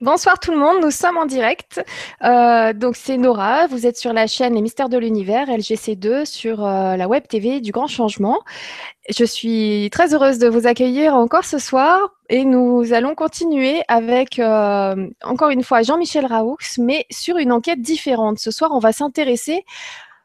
Bonsoir tout le monde, nous sommes en direct. Euh, donc c'est Nora, vous êtes sur la chaîne Les Mystères de l'Univers, LGC2, sur euh, la web TV du Grand Changement. Je suis très heureuse de vous accueillir encore ce soir et nous allons continuer avec, euh, encore une fois, Jean-Michel Raoux, mais sur une enquête différente. Ce soir, on va s'intéresser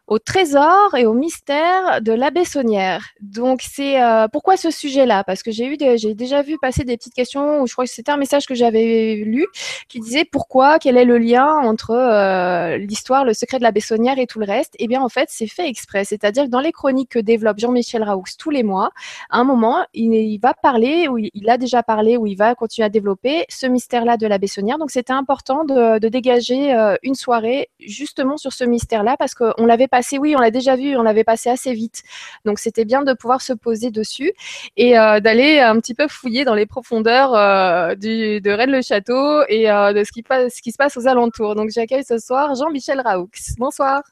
au trésor et au mystère de la Bessonnière. Donc, c'est euh, pourquoi ce sujet-là? Parce que j'ai eu, j'ai déjà vu passer des petites questions où je crois que c'était un message que j'avais lu qui disait pourquoi, quel est le lien entre euh, l'histoire, le secret de la Bessonnière et tout le reste? Eh bien, en fait, c'est fait exprès. C'est-à-dire que dans les chroniques que développe Jean-Michel Raoux tous les mois, à un moment, il, va parler, ou il a déjà parlé, ou il va continuer à développer ce mystère-là de la Bessonnière. Donc, c'était important de, de dégager euh, une soirée justement sur ce mystère-là parce qu'on l'avait oui, on l'a déjà vu, on l'avait passé assez vite. Donc c'était bien de pouvoir se poser dessus et euh, d'aller un petit peu fouiller dans les profondeurs euh, de Rennes-le-Château et euh, de ce qui, se passe aux alentours. Donc j'accueille ce soir Jean-Michel Raoux. Bonsoir.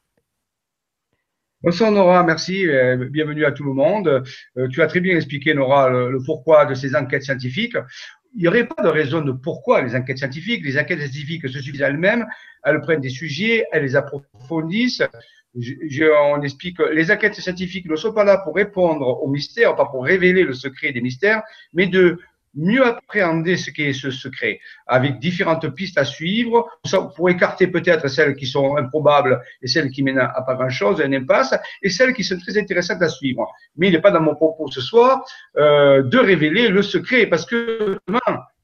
Bonsoir Nora, merci, bienvenue à tout le monde. tu as très bien expliqué Nora le, pourquoi de ces enquêtes scientifiques il n'y aurait pas de raison de pourquoi les enquêtes scientifiques. Les enquêtes scientifiques se suffisent elles-mêmes, elles prennent des sujets, elles les approfondissent, je, on explique que les enquêtes scientifiques ne sont pas là pour répondre aux mystères, pas pour révéler le secret des mystères, mais de mieux appréhender ce qu'est ce secret, avec différentes pistes à suivre, pour écarter peut-être celles qui sont improbables et celles qui mènent à pas grand-chose, une impasse, et celles qui sont très intéressantes à suivre. Mais il n'est pas dans mon propos ce soir euh, de révéler le secret, parce que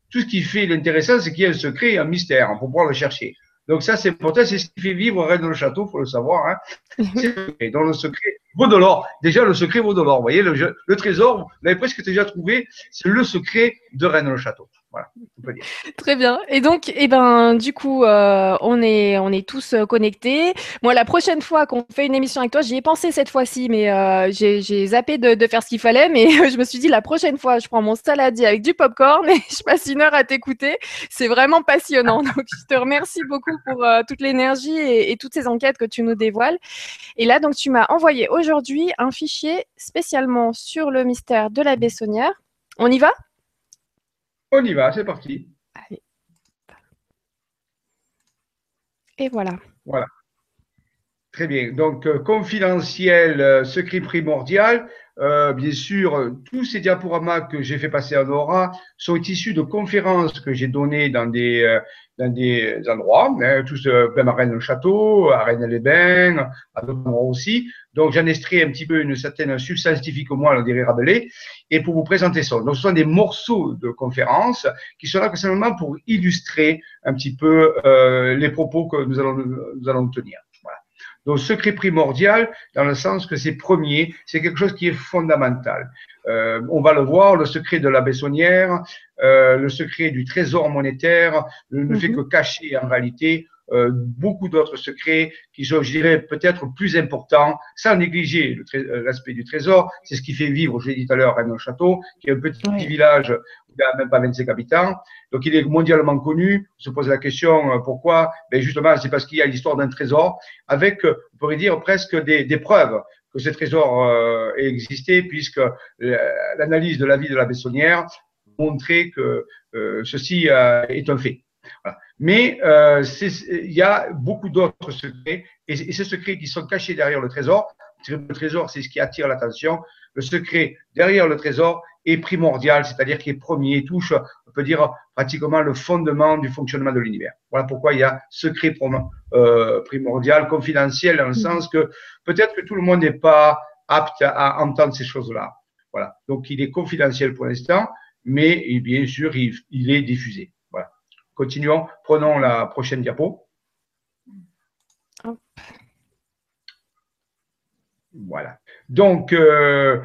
tout ce qui fait l'intéressant, c'est qu'il y a un secret, un mystère, pour pouvoir le chercher. Donc ça, c'est important, c'est ce qui fait vivre Rennes dans le château, faut le savoir. Hein. C'est dans le secret vaut de l'or. Déjà, le secret vaut de l'or. Vous voyez, le, le trésor, vous l'avez presque déjà trouvé, c'est le secret de Rennes dans le château. Voilà, on peut dire. Très bien. Et donc, eh ben, du coup, euh, on est, on est tous euh, connectés. Moi, la prochaine fois qu'on fait une émission avec toi, j'y ai pensé cette fois-ci, mais euh, j'ai zappé de, de, faire ce qu'il fallait. Mais je me suis dit, la prochaine fois, je prends mon saladier avec du popcorn et je passe une heure à t'écouter. C'est vraiment passionnant. Donc, je te remercie beaucoup pour toute l'énergie et, et, toutes ces enquêtes que tu nous dévoiles. Et là, donc, tu m'as envoyé aujourd'hui un fichier spécialement sur le mystère de la Bessonnière. On y va? On y va, c'est parti. Allez. Et voilà. Voilà. Très bien. Donc, euh, confidentiel, euh, secret primordial. Euh, bien sûr, tous ces diaporamas que j'ai fait passer à Nora sont issus de conférences que j'ai données dans des, dans des endroits, hein, tous, même à Rennes-le-Château, à Rennes-les-Bains, à d'autres endroits aussi. Donc, j'en extrais un petit peu une certaine substance scientifique au moins, on dirait Rabelais, et pour vous présenter ça. Donc, ce sont des morceaux de conférences qui sont là simplement pour illustrer un petit peu euh, les propos que nous allons, nous allons tenir. Donc, secret primordial, dans le sens que c'est premier, c'est quelque chose qui est fondamental. Euh, on va le voir, le secret de la Bessonnière, euh, le secret du trésor monétaire ne fait mhm. que cacher en réalité euh, beaucoup d'autres secrets qui sont, je dirais, peut-être plus importants, sans négliger euh, l'aspect du trésor. C'est ce qui fait vivre, je l'ai dit tout à l'heure, Rennes Château, qui est un petit village où il n'y a même pas 25 habitants. Donc, il est mondialement connu. On se pose la question euh, pourquoi? Ben Justement, c'est parce qu'il y a l'histoire d'un trésor avec, on pourrait dire, presque des, des preuves que ce trésor euh, ait existé, puisque l'analyse de la vie de la Bessonnière montrait que ceci est un fait. Voilà. Mais euh, il y a beaucoup d'autres secrets, et, ces secrets qui sont cachés derrière le trésor, le trésor, c'est ce qui attire l'attention. Le secret derrière le trésor est primordial, c'est-à-dire qu'il est premier, touche, on peut dire, pratiquement le fondement du fonctionnement de l'univers. Voilà pourquoi il y a secret euh, primordial, confidentiel, dans le mm-hmm. sens que peut-être que tout le monde n'est pas apte à entendre ces choses-là. Voilà. Donc, il est confidentiel pour l'instant, mais bien sûr, il est diffusé. Continuons. Prenons la prochaine diapo. Voilà. Donc, euh,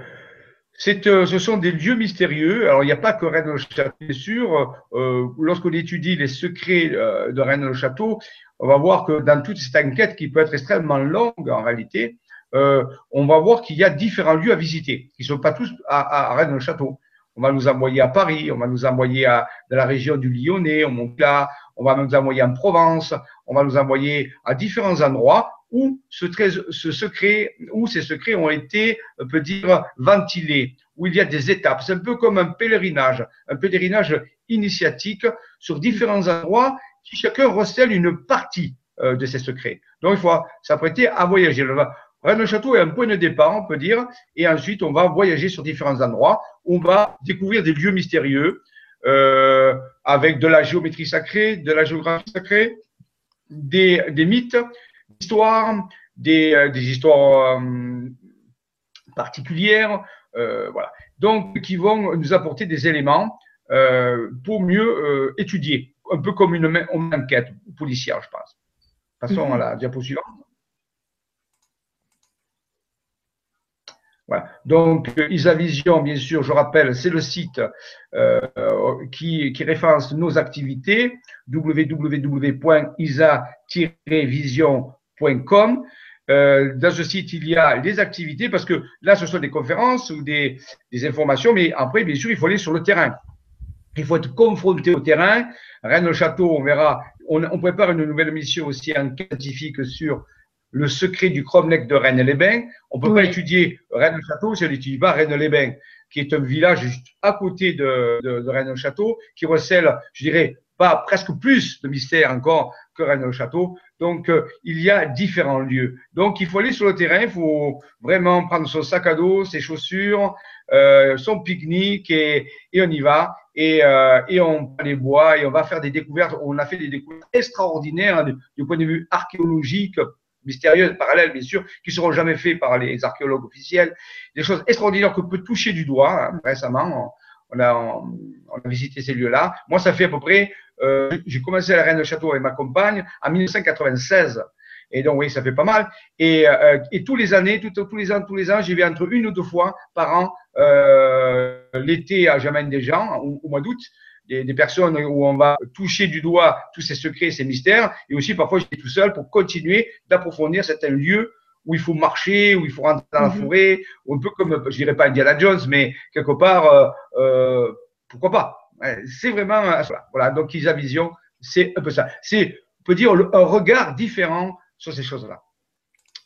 euh, ce sont des lieux mystérieux. Alors, il n'y a pas que Rennes-le-Château, bien sûr. Euh, lorsqu'on étudie les secrets de Rennes-le-Château, on va voir que dans toute cette enquête, qui peut être extrêmement longue en réalité, on va voir qu'il y a différents lieux à visiter, qui ne sont pas tous à, à Rennes-le-Château on va nous envoyer à Paris, on va nous envoyer à, dans la région du Lyonnais, au on va nous envoyer en Provence, on va nous envoyer à différents endroits où ce, secret, où ces secrets ont été, on peut dire, ventilés, où il y a des étapes. C'est un peu comme un pèlerinage, un pèlerinage initiatique sur différents endroits si chacun recèle une partie euh, de ses secrets. Donc, il faut s'apprêter à voyager. Rennes-le-Château est un point de départ, on peut dire, et ensuite, on va voyager sur différents endroits. On va découvrir des lieux mystérieux euh, avec de la géométrie sacrée, de la géographie sacrée, des, des mythes, des histoires, des, euh, des histoires euh, particulières, euh, voilà. Donc, qui vont nous apporter des éléments euh, pour mieux euh, étudier, un peu comme une, une enquête policière, je pense. Passons -hmm. à la diapo suivante. Donc, Isavision, bien sûr, je rappelle, c'est le site euh, qui, référence nos activités, www.isa-vision.com. Euh, dans ce site, il y a les activités, parce que là, ce sont des conférences ou des, informations, mais après, bien sûr, il faut aller sur le terrain. Il faut être confronté au terrain. Rennes-le-Château, on verra, on, on, prépare une nouvelle mission aussi en scientifique sur le secret du cromlech de Rennes-les-Bains. On ne peut oui. pas étudier Rennes-le-Château si on n'étudie pas Rennes-les-Bains, qui est un village juste à côté de, de, de Rennes-le-Château, qui recèle, je dirais, pas presque plus de mystère encore que Rennes-le-Château. Donc, euh, il y a différents lieux. Donc, il faut aller sur le terrain, il faut vraiment prendre son sac à dos, ses chaussures, euh, son pique-nique et, et, on y va. Et, euh, et on prend les bois et on va faire des découvertes. On a fait des découvertes extraordinaires du, du point de vue archéologique, mystérieuses, parallèles bien sûr, qui seront jamais faites par les archéologues officiels. Des choses extraordinaires que peut toucher du doigt. Hein, récemment, on, a, a visité ces lieux-là. Moi, ça fait à peu près euh, j'ai commencé à la Reine de Château avec ma compagne en 1996. Et donc, oui, ça fait pas mal. Et, euh, et tous les années, tous les ans, tous les ans, j'y vais entre une ou deux fois par an, euh, l'été, j'amène des gens, au mois d'août, des, des, personnes où on va toucher du doigt tous ces secrets, ces mystères. Et aussi, parfois, je suis tout seul pour continuer d'approfondir certains lieux où il faut marcher, où il faut rentrer dans la -hmm. forêt, un peu comme, je dirais pas Indiana Jones, mais quelque part, euh, euh pourquoi pas c'est vraiment voilà. Donc Isa Vision, c'est un peu ça. C'est on peut dire un regard différent sur ces choses-là.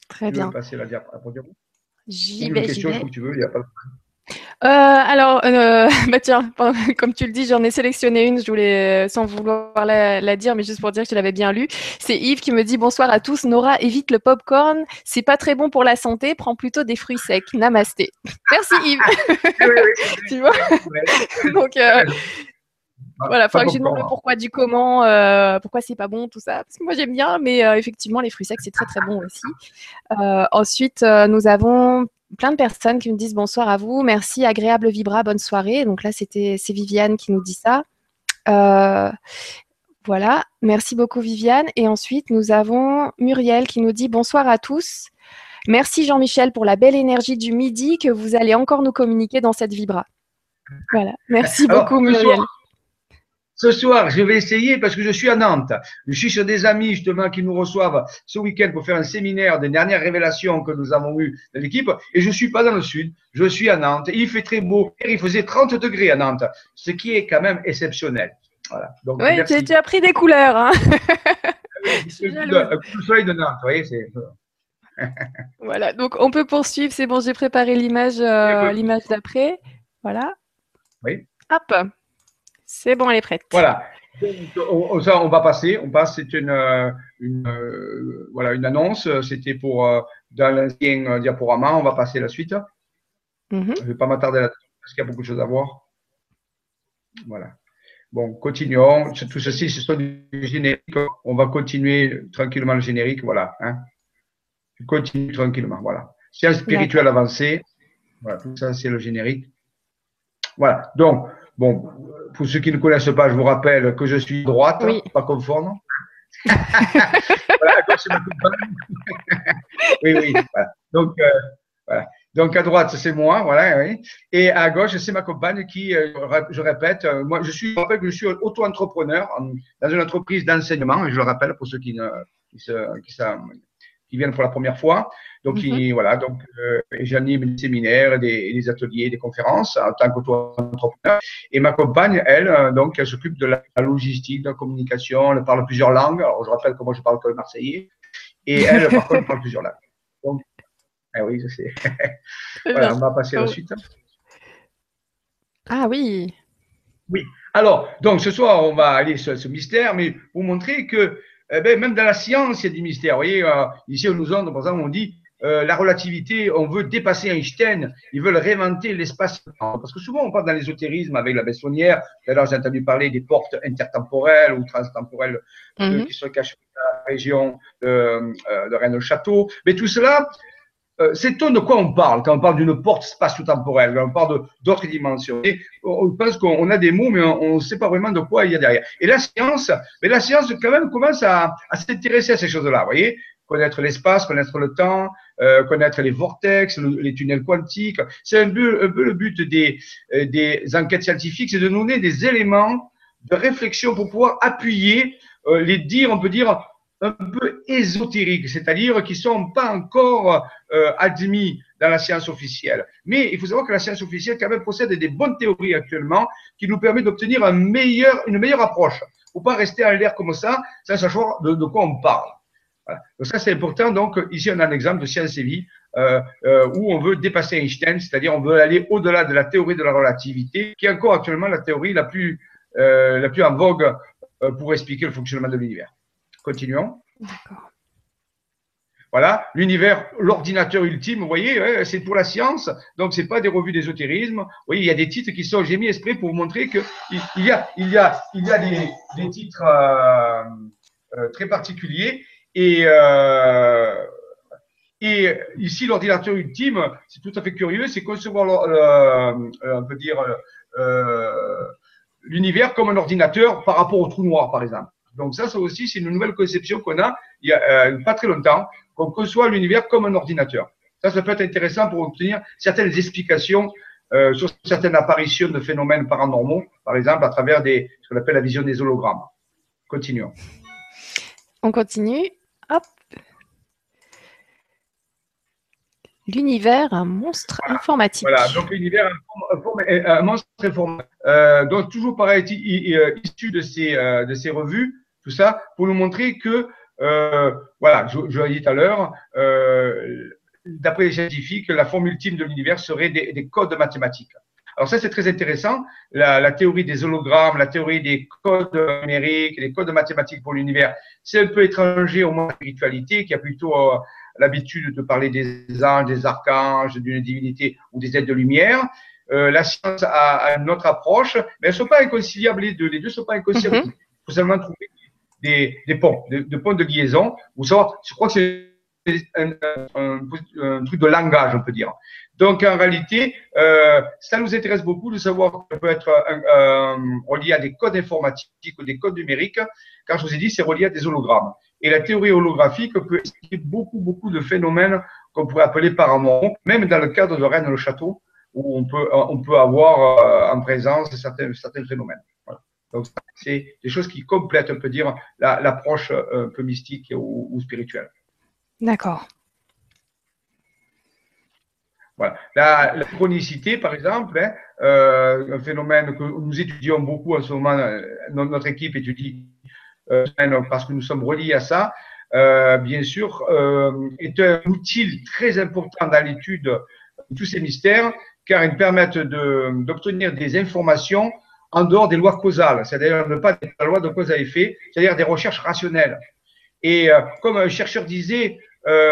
Très bien. passer la diapo. J'y vais. question, que tu veux, il n'y a pas de euh, alors, euh, bah tiens, comme tu le dis, j'en ai sélectionné une, je voulais, sans vouloir la, la, dire, mais juste pour dire que je l'avais bien lu. C'est Yves qui me dit bonsoir à tous. Nora, évite le popcorn, c'est pas très bon pour la santé, prends plutôt des fruits secs. Namasté. Merci Yves. oui, oui, tu vois Donc, euh, voilà, il faudra que je demande le pourquoi du comment, euh, pourquoi c'est pas bon, tout ça. Parce que moi j'aime bien, mais euh, effectivement, les fruits secs, c'est très très bon aussi. Euh, ensuite, nous avons plein de personnes qui me disent bonsoir à vous, merci, agréable Vibra, bonne soirée. Donc là, c'était c'est Viviane qui nous dit ça. voilà, merci beaucoup Viviane. Et ensuite, nous avons Muriel qui nous dit bonsoir à tous. Merci Jean-Michel pour la belle énergie du midi que vous allez encore nous communiquer dans cette Vibra. Voilà, merci Alors, beaucoup Muriel. Ce soir, je vais essayer parce que je suis à Nantes. Je suis chez des amis justement qui nous reçoivent ce week-end pour faire un séminaire des dernières révélations que nous avons eues de l'équipe. Et je suis pas dans le sud, je suis à Nantes. il fait très beau. Il faisait 30 degrés à Nantes, ce qui est quand même exceptionnel. Voilà. Donc, oui, tu, as pris des couleurs. Hein un coup de soleil de Nantes, vous voyez, c'est. voilà, donc on peut poursuivre. C'est bon, j'ai préparé l'image euh, l'image d'après. Voilà. Oui. Hop. C'est bon, elle est prête. Voilà. On, ça, on va passer. On passe. C'est une, une euh, voilà, une annonce. C'était pour euh, dans l'ancien diaporama. On va passer la suite. Mm -hmm. Je ne vais pas m'attarder là-dessus parce qu'il y a beaucoup de choses à voir. Voilà. Bon, continuons. Tout ceci, ce sont du générique. On va continuer tranquillement le générique. Voilà. Hein. Continue tranquillement. Voilà. Science spirituelle avancée. Voilà, tout ça, c'est le générique. Voilà. Donc, Bon, pour ceux qui ne connaissent pas, je vous rappelle que je suis droite, oui. pas confondre. voilà, à gauche, c'est ma compagne. oui, oui. Voilà. Donc, euh, voilà. Donc, à droite, c'est moi, voilà, oui. Et à gauche, c'est ma compagne qui, euh, je répète, euh, moi, je suis, je rappelle que je suis auto-entrepreneur dans une entreprise d'enseignement, et je le rappelle pour ceux qui, ne, qui, se, qui, qui viennent pour la première fois. Donc, mm -hmm. voilà, donc euh, j'anime des séminaires, des, des, ateliers, des conférences en tant qu'auto-entrepreneur. Et ma compagne, elle, euh, donc, elle s'occupe de la, logistique, de la communication, elle parle plusieurs langues. Alors, je rappelle que moi, je parle que le marseillais. Et elle, par contre, parle plusieurs langues. Donc, eh oui, je sais. voilà, on va passer à la suite. Ah oui. Oui. Alors, donc ce soir, on va aller sur ce mystère, mais pour montrer que eh ben, même dans la science, il y a des mystères. Vous voyez, euh, ici, on nous en, par exemple, on dit euh, la relativité, on veut dépasser Einstein, ils veulent réinventer l'espace-temps. Parce que souvent, on parle dans l'ésotérisme avec la Bessonnière. D'ailleurs, j'ai entendu parler des portes intertemporelles ou transtemporelles euh, mhm. qui se cachent dans la région de, euh, de Rennes-le-Château. Mais tout cela, euh, c'est de quoi on parle quand on parle d'une porte spatio-temporelle, quand on parle d'autres dimensions. Et on pense qu'on a des mots, mais on ne sait pas vraiment de quoi il y a derrière. Et la science, mais la science quand même commence à, s'intéresser à ces choses-là. Vous voyez, connaître l'espace, connaître le temps, euh, connaître les vortex, les tunnels quantiques. C'est un peu, un peu le but des, euh, des enquêtes scientifiques, c'est de donner des éléments de réflexion pour pouvoir appuyer euh, les dires, on peut dire, un peu ésotériques, c'est-à-dire qui sont pas encore euh, admis dans la science officielle. Mais il faut savoir que la science officielle quand même possède des bonnes théories actuellement qui nous permettent d'obtenir un meilleur, une meilleure approche. Faut pas rester en l'air comme ça sans savoir de, quoi on parle. Donc ça, c'est important. Donc ici, on a un exemple de science et vie euh, euh, où on veut dépasser Einstein, c'est-à-dire on veut aller au-delà de la théorie de la relativité, qui est encore actuellement la théorie la plus, euh, la plus en vogue euh, pour expliquer le fonctionnement de l'univers. Continuons. D'accord. Voilà, l'univers, l'ordinateur ultime, vous voyez, c'est pour la science, donc c'est pas des revues d'ésotérisme. Vous voyez, il y a des titres qui sont, j'ai mis esprit pour vous montrer que il y a, il y a, il y a des, des titres euh, euh, très particuliers et, euh, et ici, l'ordinateur ultime, c'est tout à fait curieux, c'est concevoir, le, on peut dire, l'univers comme un ordinateur par rapport au trou noir, par exemple. Donc ça, ça aussi, c'est une nouvelle conception qu'on a il y a euh, pas très longtemps, qu'on conçoit l'univers comme un ordinateur. Ça, ça peut être intéressant pour obtenir certaines explications euh, sur certaines apparitions de phénomènes paranormaux, par exemple à travers des, ce qu'on appelle la vision des hologrammes. Continuons. On continue. Hop. L'univers, un monstre informatique. Voilà, donc l'univers, un, monstre informatique. Euh, donc toujours pareil, euh, issu de ces, euh, de ces revues, tout ça, pour nous montrer que, euh, voilà, je, je l'ai dit tout à l'heure, euh, d'après les scientifiques, la forme ultime de l'univers serait des, des codes mathématiques. Alors ça, c'est très intéressant. La, la, théorie des hologrammes, la théorie des codes numériques, les codes mathématiques pour l'univers, c'est un peu étranger au monde de la spiritualité qui a plutôt euh, l'habitude de parler des anges, des archanges, d'une divinité ou des aides de lumière. Euh, la science a, a, une autre approche, mais elles ne sont pas inconciliables les deux. Les deux ne sont pas inconciliables. Mm-hmm. Il faut seulement trouver des, ponts, des, ponts de liaison. Ou savoir, je crois que c'est un, truc de langage, on peut dire. Donc, en réalité, euh, ça nous intéresse beaucoup de savoir que ça peut être euh, relié à des codes informatiques ou des codes numériques, car je vous ai dit, c'est relié à des hologrammes. Et la théorie holographique peut expliquer beaucoup, beaucoup de phénomènes qu'on pourrait appeler paranormaux, même dans le cadre de Rennes-le-Château, où on peut, on peut avoir euh, en présence certains phénomènes. Donc, c'est des choses qui complètent, on peut dire, l'approche la, un peu mystique ou, ou spirituelle. D'accord. Voilà. La, la, chronicité, par exemple, hein, euh, un phénomène que nous étudions beaucoup en ce moment, euh, notre équipe étudie euh, parce que nous sommes reliés à ça, euh, bien sûr, euh, est un outil très important dans l'étude de tous ces mystères, car ils permettent d'obtenir des informations en dehors des lois causales, c'est-à-dire ne pas la loi de cause à effet, c'est-à-dire des recherches rationnelles. Et euh, comme un chercheur disait,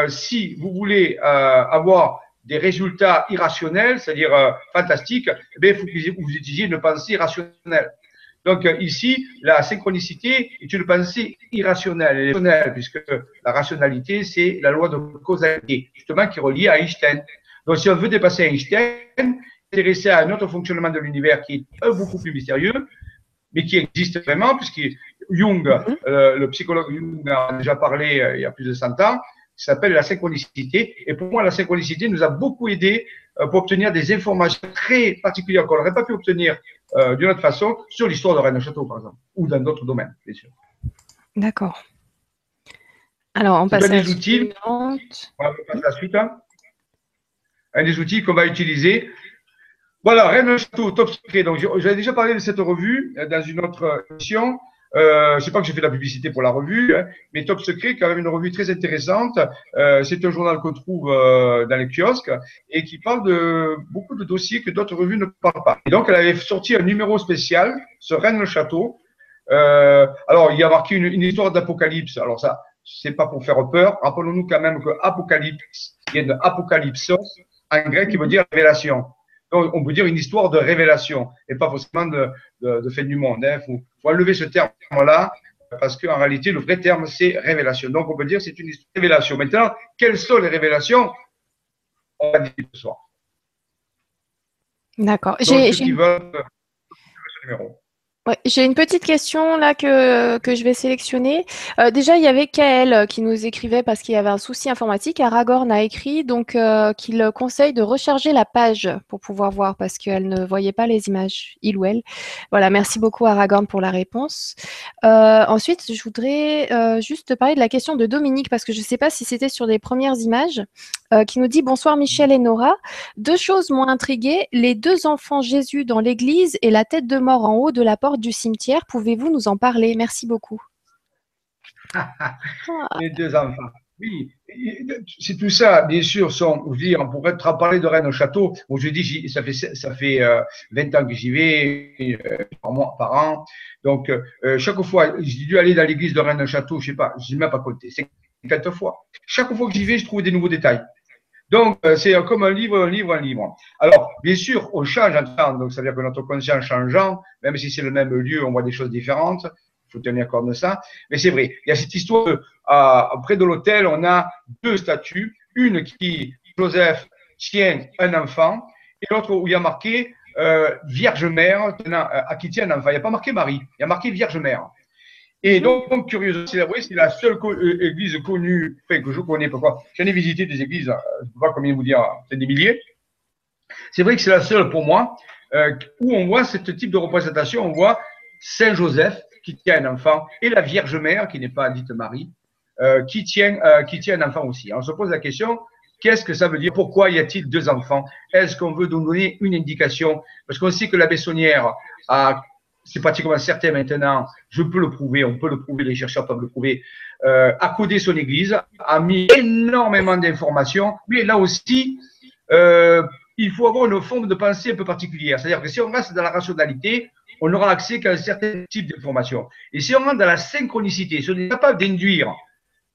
si vous voulez avoir des résultats irrationnels, c'est-à-dire euh, fantastiques, eh il faut que vous utilisiez une pensée rationnelle. Donc euh, ici, la synchronicité est une pensée irrationnelle, puisque la rationalité, c'est la loi de causalité, justement qui est reliée à Einstein. Donc si on veut dépasser Einstein, s'intéresser à un autre fonctionnement de l'univers qui est beaucoup plus mystérieux, mais qui existe vraiment, puisque Jung, mm-hmm. euh, le psychologue Jung a déjà parlé euh, il y a plus de 100 ans, qui s'appelle la synchronicité. Et pour moi, la synchronicité nous a beaucoup aidé euh, pour obtenir des informations très particulières qu'on n'aurait pas pu obtenir d'une autre façon sur l'histoire de Rennes-Château, par exemple, ou dans d'autres domaines, bien sûr. D'accord. Alors, on passe, à des outils. On va passer à la suite. Hein. Un des outils qu'on va utiliser. Voilà, Rennes-Château, top secret. Donc, j'avais déjà parlé de cette revue euh, dans une autre émission. Euh, je sais pas que j'ai fait de la publicité pour la revue, hein, mais Top Secret, quand même une revue très intéressante. Euh, c'est un journal qu'on trouve euh, dans les kiosques et qui parle de beaucoup de dossiers que d'autres revues ne parlent pas. Et donc, elle avait sorti un numéro spécial sur Rennes-le-Château. Euh, alors, il y a marqué une, une histoire d'apocalypse. Alors ça, c'est pas pour faire peur. Rappelons-nous quand même que apocalypse vient de apocalypsos en grec qui veut dire révélation. Donc, on peut dire une histoire de révélation et pas forcément de, de, de fin du monde. Il hein. faut, faut, enlever ce terme-là parce qu'en réalité, le vrai terme, c'est révélation. Donc, on peut dire que c'est une histoire de révélation. Maintenant, quelles sont les révélations? On va dire ce soir. D'accord. J'ai. Ouais, J'ai une petite question là que, que je vais sélectionner. Euh, déjà, il y avait Kael euh, qui nous écrivait parce qu'il y avait un souci informatique. Aragorn a écrit donc euh, qu'il conseille de recharger la page pour pouvoir voir parce qu'elle ne voyait pas les images, il ou elle. Voilà, merci beaucoup Aragorn pour la réponse. Euh, ensuite, je voudrais euh, juste parler de la question de Dominique parce que je ne sais pas si c'était sur les premières images, euh, qui nous dit bonsoir Michel et Nora. Deux choses m'ont intrigué les deux enfants Jésus dans l'église et la tête de mort en haut de la porte du cimetière. Pouvez-vous nous en parler? Merci beaucoup. les deux enfants. Oui, c'est tout ça, bien sûr, sont, je on pourrait parler de Rennes au château. Bon, je dis, ça fait, ça fait euh, 20 ans que j'y vais, euh, par, mois, par an. Donc, euh, chaque fois, j'ai dû aller dans l'église de Rennes au château, je sais pas, je n'ai même pas compté, c'est quatre fois. Chaque fois que j'y vais, je trouve des nouveaux détails. Donc, euh, c'est comme un livre, un livre, un livre. Alors, bien sûr, on change en temps, donc ça veut dire que notre conscience changeant, même si c'est le même lieu, on voit des choses différentes faut tenir compte de ça. Mais c'est vrai, il y a cette histoire de, près de l'hôtel, on a deux statues, une qui, Joseph, tient un enfant, et l'autre où il y a marqué euh, Vierge Mère à qui tient un enfant. Il n'y a pas marqué Marie, il y a marqué Vierge Mère. Et donc, donc curieusement, c'est la seule euh, église connue, enfin, que je connais, pourquoi? J'en ai visité des églises, euh, je ne sais pas combien vous dire, c'est des milliers. C'est vrai que c'est la seule pour moi euh, où on voit ce type de représentation. On voit Saint Joseph qui tient un enfant, et la Vierge Mère, qui n'est pas dite Marie, euh, qui, tient, qui tient un enfant aussi. on se pose la question, qu'est-ce que ça veut dire? Pourquoi y a-t-il deux enfants? Est-ce qu'on veut nous donner une indication? Parce qu'on sait que la Bessonnière a, c'est pratiquement certain maintenant, je peux le prouver, on peut le prouver, les chercheurs peuvent le prouver, euh, a codé son église, a mis énormément d'informations, mais là aussi, euh, il faut avoir une forme de pensée un peu particulière. C'est-à-dire que si on reste dans la rationalité, on n'aura accès qu'à un certain type d'information. Et si on rentre dans la synchronicité, si on est capable d'induire,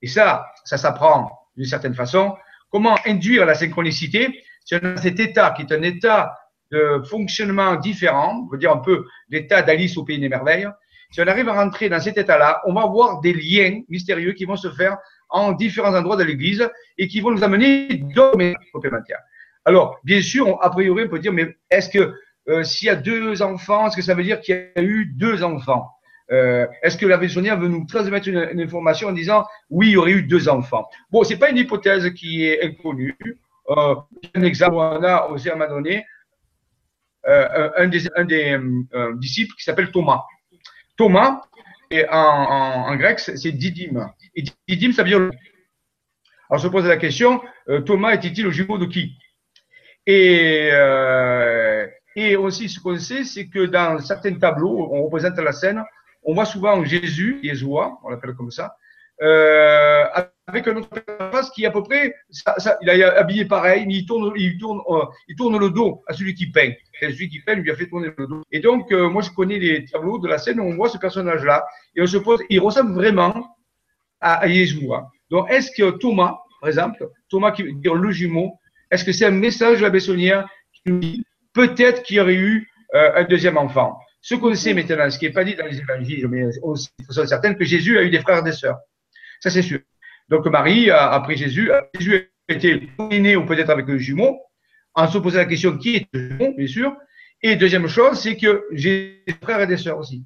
et ça, ça s'apprend d'une certaine façon, comment induire la synchronicité? Si on a cet état qui est un état de fonctionnement différent, on veut dire un peu l'état d'Alice au Pays des Merveilles, si on arrive à rentrer dans cet état-là, on va avoir des liens mystérieux qui vont se faire en différents endroits de l'Église et qui vont nous amener d'autres complémentaires. Alors, bien sûr, a priori, on peut dire, mais est-ce que euh, s'il y a deux enfants, est-ce que ça veut dire qu'il y a eu deux enfants? Euh, Est-ce que la visionnaire veut nous transmettre une, information en disant oui, il y aurait eu deux enfants? Bon, c'est pas une hypothèse qui est inconnue. Euh, un exemple, on a à un un des, un des disciples qui s'appelle Thomas. Thomas, en, grec, c'est Didyme. Et Didyme, ça veut dire. Alors, se pose la question Thomas était-il le jumeau de qui? Et et aussi, ce qu'on sait, c'est que dans certains tableaux, on représente la scène, on voit souvent Jésus, Yeshua, on l'appelle comme ça, euh, avec un autre face qui à peu près, ça, ça, il est habillé pareil, mais il tourne, il tourne, euh, il tourne le dos à celui qui peint. Et celui qui peint lui a fait tourner le dos. Et donc, euh, moi, je connais les tableaux de la scène où on voit ce personnage-là, et on se pose, il ressemble vraiment à, à Yeshua. Donc, est-ce que Thomas, par exemple, Thomas qui veut dire le jumeau, est-ce que c'est un message de la Bessonnière qui nous dit peut-être qu'il y aurait eu un deuxième enfant? Ce qu'on sait maintenant, ce qui n'est pas dit dans les évangiles, mais on est certain que Jésus a eu des frères et des sœurs. Ça, c'est sûr. Donc, Marie a, a pris Jésus. Jésus était né ou peut-être avec un jumeau, en se posant la question qui est le jumeau, bien sûr. Et deuxième chose, c'est que j'ai des frères et des sœurs aussi.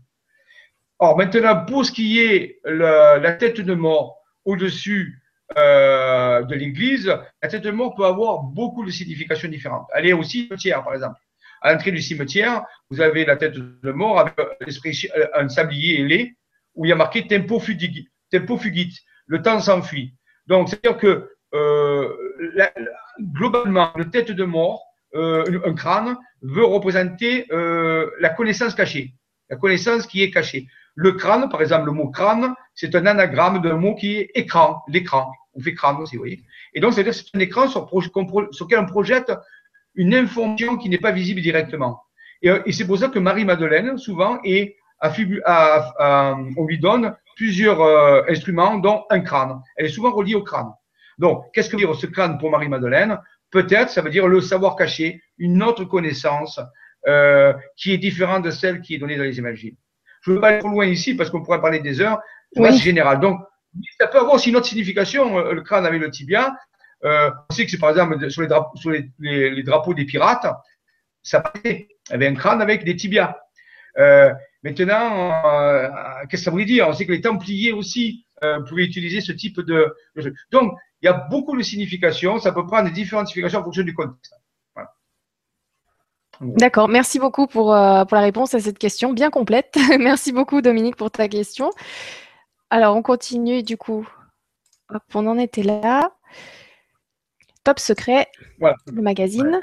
Or, maintenant, pour ce qui est la tête de mort au-dessus euh, de l'Église, la tête de mort peut avoir beaucoup de significations différentes. Elle est au cimetière, par exemple. À l'entrée du cimetière, vous avez la tête de mort avec un sablier ailé où il y a marqué tempo fugit, tempo fugit le temps s'enfuit. Donc, c'est-à-dire que euh, globalement, la tête de mort, euh, un crâne, veut représenter euh, la connaissance cachée, la connaissance qui est cachée. Le crâne, par exemple, le mot crâne, c'est un anagramme d'un mot qui est écran, l'écran. On fait crâne aussi, vous voyez. Et donc, c'est-à-dire c'est un écran sur, lequel on projette une information qui n'est pas visible directement. Et, et c'est pour ça que Marie-Madeleine, souvent, est, on lui donne plusieurs euh, instruments, dont un crâne. Elle est souvent reliée au crâne. Donc, qu'est-ce que veut dire ce crâne pour Marie-Madeleine? Peut-être, ça veut dire le savoir caché, une autre connaissance euh, qui est différente de celle qui est donnée dans les images. Je ne veux pas aller trop loin ici parce qu'on pourrait parler des heures. C'est général. Donc, ça peut avoir aussi une autre signification, euh, le crâne avec le tibia. Euh, on sait que c'est par exemple sur les drapeaux, sur les, les, drapeaux des pirates, ça il y avait un crâne avec des tibias. Euh, maintenant, euh, qu'est-ce que ça voulait dire? On sait que les Templiers aussi euh, pouvaient utiliser ce type de, de Donc, il y a beaucoup de significations. Ça peut prendre différentes significations en fonction du contexte. D'accord, merci beaucoup pour, euh, pour, la réponse à cette question bien complète. merci beaucoup Dominique pour ta question. Alors, on continue du coup. on en était là. Top secret, le magazine.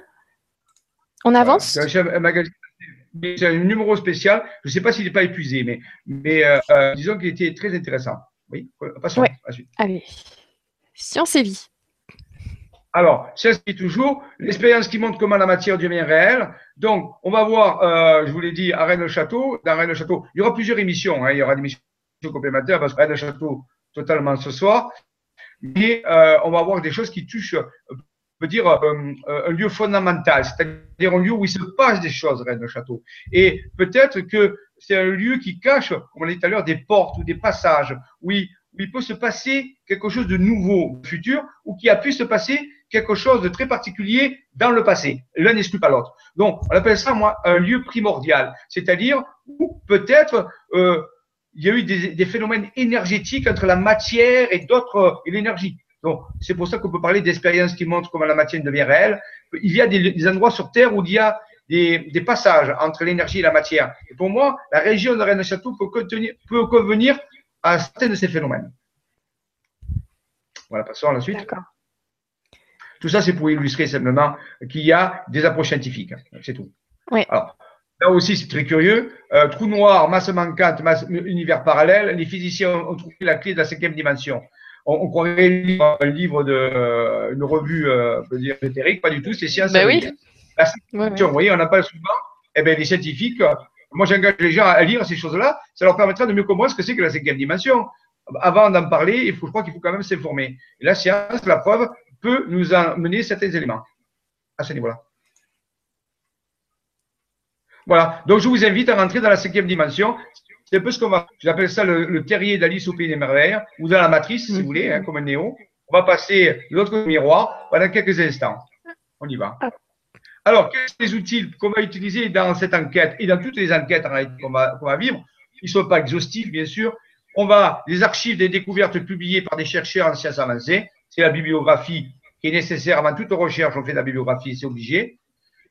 On avance? Un magazine, c'est un numéro spécial. Je ne sais pas s'il n'est pas épuisé, mais, mais euh, euh, disons qu'il était très intéressant. Oui, passons à la suite. Allez. Science et vie. Alors, c'est toujours l'expérience qui montre comment la matière devient réelle. Donc, on va voir, euh, je vous l'ai dit, à Rennes-le-Château. Dans Rennes-le-Château, il y aura plusieurs émissions. Hein. il y aura des émissions complémentaires parce que Rennes-le-Château, totalement ce soir. Mais euh, on va voir des choses qui touchent, on peut dire, euh, un lieu fondamental, c'est-à-dire un lieu où il se passe des choses, Rennes-le-Château. Et peut-être que c'est un lieu qui cache, comme on l'a dit tout à l'heure, des portes ou des passages, oui où il peut se passer quelque chose de nouveau futur ou qui a pu se passer quelque chose de très particulier dans le passé. L'un n'exclut pas l'autre. Donc, on appelle ça, moi, un lieu primordial, c'est-à-dire où peut-être euh, il y a eu des, des, phénomènes énergétiques entre la matière et d'autres et l'énergie. Donc, c'est pour ça qu'on peut parler d'expériences qui montrent comment la matière devient réelle. Il y a des, des endroits sur Terre où il y a des, des passages entre l'énergie et la matière. Et pour moi, la région de Rennes-Château peut, contenir, peut convenir à certains de ces phénomènes. Voilà, passons à la suite. Tout ça, c'est pour illustrer simplement qu'il y a des approches scientifiques. C'est tout. Oui. Alors, là aussi, c'est très curieux. Euh, trou noir, masse manquante, masse, univers parallèle. Les physiciens ont trouvé la clé de la cinquième dimension. On, on croirait un livre de euh, une revue, euh, peut dire éthérique, pas du tout. C'est science. Ben oui. La cinquième vous voyez, on n'a pas souvent. Eh bien, les scientifiques moi, j'engage les gens à lire ces choses-là. Ça leur permettra de mieux comprendre ce que c'est que la cinquième dimension. Avant d'en parler, il faut, je crois qu'il faut quand même s'informer. Et la science, la preuve, peut nous amener certains éléments à ce niveau-là. Voilà. Donc, je vous invite à rentrer dans la cinquième dimension. C'est un peu ce qu'on va. J'appelle ça le, terrier d'Alice au pays des merveilles, ou dans la matrice, si vous voulez, hein, comme un néo. On va passer de l'autre miroir pendant quelques instants. On y va. Ah. Alors, quels sont les outils qu'on va utiliser dans cette enquête et dans toutes les enquêtes qu'on va, va, vivre? Ils ne sont pas exhaustifs, bien sûr. On va les archives des découvertes publiées par des chercheurs en sciences avancées. C'est la bibliographie qui est nécessaire avant toute recherche. On fait de la bibliographie, c'est obligé.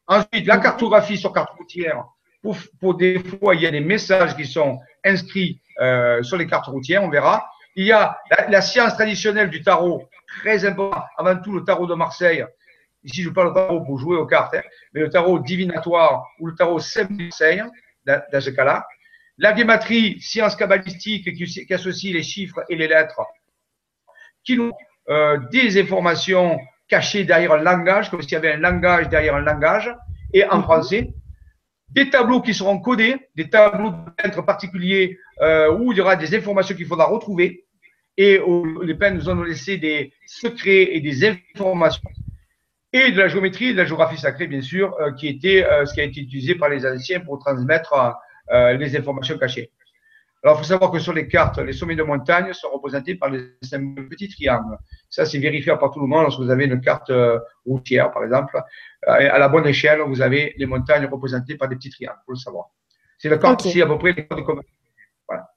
Ensuite, la cartographie sur carte routière. Pour, pour, des fois, il y a des messages qui sont inscrits euh, sur les cartes routières, on verra. Il y a la, la science traditionnelle du tarot, très important. Avant tout, le tarot de Marseille, Ici, je parle de tarot pour jouer aux cartes, hein, mais le tarot divinatoire ou le tarot conseil dans ce cas-là. La guématrie, science kabbalistique qui, qui, associe les chiffres et les lettres, qui nous euh, des informations cachées derrière un langage, comme s'il y avait un langage derrière un langage, et en français. Des tableaux qui seront codés, des tableaux de peintres particuliers euh, où il y aura des informations qu'il faudra retrouver. Et où les peintres nous ont laissé des secrets et des informations et de la géométrie de la géographie sacrée, bien sûr, euh, qui était euh, ce qui a été utilisé par les anciens pour transmettre les informations cachées. Alors, il faut savoir que sur les cartes, les sommets de montagne sont représentés par les petits triangles. Ça, c'est vérifiable par tout le monde lorsque vous avez une carte routière, par exemple. À la bonne échelle, vous avez les montagnes représentées par des petits triangles, il faut le savoir. C'est le carte ici, à peu près les cartes de voilà.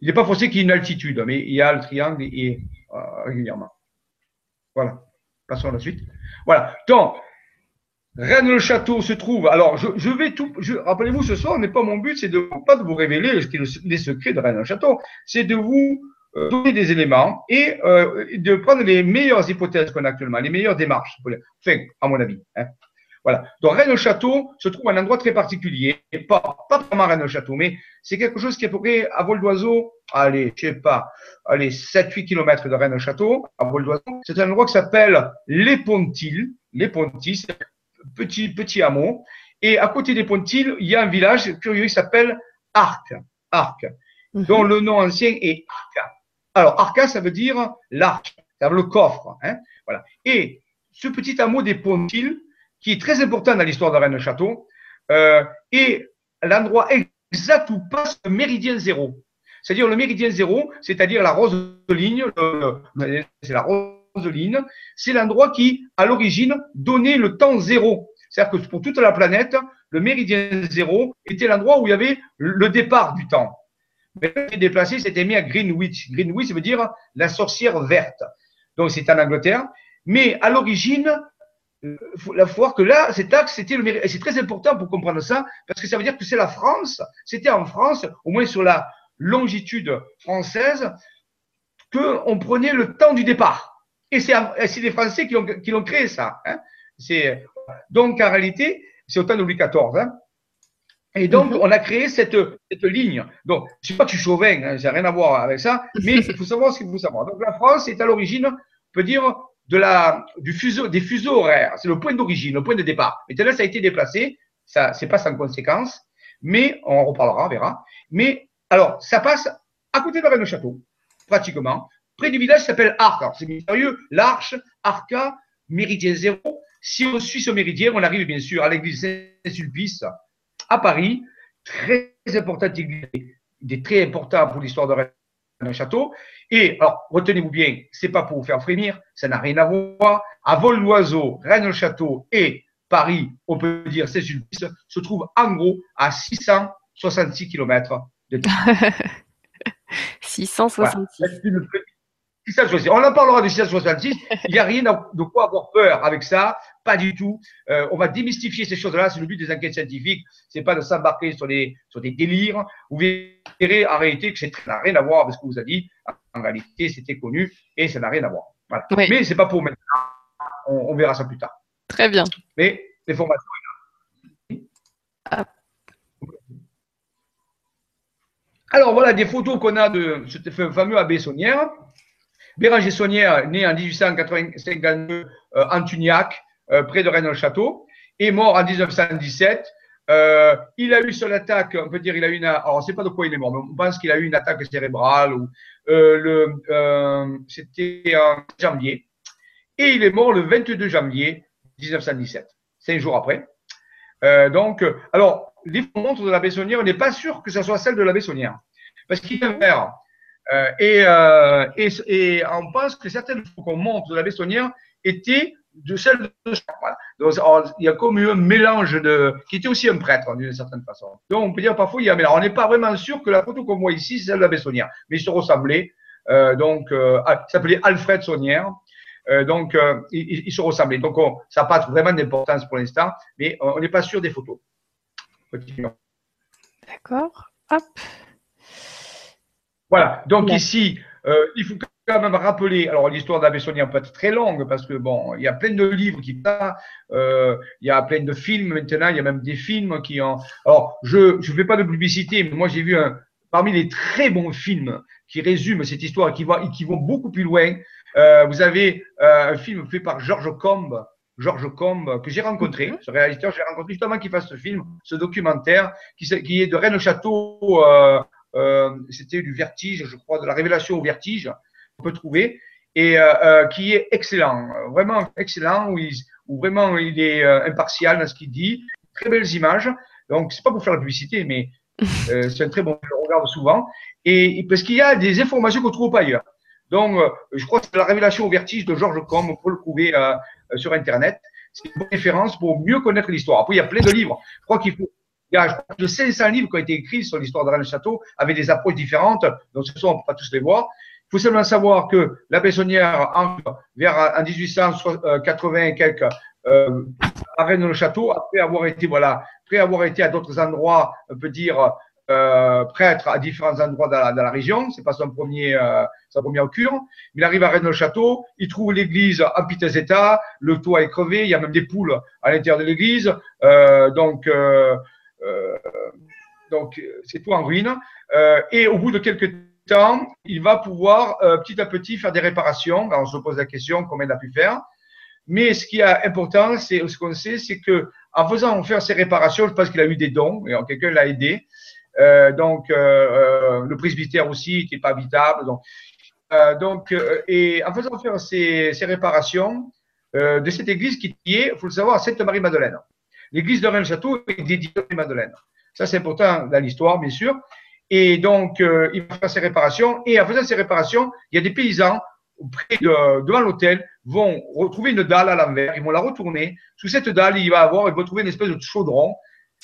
Il n'est pas forcé qu'il y ait une altitude, mais il y a le triangle et, régulièrement. Voilà. Passons à la suite. Voilà. Donc, Rennes-le-Château se trouve. Alors, je, vais tout. Rappelez-vous, ce soir, n'est pas mon but, c'est de pas de vous révéler les secrets de Rennes-le-Château, c'est de vous euh, donner des éléments et euh, de prendre les meilleures hypothèses qu'on a actuellement, les meilleures démarches. Enfin, à mon avis. Hein. Voilà. Donc Rennes-le-Château se trouve à un endroit très particulier. Pas, pas vraiment Rennes-le-Château, mais c'est quelque chose qui est à peu près à vol d'oiseau. Allez, je sais pas, allez, 7-8 km de Rennes-le-Château, à vol d'oiseau. C'est un endroit qui s'appelle Les Pontilles. Les Pontilles, c'est un petit, petit hameau. Et à côté des Pontilles, il y a un village curieux qui s'appelle Arc. Arc. Mhm. Dont le nom ancien est Arca. Alors, Arca, ça veut dire l'arche, ça veut le coffre. Hein, voilà. Et ce petit hameau des Pontilles, qui est très important dans l'histoire de Rennes-le-Château, euh, est l'endroit exact où passe le méridien zéro. C'est-à-dire le méridien zéro, c'est-à-dire la rose de ligne, c'est la rose c'est l'endroit qui, à l'origine, donnait le temps zéro. C'est-à-dire que pour toute la planète, le méridien zéro était l'endroit où il y avait le départ du temps. Mais il est déplacé, c'était mis à Greenwich. Greenwich, ça veut dire la sorcière verte. Donc, c'est en Angleterre. Mais à l'origine, il faut la faut voir que là, cet axe, c'était le c'est très important pour comprendre ça, parce que ça veut dire que c'est la France. C'était en France, au moins sur la longitude française, qu'on prenait le temps du départ. Et c'est les Français qui l'ont créé, ça. hein. Donc, en réalité, c'est au temps de Louis XIV. Et donc, Mhm. on a créé cette, cette ligne. Donc, je sais pas que je suis chauvin, hein, ça n'a rien à voir avec ça, mais il faut savoir ce qu'il faut savoir. Donc, la France est à l'origine, on peut dire, de la, du fuseau, des fuseaux horaires. C'est le point d'origine, le point de départ. Maintenant, ça a été déplacé. Ça, c'est pas sans conséquence, mais on en reparlera, on verra. Mais, alors, ça passe à côté de Rennes-le-Château, pratiquement, près du village s'appelle Arc. Alors, c'est mystérieux. L'Arche, Arca, méridien zéro. Si on suit ce méridien, on arrive bien sûr à l'église Saint-Sulpice à Paris. Très il est très important pour l'histoire de Rennes-le-Château. Et alors, retenez-vous bien, c'est pas pour vous faire frémir, ça n'a rien à voir. À vol d'oiseau, Rennes-le-Château et Paris, on peut dire Saint-Sulpice, se trouvent en gros à 666 km de distance. 666. C'est une petite- 666. On en parlera de 666. Il n'y a rien de quoi avoir peur avec ça. Pas du tout. Euh, on va démystifier ces choses-là. C'est le but des enquêtes scientifiques. C'est pas de s'embarquer sur des, sur des délires. Vous verrez en réalité que ça n'a rien à voir avec ce que vous a dit. En réalité, c'était connu et ça n'a rien à voir. Voilà. Oui. Mais c'est pas pour maintenant. On, on verra ça plus tard. Très bien. Mais les formations. Ah. Alors voilà des photos qu'on a de ce fameux abbé Saunière. Béranger Saunière, né en 1852 euh, en Tuniac, euh, près de Rennes-le-Château, est mort en 1917. Euh, il a eu son attaque, on peut dire, il a eu une, alors on ne sait pas de quoi il est mort, mais on pense qu'il a eu une attaque cérébrale euh, le, c'était en janvier. Et il est mort le 22 janvier 1917, cinq jours après. Donc, alors, les montres de la Bessonnière, on n'est pas sûr que ce soit celle de la Bessonnière. Parce qu'il est vert. Euh, et, euh, et, on pense que certaines fois qu'on montre de la Bessonnière étaient de celles de voilà. Donc, alors, il y a comme eu un mélange de. qui était aussi un prêtre, d'une certaine façon. Donc, on peut dire parfois, il y a un mélange. On n'est pas vraiment sûr que la photo qu'on voit ici, c'est celle de la Bessonnière. Mais ils se ressemblaient. Euh, donc, euh, ah, s'appelait Alfred Saunière. Euh, donc, euh, ils, se ressemblaient. Donc, on, ça n'a pas vraiment d'importance pour l'instant, mais on n'est pas sûr des photos. D'accord. Hop. Voilà. Donc ici, euh, il faut quand même rappeler. Alors l'histoire Bessonnière peut être très longue parce que bon, il y a plein de livres qui parlent. Euh, il y a plein de films maintenant. Il y a même des films qui ont. Alors je je fais pas de publicité, mais moi j'ai vu un parmi les très bons films qui résument cette histoire et qui va et qui vont beaucoup plus loin. Euh, vous avez euh, un film fait par Georges Combe. Georges Combe, que j'ai rencontré, Mhm. ce réalisateur, j'ai rencontré justement qui fasse ce film, ce documentaire, qui, est de Rennes-Château, euh, c'était du vertige, je crois, de la révélation au vertige, on peut trouver, et euh, euh, qui est excellent, euh, vraiment excellent, où, il, où vraiment il est euh, impartial dans ce qu'il dit, très belles images. Donc, c'est pas pour faire la publicité, mais euh, c'est un très bon, je le regarde souvent, et, parce qu'il y a des informations qu'on trouve pas ailleurs. Donc, euh, je crois que c'est la révélation au vertige de Georges Combe, on peut le trouver euh, euh, sur Internet. C'est une bonne référence pour mieux connaître l'histoire. Après, il y a plein de livres. Je crois qu'il faut il y a je crois, de 500 livres qui ont été écrits sur l'histoire de Rennes-le-Château avec des approches différentes. Donc, ce soir, on ne peut pas tous les voir. Il faut seulement savoir que la Bessonnière entre vers en 1880 et quelques euh, à Rennes-le-Château, après avoir été, voilà, après avoir été à d'autres endroits, on peut dire, euh, prêtre à différents endroits dans la, dans la région. C'est pas son premier, euh, sa première cure. Il arrive à Rennes-le-Château, il trouve l'église en piteux état, le toit est crevé, il y a même des poules à l'intérieur de l'église. Euh, donc, euh, euh, donc c'est tout en ruine. Euh, et au bout de quelques temps, il va pouvoir petit à petit faire des réparations. Alors, on se pose la question combien il a pu faire. Mais ce qui est important, c'est ce qu'on sait, c'est que en faisant faire ces réparations, je pense qu'il a eu des dons, et quelqu'un l'a aidé. Euh, donc, euh, euh, le presbytère aussi, n'est pas habitable. Donc, euh, donc et en faisant faire ces, ces réparations de cette église qui est, il faut le savoir, Sainte-Marie-Madeleine. L'église de Rennes-Château est dédiée à Marie-Madeleine. Ça, c'est important dans l'histoire, bien sûr. Et donc, il va faire ces réparations. Et en faisant ces réparations, il y a des paysans près de, devant l'hôtel vont retrouver une dalle à l'envers, ils vont la retourner. Sous cette dalle, il va avoir, il va trouver une espèce de chaudron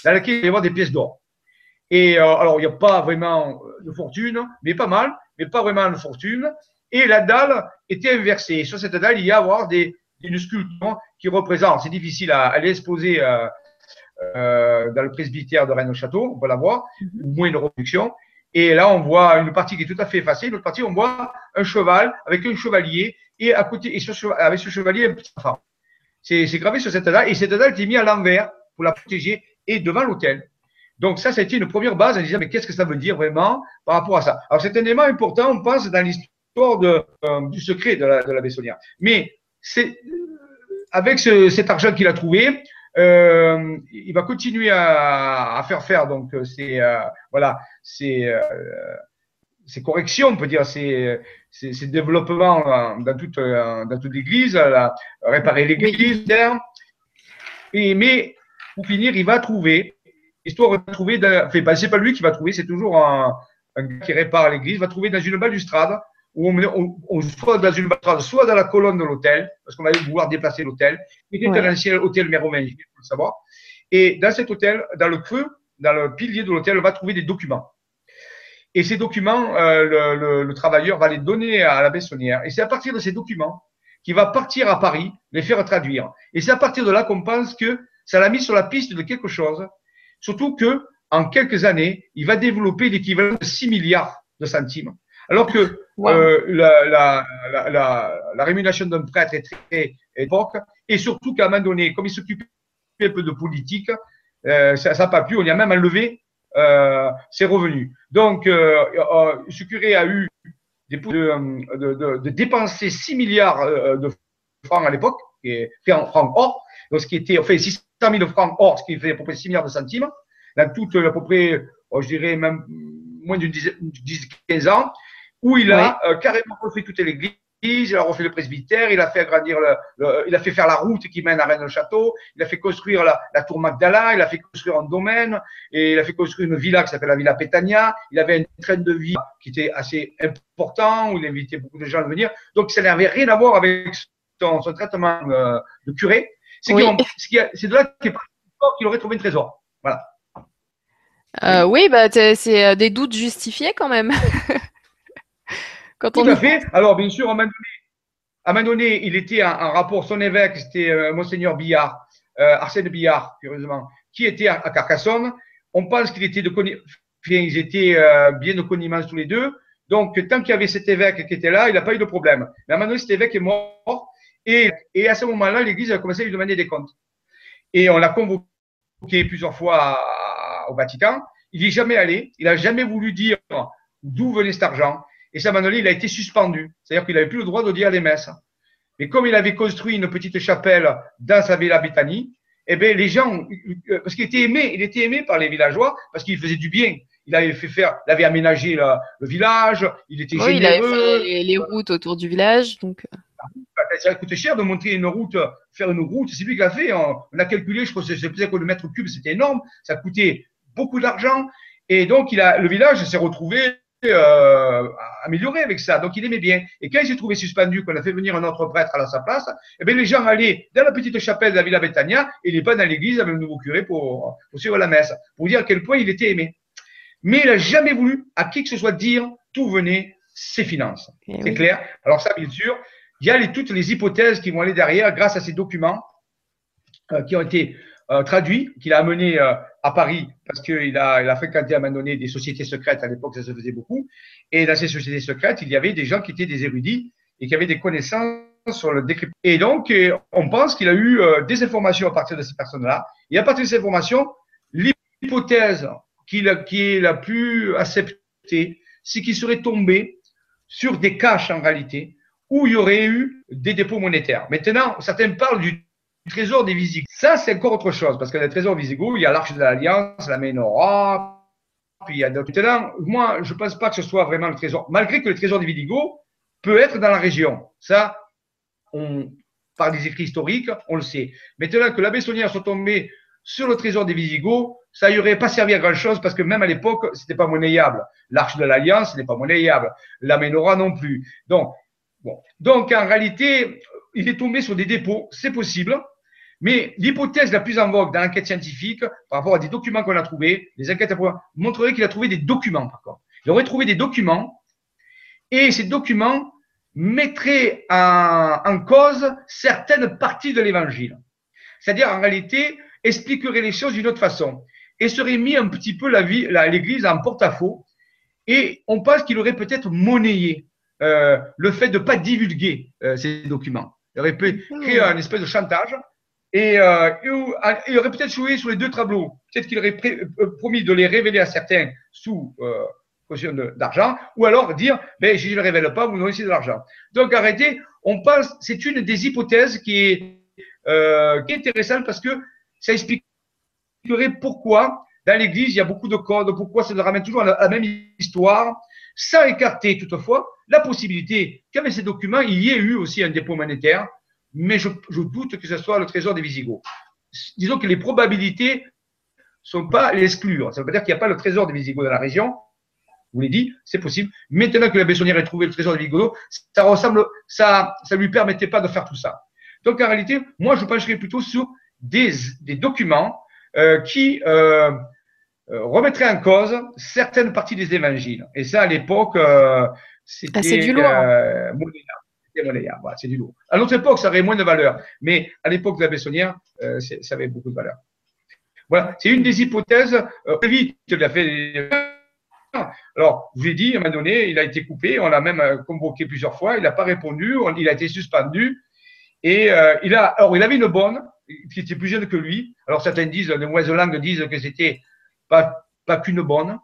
dans lequel il va y avoir des pièces d'or. Et euh, alors, il n'y a pas vraiment de fortune, mais pas mal, mais pas vraiment de fortune. Et la dalle était inversée. Sur cette dalle, il y a avoir des, une sculpture qui représente, c'est difficile à, à l'exposer euh, euh, dans le presbytère de Rennes-au-Château, on peut la voir, mhm. ou moins une reproduction. Et là, on voit une partie qui est tout à fait effacée, une autre partie, on voit un cheval avec un chevalier et à côté, et sur, avec ce chevalier, un petit enfant. C'est gravé sur cette dalle, et cette dalle est mise à l'envers pour la protéger et devant l'autel. Donc ça, été une première base en disant, mais qu'est-ce que ça veut dire vraiment par rapport à ça? Alors c'est un élément important, on pense, dans l'histoire euh, du secret de la, de la Bessonnière. Mais avec ce, cet argent qu'il a trouvé, euh, il va continuer à, à, faire faire. Donc ces euh, voilà ces, euh, ces corrections, on peut dire. Ces, ces, ces développements dans toute dans toute l'Église, réparer l'Église, et mais pour finir, il va trouver histoire de trouver, enfin, ben, c'est pas lui qui va trouver, c'est toujours un, un, gars qui répare l'église, va trouver dans une balustrade, où on, on, on, soit dans une balustrade, soit dans la colonne de l'hôtel, parce qu'on allait vouloir déplacer l'hôtel, qui était ouais. un ancien hôtel mérovinge, il faut le savoir. Et dans cet hôtel, dans le creux, dans le pilier de l'hôtel, on va trouver des documents. Et ces documents, euh, le, le, le, travailleur va les donner à la Bessonnière. Et c'est à partir de ces documents qu'il va partir à Paris, les faire traduire. Et c'est à partir de là qu'on pense que ça l'a mis sur la piste de quelque chose Surtout que en quelques années, il va développer l'équivalent de 6 milliards de centimes. Alors que euh, la, la, la, la, rémunération d'un prêtre est très époque, et surtout qu'à un moment donné, comme il s'occupait un peu de politique, euh, ça n'a pas pu, on y a même enlevé euh, ses revenus. Donc, euh, euh, ce curé a eu des, de, de, de, dépenser 6 milliards euh, de francs à l'époque, fait en francs or, donc ce qui était, enfin, 600 000 francs or, ce qui fait à peu près 6 milliards de centimes, dans toute, à peu près, je dirais même moins d'une 10-15 ans, où il a euh, carrément refait toute l'église, il a refait le presbytère, il a fait agrandir le, le, il a fait faire la route qui mène à Rennes-le-Château, il a fait construire la, la, tour Magdala, il a fait construire un domaine, et il a fait construire une villa qui s'appelle la Villa Pétania. Il avait un train de vie qui était assez important, où il invitait beaucoup de gens à venir. Donc, ça n'avait rien à voir avec son, son traitement euh, de curé. C'est oui. de là qu'il aurait trouvé un trésor. Voilà. Euh, oui, bah, c'est euh, des doutes justifiés quand même. quand Tout à fait. Alors, bien sûr, à un moment donné, à un moment donné il était en, rapport, son évêque, c'était euh, Monseigneur Billard, euh, Arsène Billard, curieusement, qui était à, à Carcassonne. On pense qu'il était de ils étaient euh, bien de connivence tous les deux. Donc, tant qu'il y avait cet évêque qui était là, il n'a pas eu de problème. Mais à un moment donné, cet évêque est mort. Et, et à ce moment-là, l'Église a commencé à lui demander des comptes. Et on l'a convoqué plusieurs fois à, au Vatican. Il n'y est jamais allé. Il n'a jamais voulu dire d'où venait cet argent. Et donné, il a été suspendu. C'est-à-dire qu'il n'avait plus le droit de dire les messes. Mais comme il avait construit une petite chapelle dans sa villa Bethanie, eh bien, les gens, parce qu'il était aimé, il était aimé par les villageois, parce qu'il faisait du bien. Il avait fait faire, il avait aménagé le, le village, il était oui, généreux. Il avait fait les, les, routes autour du village, donc. Euh. Ça coûte cher de monter une route, faire une route. C'est lui qui l'a fait. On, on, a calculé, je crois que c'est peut-être que le mètre cube, c'était énorme. Ça coûtait beaucoup d'argent. Et donc, il a, le village s'est retrouvé euh, amélioré avec ça. Donc, il aimait bien. Et quand il s'est trouvé suspendu, qu'on a fait venir un autre prêtre à sa place, eh bien, les gens allaient dans la petite chapelle de la Villa Betania et les pas dans l'église avec le nouveau curé pour, pour suivre la messe. Pour dire à quel point il était aimé. Mais il n'a jamais voulu à qui que ce soit dire d'où venaient ses finances. C'est oui. clair Alors ça, bien sûr, il y a les, toutes les hypothèses qui vont aller derrière grâce à ces documents euh, qui ont été euh, traduit, qu'il a amené euh, à Paris parce qu'il a, il a fréquenté à un moment donné des sociétés secrètes. À l'époque, ça se faisait beaucoup. Et dans ces sociétés secrètes, il y avait des gens qui étaient des érudits et qui avaient des connaissances sur le décryptage. Et donc, on pense qu'il a eu des informations à partir de ces personnes-là. Et à partir de ces informations, l'hypothèse qui est la plus acceptée, c'est qu'il serait tombé sur des caches en réalité où il y aurait eu des dépôts monétaires. Maintenant, certains parlent du trésor des Visigoths. Ça, c'est encore autre chose, parce que le trésor Visigoths, il y a l'arche de l'Alliance, la Ménorah, puis il y a d'autres. Maintenant, moi, je ne pense pas que ce soit vraiment le trésor, malgré que le trésor des Visigoths peut être dans la région. Ça, on, par des écrits historiques, on le sait. Maintenant que l'abbé Saunière soit tombé sur le trésor des Visigoths, ça n'y aurait pas servi à grand chose parce que même à l'époque, c'était pas monnayable. L'arche de l'Alliance n'est pas monnayable. La Ménorah non plus. Donc, bon. Donc, en réalité, il est tombé sur des dépôts, c'est possible. Mais l'hypothèse la plus en vogue dans l'enquête scientifique, par rapport à des documents qu'on a trouvés, les enquêtes montrerait qu'il a trouvé des documents, par contre. Il aurait trouvé des documents, et ces documents mettraient en, en cause certaines parties de l'évangile. C'est-à-dire, en réalité, expliquerait les choses d'une autre façon et serait mis un petit peu l'Église en porte-à-faux. Et on pense qu'il aurait peut-être monnayé euh, le fait de ne pas divulguer euh, ces documents. Il aurait pu créer un espèce de chantage et euh, il aurait peut-être joué sur les deux tableaux. Peut-être qu'il aurait euh, promis de les révéler à certains sous euh, caution d'argent, ou alors dire, ben, je ne le révèle pas, vous n'aurez de l'argent. Donc arrêtez, on pense, c'est une des hypothèses qui est, euh, qui est intéressante parce que ça expliquerait pourquoi dans l'Église il y a beaucoup de codes, pourquoi ça ramène toujours à la même histoire, sans écarter toutefois la possibilité qu'avec ces documents, il y ait eu aussi un dépôt monétaire mais je, doute que ce soit le trésor des Visigoths. Disons que les probabilités sont pas l'exclure. Ça veut pas dire qu'il n'y a pas le trésor des Visigoths dans la région. vous l'avez dit, c'est possible. Maintenant que la Bessonnière ait trouvé le trésor des Visigoths, ça ressemble, ça, ça lui permettait pas de faire tout ça. Donc en réalité, moi je pencherais plutôt sur des, des documents euh, qui euh, euh, remettraient en cause certaines parties des évangiles. Et ça, à l'époque, euh, c'était ah, du lourd. À notre époque, ça aurait moins de valeur, mais à l'époque de la Bessonnière, euh, ça avait beaucoup de valeur. Voilà, c'est une des hypothèses. Euh, vite, il a fait. Alors, je vous l'ai dit, à un moment donné, il a été coupé, on l'a même euh, convoqué plusieurs fois, il n'a pas répondu, il a été suspendu. Et euh, il a, alors, il avait une bonne, qui était plus jeune que lui. Alors, certains disent, les mauvaises langues disent que c'était pas, pas qu'une bonne.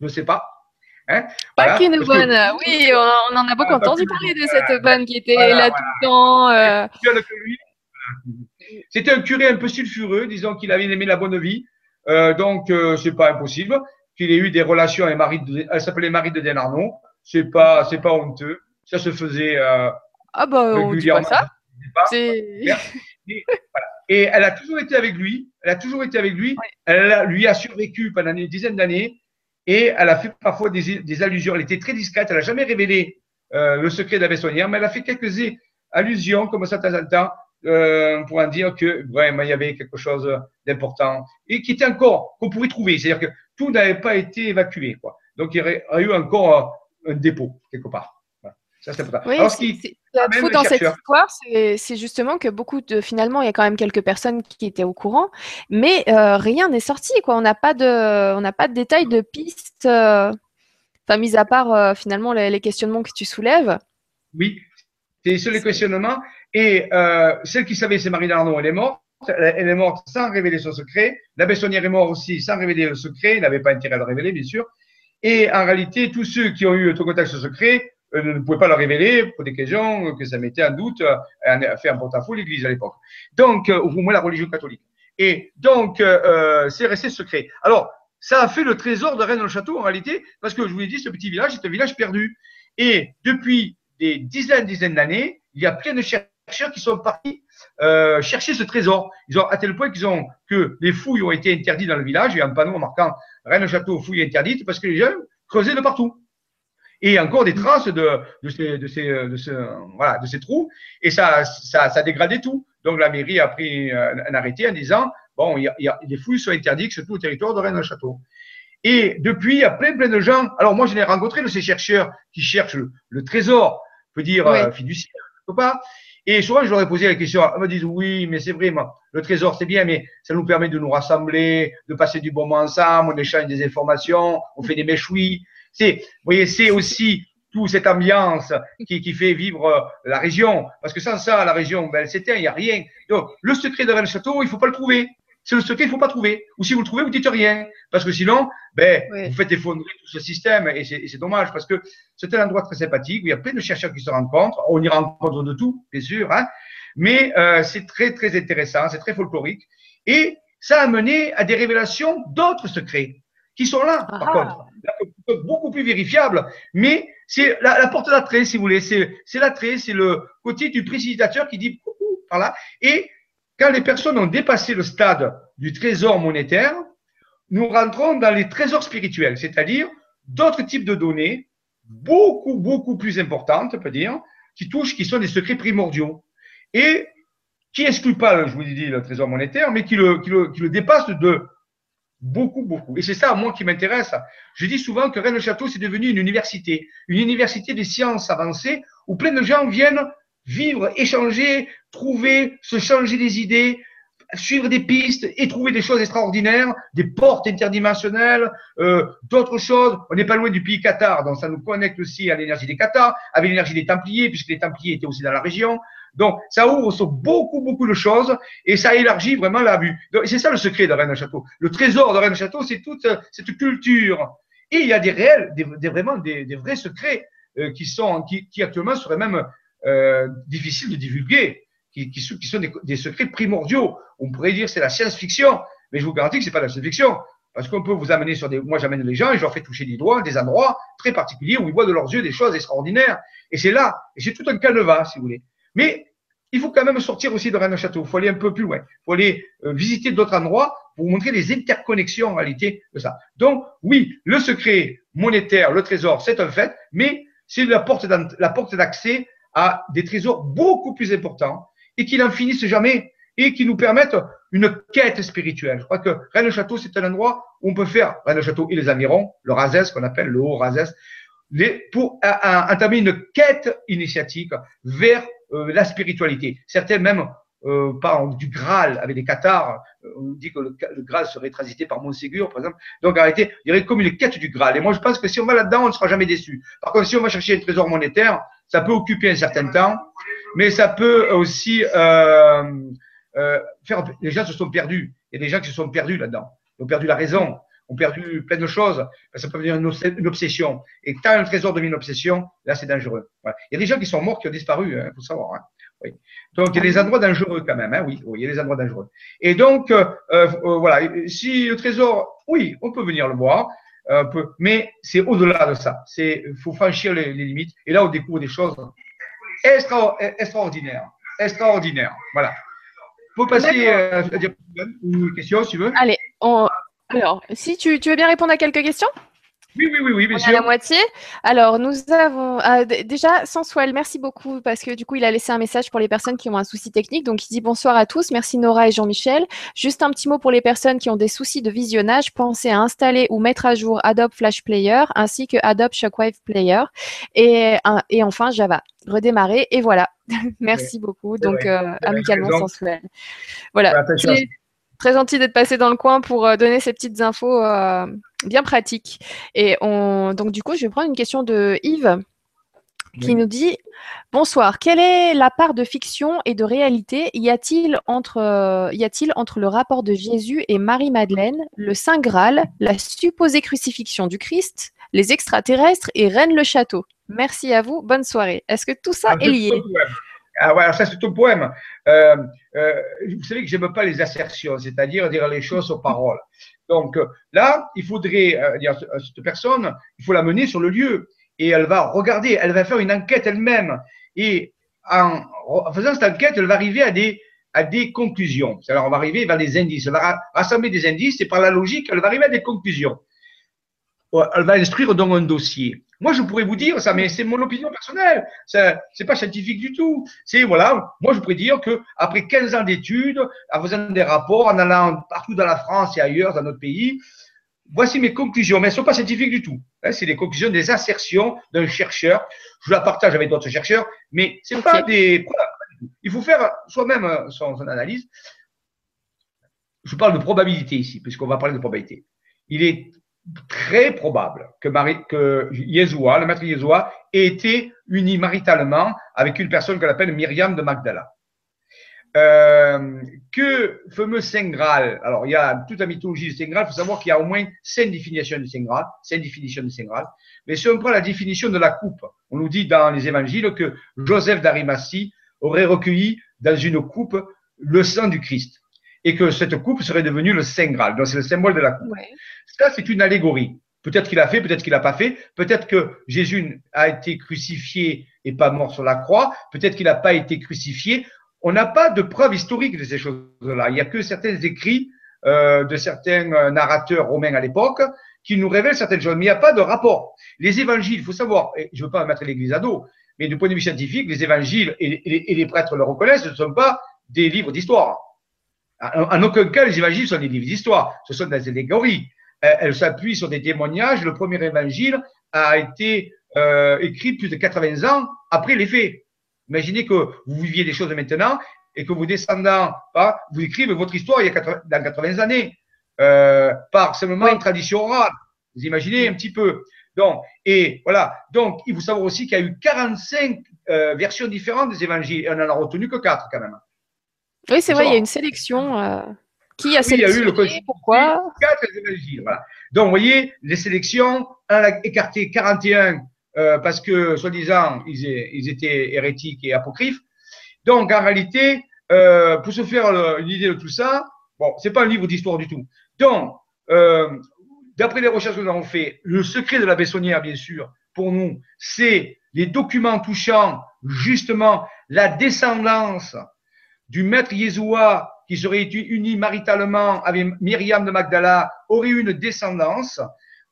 Je ne sais pas. Hein pas qu'une bonne. Oui, on, en a beaucoup entendu parler de cette bonne qui était là tout le temps. Euh. C'était un curé un peu sulfureux, disons qu'il avait aimé la bonne vie. Euh, donc, euh, c'est pas impossible qu'il ait eu des relations avec Marie de, elle s'appelait Marie de Denarnon. C'est pas, c'est pas honteux. Ça se faisait. Euh, ah bah, on dit pas ça. Et, elle a toujours été avec lui. Elle a toujours été avec lui. Elle lui a survécu pendant une dizaine d'années. Et elle a fait parfois des, allusions. Elle était très discrète. Elle n'a jamais révélé euh, le secret de la mais elle a fait quelques allusions comme ça de temps en temps euh, pour en dire que vraiment il y avait quelque chose d'important et qui était encore qu'on pourrait trouver. C'est-à-dire que tout n'avait pas été évacué. Quoi. Donc il y aurait eu encore un dépôt quelque part. Ça, c'est oui, Alors, ce qui, dans cette histoire, c'est justement que beaucoup de finalement, il y a quand même quelques personnes qui étaient au courant, mais euh, rien n'est sorti. Quoi. On n'a pas de, on n'a pas de détails de pistes, euh, enfin, mis à part euh, finalement les, questionnements que tu soulèves. Oui, c'est sur les questionnements. Et celle qui savait, c'est Marie Darnaud, elle est morte. Elle est morte sans révéler son secret. La Bessonnière est mort aussi sans révéler le secret. Il n'avait pas intérêt à le révéler, bien sûr. Et en réalité, tous ceux qui ont eu au contact ce secret ne pouvait pas le révéler pour des questions que ça mettait en doute, euh, fait un porte-à-faux l'Église à l'époque. Donc, euh, au moins la religion catholique. Et donc, c'est resté secret. Alors, ça a fait le trésor de Rennes-le-Château en réalité, parce que je vous l'ai dit, ce petit village est un village perdu. Et depuis des dizaines, dizaines d'années, il y a plein de chercheurs qui sont partis euh, chercher ce trésor. Ils ont à tel point qu'ils ont que les fouilles ont été interdites dans le village. Il y a un panneau marquant Rennes-le-Château fouilles interdites parce que les gens creusaient de partout et encore des traces de, de, ces, de, ces, de, voilà, de ces trous, et ça, ça, ça dégradait tout. Donc la mairie a pris un, arrêté en disant bon, il y a, il y a, les fouilles sont interdites sur tout le territoire de Rennes-le-Château. Et depuis, il y a plein, plein de gens. Alors moi, je l'ai rencontré de ces chercheurs qui cherchent le, trésor, on peut dire euh, fiduciaire, pas. Et souvent, je leur ai posé la question, ils me disent oui, mais c'est vrai, le trésor, c'est bien, mais ça nous permet de nous rassembler, de passer du bon moment ensemble, on échange des informations, on fait des méchouis. C'est, vous voyez, c'est aussi toute cette ambiance qui, qui, fait vivre euh, la région. Parce que sans ça, la région, ben, elle s'éteint, il n'y a rien. Donc, le secret de Rennes-Château, il faut pas le trouver. C'est le secret, il faut pas trouver. Ou si vous le trouvez, vous dites rien. Parce que sinon, ben, vous faites effondrer tout ce système. Et c'est dommage parce que c'est un endroit très sympathique où il y a plein de chercheurs qui se rencontrent. On y rencontre de tout, bien sûr. Hein. Mais euh, c'est très, très intéressant. C'est très folklorique. Et ça a mené à des révélations d'autres secrets qui sont là, par ah. contre. Beaucoup plus vérifiables. Mais c'est la, porte d'attrait, si vous voulez. C'est l'attrait, c'est le côté du précipitateur qui dit par là. Et quand les personnes ont dépassé le stade du trésor monétaire, nous rentrons dans les trésors spirituels, c'est-à-dire d'autres types de données beaucoup, beaucoup plus importantes, on peut dire, qui touchent, qui sont des secrets primordiaux et qui excluent pas, je vous dit, le trésor monétaire, mais qui le, qui le, qui le dépassent de beaucoup, beaucoup. Et c'est ça, moi, qui m'intéresse. Je dis souvent que Rennes-le-Château, c'est devenu une université, une université des sciences avancées où plein de gens viennent vivre, échanger, trouver, se changer des idées, suivre des pistes et trouver des choses extraordinaires, des portes interdimensionnelles, euh, d'autres choses. On n'est pas loin du pays Qatar, donc ça nous connecte aussi à l'énergie des Qatar, avec l'énergie des Templiers, puisque les Templiers étaient aussi dans la région. Donc, ça ouvre sur beaucoup, beaucoup de choses et ça élargit vraiment la vue. C'est ça le secret de Rennes-Château. Le trésor de Rennes-Château, c'est toute cette culture. Et il y a des réels, des, vraiment des, des, vrais secrets euh, qui sont, qui, qui actuellement seraient même euh, difficiles de divulguer qui, qui, qui sont des, des, secrets primordiaux. On pourrait dire c'est la science-fiction, mais je vous garantis que c'est pas la science-fiction. Parce qu'on peut vous amener sur des. Moi, j'amène les gens et je leur fais toucher des doigts, des endroits très particuliers où ils voient de leurs yeux des choses extraordinaires. Et c'est là, et c'est tout un canevas, si vous voulez. Mais il faut quand même sortir aussi de Rennes-Château. Il faut aller un peu plus loin. Il faut aller euh, visiter d'autres endroits pour vous montrer les interconnexions en réalité de ça. Donc, oui, le secret monétaire, le trésor, c'est un fait, mais c'est la porte d'accès à des trésors beaucoup plus importants et qui n'en finissent jamais et qui nous permettent une quête spirituelle. Je crois que Rennes-le-Château, c'est un endroit où on peut faire, Rennes-le-Château et les environs, le Razès qu'on appelle le Haut-Razès, pour entamer une quête initiatique vers euh, la spiritualité. Certains même euh, parlent du Graal avec des cathares. Euh, on dit que le, Graal serait transité par Montségur, par exemple. Donc, réalité, il y aurait comme une quête du Graal. Et moi, je pense que si on va là-dedans, on ne sera jamais déçu. Par contre, si on va chercher un trésor monétaire, ça peut occuper un certain temps mais ça peut aussi euh, euh, faire. Les gens se sont perdus. Il y a des gens qui se sont perdus là-dedans. Ils ont perdu la raison, ont perdu plein de choses. Ça peut devenir une, obsession. Et quand un trésor devient une obsession, là, c'est dangereux. Il y a des gens qui sont morts, qui ont disparu, il hein, faut savoir. Hein. Donc, il y a des endroits dangereux quand même. Hein, oui, il y a des endroits dangereux. Et donc, euh, voilà, si le trésor, oui, on peut venir le voir. Un peu, mais c'est au-delà de ça. C'est, faut franchir les, les, limites. Et là, on découvre des choses extra, extraordinaire. Extraordinaire. Voilà. Faut passer euh, à une question, si tu veux. Allez, alors, si tu, tu veux bien répondre à quelques questions? Oui, oui, oui, oui, bien sûr. La moitié. Alors, nous avons euh, déjà Sensuel, merci beaucoup parce que du coup, il a laissé un message pour les personnes qui ont un souci technique. Donc, il dit bonsoir à tous. Merci Nora et Jean-Michel. Juste un petit mot pour les personnes qui ont des soucis de visionnage. Pensez à installer ou mettre à jour Adobe Flash Player ainsi que Adobe Shockwave Player et, et enfin Java. Redémarrer et voilà. merci beaucoup. Donc, euh, amicalement Sensuel. Voilà. Très gentil d'être passé dans le coin pour euh, donner ces petites infos euh, bien pratiques. Et on, donc, du coup, je vais prendre une question de Yves qui nous dit Bonsoir, quelle est la part de fiction et de réalité y a-t-il entre, euh, y a-t-il entre le rapport de Jésus et Marie-Madeleine, le Saint Graal, la supposée crucifixion du Christ, les extraterrestres et Rennes le Château? Merci à vous, bonne soirée. Est-ce que tout ça est lié? Ah alors ça c'est ton poème. Euh, euh, vous savez que j'aime pas les assertions, c'est-à-dire dire les choses aux paroles. Donc là, il faudrait euh, dire cette personne, il faut la mener sur le lieu et elle va regarder, elle va faire une enquête elle-même et en, en, faisant cette enquête, elle va arriver à des à des conclusions. Alors on va arriver vers des indices, elle va rassembler des indices et par la logique, elle va arriver à des conclusions. Elle va instruire donc un dossier. Moi, je pourrais vous dire ça, mais c'est mon opinion personnelle. C'est pas scientifique du tout. C'est voilà. Moi, je pourrais dire que après 15 ans d'études, en faisant des rapports, en allant partout dans la France et ailleurs dans notre pays, voici mes conclusions. Mais elles ne sont pas scientifiques du tout. Hein, c'est des conclusions, des assertions d'un chercheur. Je la partage avec d'autres chercheurs, mais c'est pas des. Il faut faire soi-même son, son, analyse. Je parle de probabilité ici, puisqu'on va parler de probabilité. Il est très probable que, Marie, que le maître Yeshua, ait été uni maritalement avec une personne qu'on appelle Myriam de Magdala. Euh, que fameux Saint Graal, alors il y a toute la mythologie du Saint Graal, il faut savoir qu'il y a au moins cinq définitions du Saint Graal, cinq définitions du Saint Graal. Mais si on prend la définition de la coupe, on nous dit dans les évangiles que Joseph d'Arimathie aurait recueilli dans une coupe le sang du Christ et que cette coupe serait devenue le Saint Graal. Donc c'est le symbole de la coupe. Ça, c'est une allégorie. Peut-être qu'il a fait, peut-être qu'il n'a pas fait. Peut-être que Jésus a été crucifié et pas mort sur la croix. Peut-être qu'il n'a pas été crucifié. On n'a pas de preuves historiques de ces choses-là. Il n'y a que certains écrits euh, de certains euh, narrateurs romains à l'époque qui nous révèlent certaines choses. Mais il n'y a pas de rapport. Les évangiles, il faut savoir, et je ne veux pas mettre l'église à dos, mais du point de vue scientifique, les évangiles, et, et les prêtres le reconnaissent, ce ne sont pas des livres d'histoire. En aucun cas, les évangiles sont des livres d'histoire, ce sont des allégories. Elles s'appuient sur des témoignages. Le premier évangile a été euh, écrit plus de 80 ans après les faits. Imaginez que vous viviez des choses maintenant et que vos descendants pas, vous écrivez votre histoire il y a 80, dans 80 années euh, par simplement une tradition orale. Vous imaginez un petit peu. Donc, et voilà. Donc, il faut savoir aussi qu'il y a eu 45 euh, versions différentes des évangiles et on n'en a retenu que 4 quand même. Oui, c'est vrai, il y a une sélection. Euh, qui a sélectionné, il y a eu le pourquoi Quatre évangiles, voilà. Donc, vous voyez, les sélections, on a écarté 41 euh, parce que, soi-disant, ils, ils, étaient hérétiques et apocryphes. Donc, en réalité, euh, pour se faire une idée de tout ça, bon, c'est pas un livre d'histoire du tout. Donc, d'après les recherches que nous avons fait, le secret de la Bessonnière, bien sûr, pour nous, c'est les documents touchant justement la descendance du maître Yeshua qui serait uni maritalement avec Myriam de Magdala aurait eu une descendance,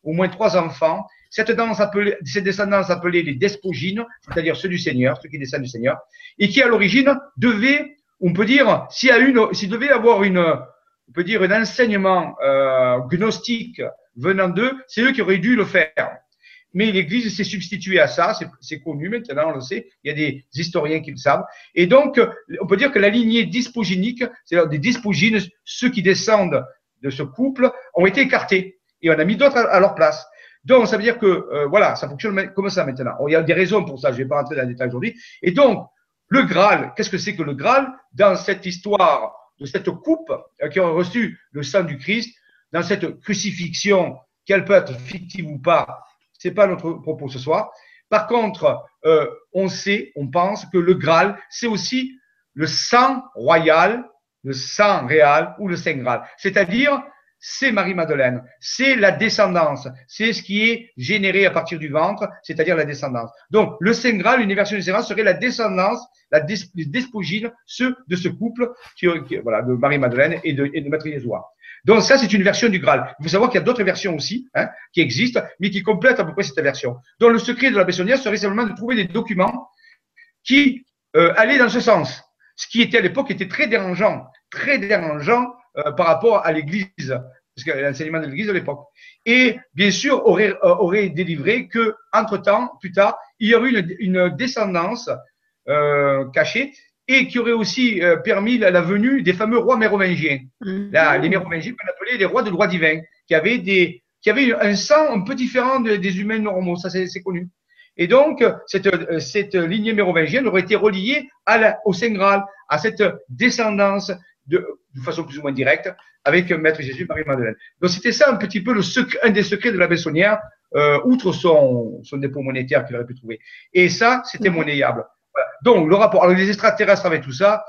au moins trois enfants. Cette, danse appelée, cette descendance appelée les despogines, c'est-à-dire ceux du Seigneur, ceux qui descendent du Seigneur, et qui à l'origine devait, on peut dire, s'il devait avoir une, on peut dire un enseignement euh, gnostique venant d'eux, c'est eux qui auraient dû le faire mais l'Église s'est substituée à ça, c'est connu maintenant, on le sait, il y a des historiens qui le savent. Et donc, on peut dire que la lignée dispogénique, c'est-à-dire des dispogines, ceux qui descendent de ce couple, ont été écartés et on a mis d'autres à, leur place. Donc, ça veut dire que, euh, voilà, ça fonctionne comme ça maintenant. il y a des raisons pour ça, je ne vais pas rentrer dans les détails aujourd'hui. Et donc, le Graal, qu'est-ce que c'est que le Graal? Dans cette histoire de cette coupe euh, qui a reçu le sang du Christ, dans cette crucifixion, qu'elle peut être fictive ou pas, c'est pas notre propos ce soir. Par contre, euh, on sait, on pense que le Graal, c'est aussi le sang royal, le sang réel ou le Saint Graal. C'est-à-dire, c'est Marie-Madeleine, c'est la descendance, c'est ce qui est généré à partir du ventre, c'est-à-dire la descendance. Donc, le Saint Graal, une version du Saint serait la descendance, la despogine, ceux de ce couple qui, de Marie-Madeleine et de, et de Maître donc ça, c'est une version du Graal. Il faut savoir qu'il y a d'autres versions aussi hein, qui existent, mais qui complètent à peu près cette version. Donc le secret de la Bessonnière serait simplement de trouver des documents qui euh, allaient dans ce sens. Ce qui était à l'époque était très dérangeant, très dérangeant euh, par rapport à l'Église, parce que l'enseignement de l'Église de l'époque. Et bien sûr, aurait, euh, délivré que, entre-temps, plus tard, il y aurait une, une descendance cachée et qui aurait aussi euh, permis la, venue des fameux rois mérovingiens. Mhm. Là, les mérovingiens qu'on appelait les rois de droit divin, qui avaient, des, qui avaient un sang un peu différent des humains normaux, ça c'est connu. Et donc, cette, euh, cette lignée mérovingienne aurait été reliée à la, au Saint Graal, à cette descendance de, de façon plus ou moins directe avec Maître Jésus, Marie-Madeleine. Donc, c'était ça un petit peu le secret, un des secrets de la Bessonnière, euh, outre son, son dépôt monétaire qu'il aurait pu trouver. Et ça, c'était monnayable. Donc, le rapport, alors les extraterrestres avec tout ça,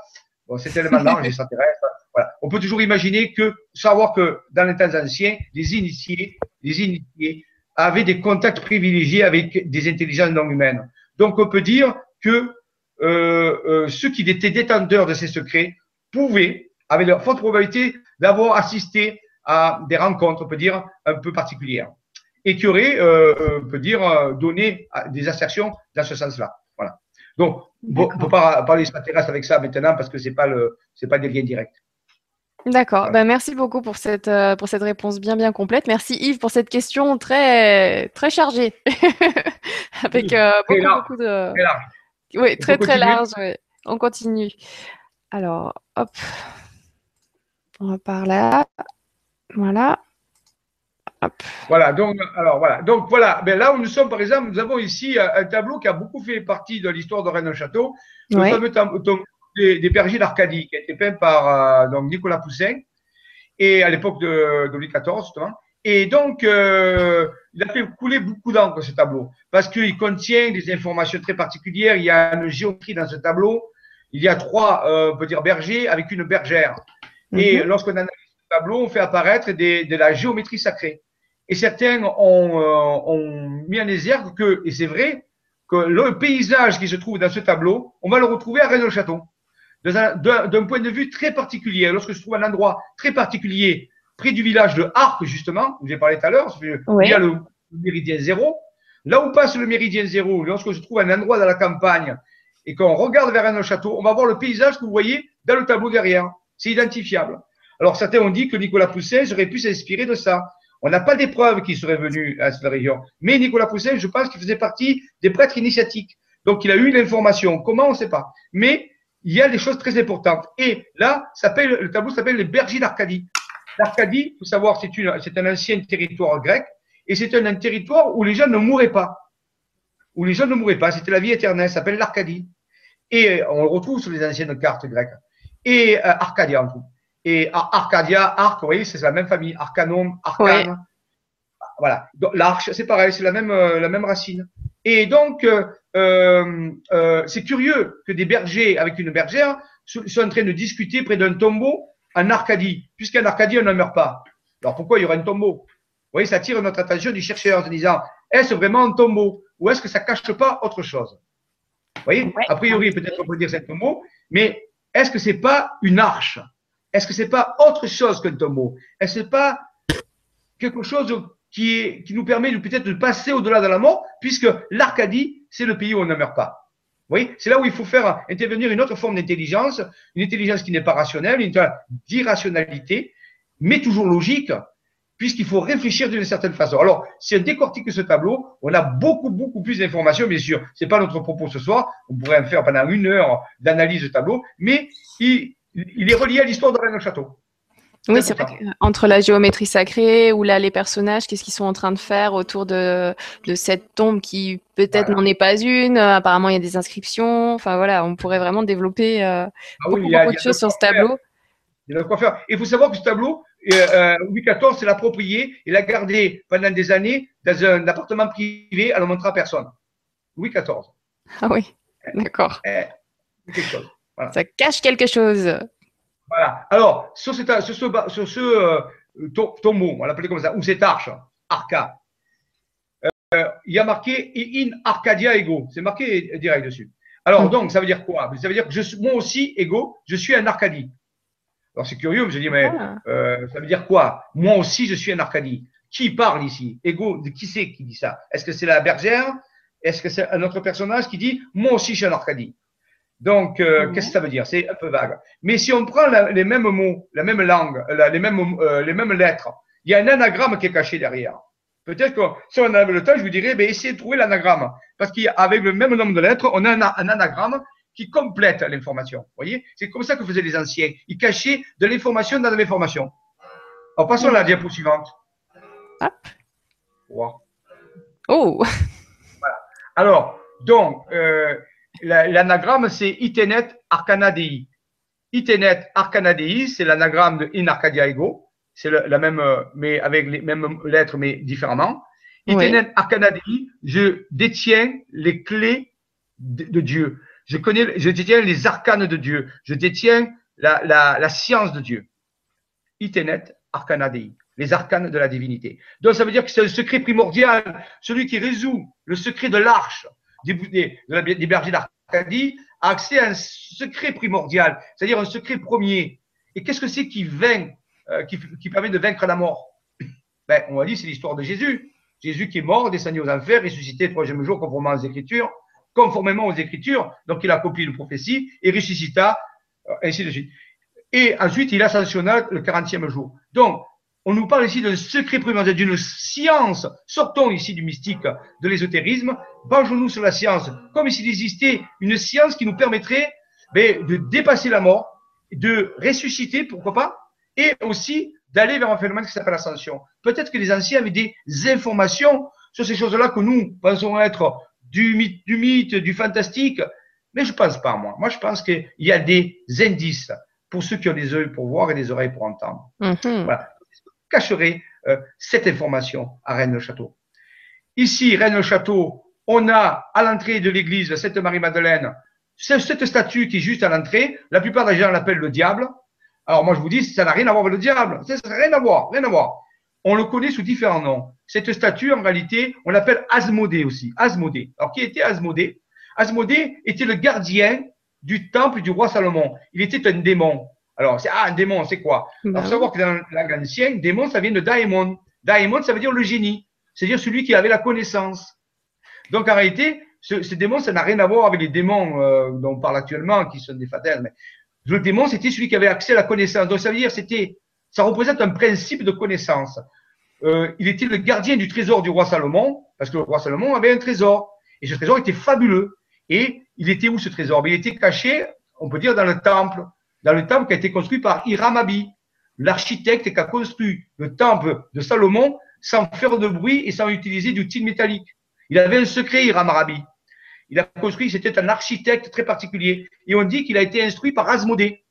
bon, c'est tellement large, les extraterrestres. Voilà. On peut toujours imaginer que, savoir que dans les temps anciens, les initiés, les initiés avaient des contacts privilégiés avec des intelligences non humaines. Donc, on peut dire que euh, euh, ceux qui étaient détenteurs de ces secrets pouvaient, avec leur forte probabilité, d'avoir assisté à des rencontres, on peut dire, un peu particulières, et qui auraient, euh, on peut dire, donné des assertions dans ce sens-là. Donc, on ne peut pas parler extraterrestre avec ça maintenant parce que ce n'est pas, le, pas des liens directs. D'accord. Ben, merci beaucoup pour cette, euh, pour cette réponse bien, bien complète. Merci Yves pour cette question très, très chargée. avec euh, beaucoup, beaucoup de. Très large. Oui, très, très large. On continue. Alors, hop. On repart là. Voilà. Hop. Voilà, donc, alors voilà. Donc voilà, ben là où nous sommes, par exemple, nous avons ici un, tableau qui a beaucoup fait partie de l'histoire de Rennes-Château, le fameux tableau des, bergers d'Arcadie, qui a été peint par euh, donc Nicolas Poussin, et à l'époque de, de, Louis XIV. Et donc, euh, il a fait couler beaucoup d'encre ce tableau, parce qu'il contient des informations très particulières. Il y a une géométrie dans ce tableau. Il y a trois, euh, on peut dire, bergers avec une bergère. Et mhm. lorsqu'on analyse ce tableau, on fait apparaître des, de la géométrie sacrée. Et certains ont, euh, ont mis en exergue que, et c'est vrai, que le paysage qui se trouve dans ce tableau, on va le retrouver à Rennes-le-Château. D'un point de vue très particulier, lorsque je trouve un endroit très particulier près du village de Arc, justement, où j'ai parlé tout à l'heure, il y a le, méridien zéro. Là où passe le méridien zéro, lorsque je trouve un endroit dans la campagne et qu'on regarde vers un château, on va voir le paysage que vous voyez dans le tableau derrière. C'est identifiable. Alors certains ont dit que Nicolas Poussin aurait pu s'inspirer de ça. On n'a pas des preuves qui seraient venues à cette région. Mais Nicolas Poussin, je pense qu'il faisait partie des prêtres initiatiques. Donc il a eu l'information. Comment, on ne sait pas. Mais il y a des choses très importantes. Et là, le tableau s'appelle les bergers d'Arcadie. L'Arcadie, il faut savoir, c'est un ancien territoire grec et c'est un, territoire où les gens ne mouraient pas. Où les gens ne mouraient pas. C'était la vie éternelle. Ça s'appelle l'Arcadie. Et on le retrouve sur les anciennes cartes grecques. Et euh, Arcadia, en tout. Et Arcadia, Arc, vous voyez, c'est la même famille. Arcanum, Arcane. Voilà. L'arche, c'est pareil, c'est la même, euh, la même racine. Et donc, euh, euh, c'est curieux que des bergers avec une bergère soient en train de discuter près d'un tombeau en Arcadie, puisqu'en Arcadie, on ne meurt pas. Alors pourquoi il y aura un tombeau? Vous voyez, ça attire notre attention du chercheur en disant est-ce vraiment un tombeau? Ou est-ce que ça cache pas autre chose? Vous voyez? A priori, peut-être qu'on peut dire c'est un tombeau, mais est-ce que c'est pas une arche? Est-ce que c'est pas autre chose qu'un tombeau Est-ce que c'est pas quelque chose qui, est, qui nous permet peut-être de passer au-delà de la mort, puisque l'Arcadie, c'est le pays où on ne meurt pas oui, c'est là où il faut faire intervenir une autre forme d'intelligence, une intelligence qui n'est pas rationnelle, une d'irrationalité, mais toujours logique, puisqu'il faut réfléchir d'une certaine façon. Alors, si on décortique ce tableau, on a beaucoup, beaucoup plus d'informations, bien sûr. C'est pas notre propos ce soir. On pourrait en faire pendant une heure d'analyse de tableau, mais il, il est relié à l'histoire de Rennes-le-Château. Oui, c'est vrai qu'entre la géométrie sacrée ou là les personnages, qu'est-ce qu'ils sont en train de faire autour de, de cette tombe qui peut-être n'en est pas une. Euh, apparemment, il y a des inscriptions. Enfin voilà, on pourrait vraiment développer euh, ah beaucoup, de choses sur ce tableau. Il y a de quoi faire. Il faut savoir que ce tableau, euh, Louis XIV s'est l'approprié et l'a gardé pendant des années dans un appartement privé à le montrer à personne. Louis XIV. Ah oui, d'accord. Ça cache quelque chose. Voilà. Alors, sur, ce, sur ce euh, tombeau, on va l'appeler comme ça, ou cette arche, arca, euh, il y a marqué in Arcadia ego. C'est marqué direct dessus. Alors, hmm. donc, ça veut dire quoi? Ça veut dire que je, moi aussi, ego, je suis un Arcadie. Alors, c'est curieux, je dis, mais ah. euh, ça veut dire quoi? Moi aussi, je suis un Arcadie. Qui parle ici? Ego, de qui c'est qui dit ça? Est-ce que c'est la bergère? Est-ce que c'est un autre personnage qui dit, moi aussi, je suis un Arcadie? Donc, euh, qu'est-ce que ça veut dire? C'est un peu vague. Mais si on prend les mêmes mots, la même langue, les, mêmes, euh, les mêmes lettres, il y a un anagramme qui est caché derrière. Peut-être que si on avait le temps, je vous dirais, ben, essayez de trouver l'anagramme. Parce qu'avec le même nombre de lettres, on a un, anagramme qui complète l'information. Vous voyez? C'est comme ça que faisaient les anciens. Ils cachaient de l'information dans de l'information. Alors, passons à la diapo suivante. Hop. Oh Voilà. Alors, donc, euh, L'anagramme, c'est Itenet Arcanadei. Itenet Arcanadei, c'est l'anagramme de In Arcadia Ego. C'est la même, mais avec les mêmes lettres, mais différemment. Itenet Arcanadei, je détiens les clés de, Dieu. Je connais, je détiens les arcanes de Dieu. Je détiens la, la, la science de Dieu. Itenet Arcanadei, les arcanes de la divinité. Donc, ça veut dire que c'est le secret primordial, celui qui résout le secret de l'arche, des, des, bergers d'Arcadie a accès à un secret primordial, c'est-à-dire un secret premier. Et qu'est-ce que c'est qui, euh, qui, permet de vaincre la mort? Ben, On va dire c'est l'histoire de Jésus. Jésus qui est mort, descendu aux enfers, ressuscité le troisième jour conformément aux Écritures, conformément aux Écritures. Donc il a copié une prophétie et ressuscita, euh, ainsi de suite. Et ensuite, il ascensionna le 40e jour. Donc, on nous parle ici d'un secret primordial, d'une science. Sortons ici du mystique, de l'ésotérisme. Penchons-nous sur la science, comme s'il existait une science qui nous permettrait ben, de dépasser la mort, de ressusciter, pourquoi pas, et aussi d'aller vers un phénomène qui s'appelle l'ascension. Peut-être que les anciens avaient des informations sur ces choses-là que nous pensons être du mythe, du, mythe, du fantastique, mais je pense pas, moi. Moi, je pense qu'il y a des indices pour ceux qui ont des yeux pour voir et des oreilles pour entendre. Mm-hmm. Voilà. Cacherai euh, cette information à Rennes-le-Château. Ici, Rennes-le-Château, on a à l'entrée de l'église Sainte-Marie-Madeleine cette statue qui est juste à l'entrée. La plupart des gens l'appellent le diable. Alors moi, je vous dis, ça n'a rien à voir avec le diable. Ça n'a rien à voir, rien à voir. On le connaît sous différents noms. Cette statue, en réalité, on l'appelle Asmodée aussi. Asmodée. Alors, qui était Asmodée? Asmodée était le gardien du temple du roi Salomon. Il était un démon. Alors, c'est, ah, un démon, c'est quoi? Il bah faut savoir que dans la langue ancienne, démon, ça vient de daemon. Daemon, ça veut dire le génie. C'est-à-dire celui qui avait la connaissance. Donc, en réalité, ce, démon, ça n'a rien à voir avec les démons euh, dont on parle actuellement, qui sont des fatales. Mais le démon, c'était celui qui avait accès à la connaissance. Donc, ça veut dire, c'était, ça représente un principe de connaissance. Euh, il était le gardien du trésor du roi Salomon, parce que le roi Salomon avait un trésor. Et ce trésor était fabuleux. Et il était où ce trésor? Il était caché, on peut dire, dans le temple, dans le temple qui a été construit par Hiram Abi, l'architecte qui a construit le temple de Salomon sans faire de bruit et sans utiliser d'outils métalliques. Il avait un secret, Hiram Abi. Il a construit, c'était un architecte très particulier. Et on dit qu'il a été instruit par Asmodée.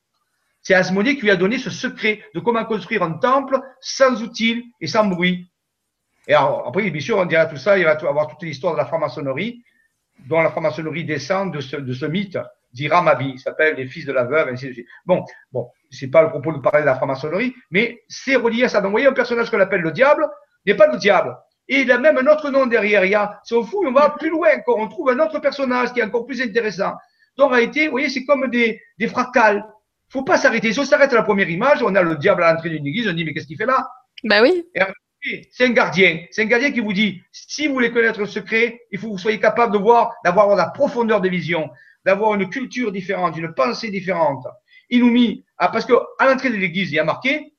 C'est Asmodée qui lui a donné ce secret de comment construire un temple sans outils et sans bruit. Et après, bien sûr, on dira tout ça, il va avoir toute l'histoire de la franc-maçonnerie, dont la franc-maçonnerie descend de ce, de ce mythe d'Iramabi, il s'appelle les fils de la veuve, ainsi de suite. Bon, bon, c'est pas le propos de parler de la franc-maçonnerie, mais c'est relié à ça. Donc, vous voyez, un personnage qu'on appelle le diable n'est pas le diable. Et il a même un autre nom derrière. Il y a, c'est fou, on va plus loin encore. On trouve un autre personnage qui est encore plus intéressant. Donc, en réalité, vous voyez, c'est comme des, des fractales. Faut pas s'arrêter. Si on s'arrête à la première image, on a le diable à l'entrée d'une église, on dit, mais qu'est-ce qu'il fait là? Ben oui. C'est un gardien. C'est un gardien qui vous dit, si vous voulez connaître le secret, il faut que vous soyez capable de voir, d'avoir la profondeur de vision, d'avoir une culture différente, une pensée différente. Il nous mit, ah, parce que à l'entrée de l'église, il y a marqué,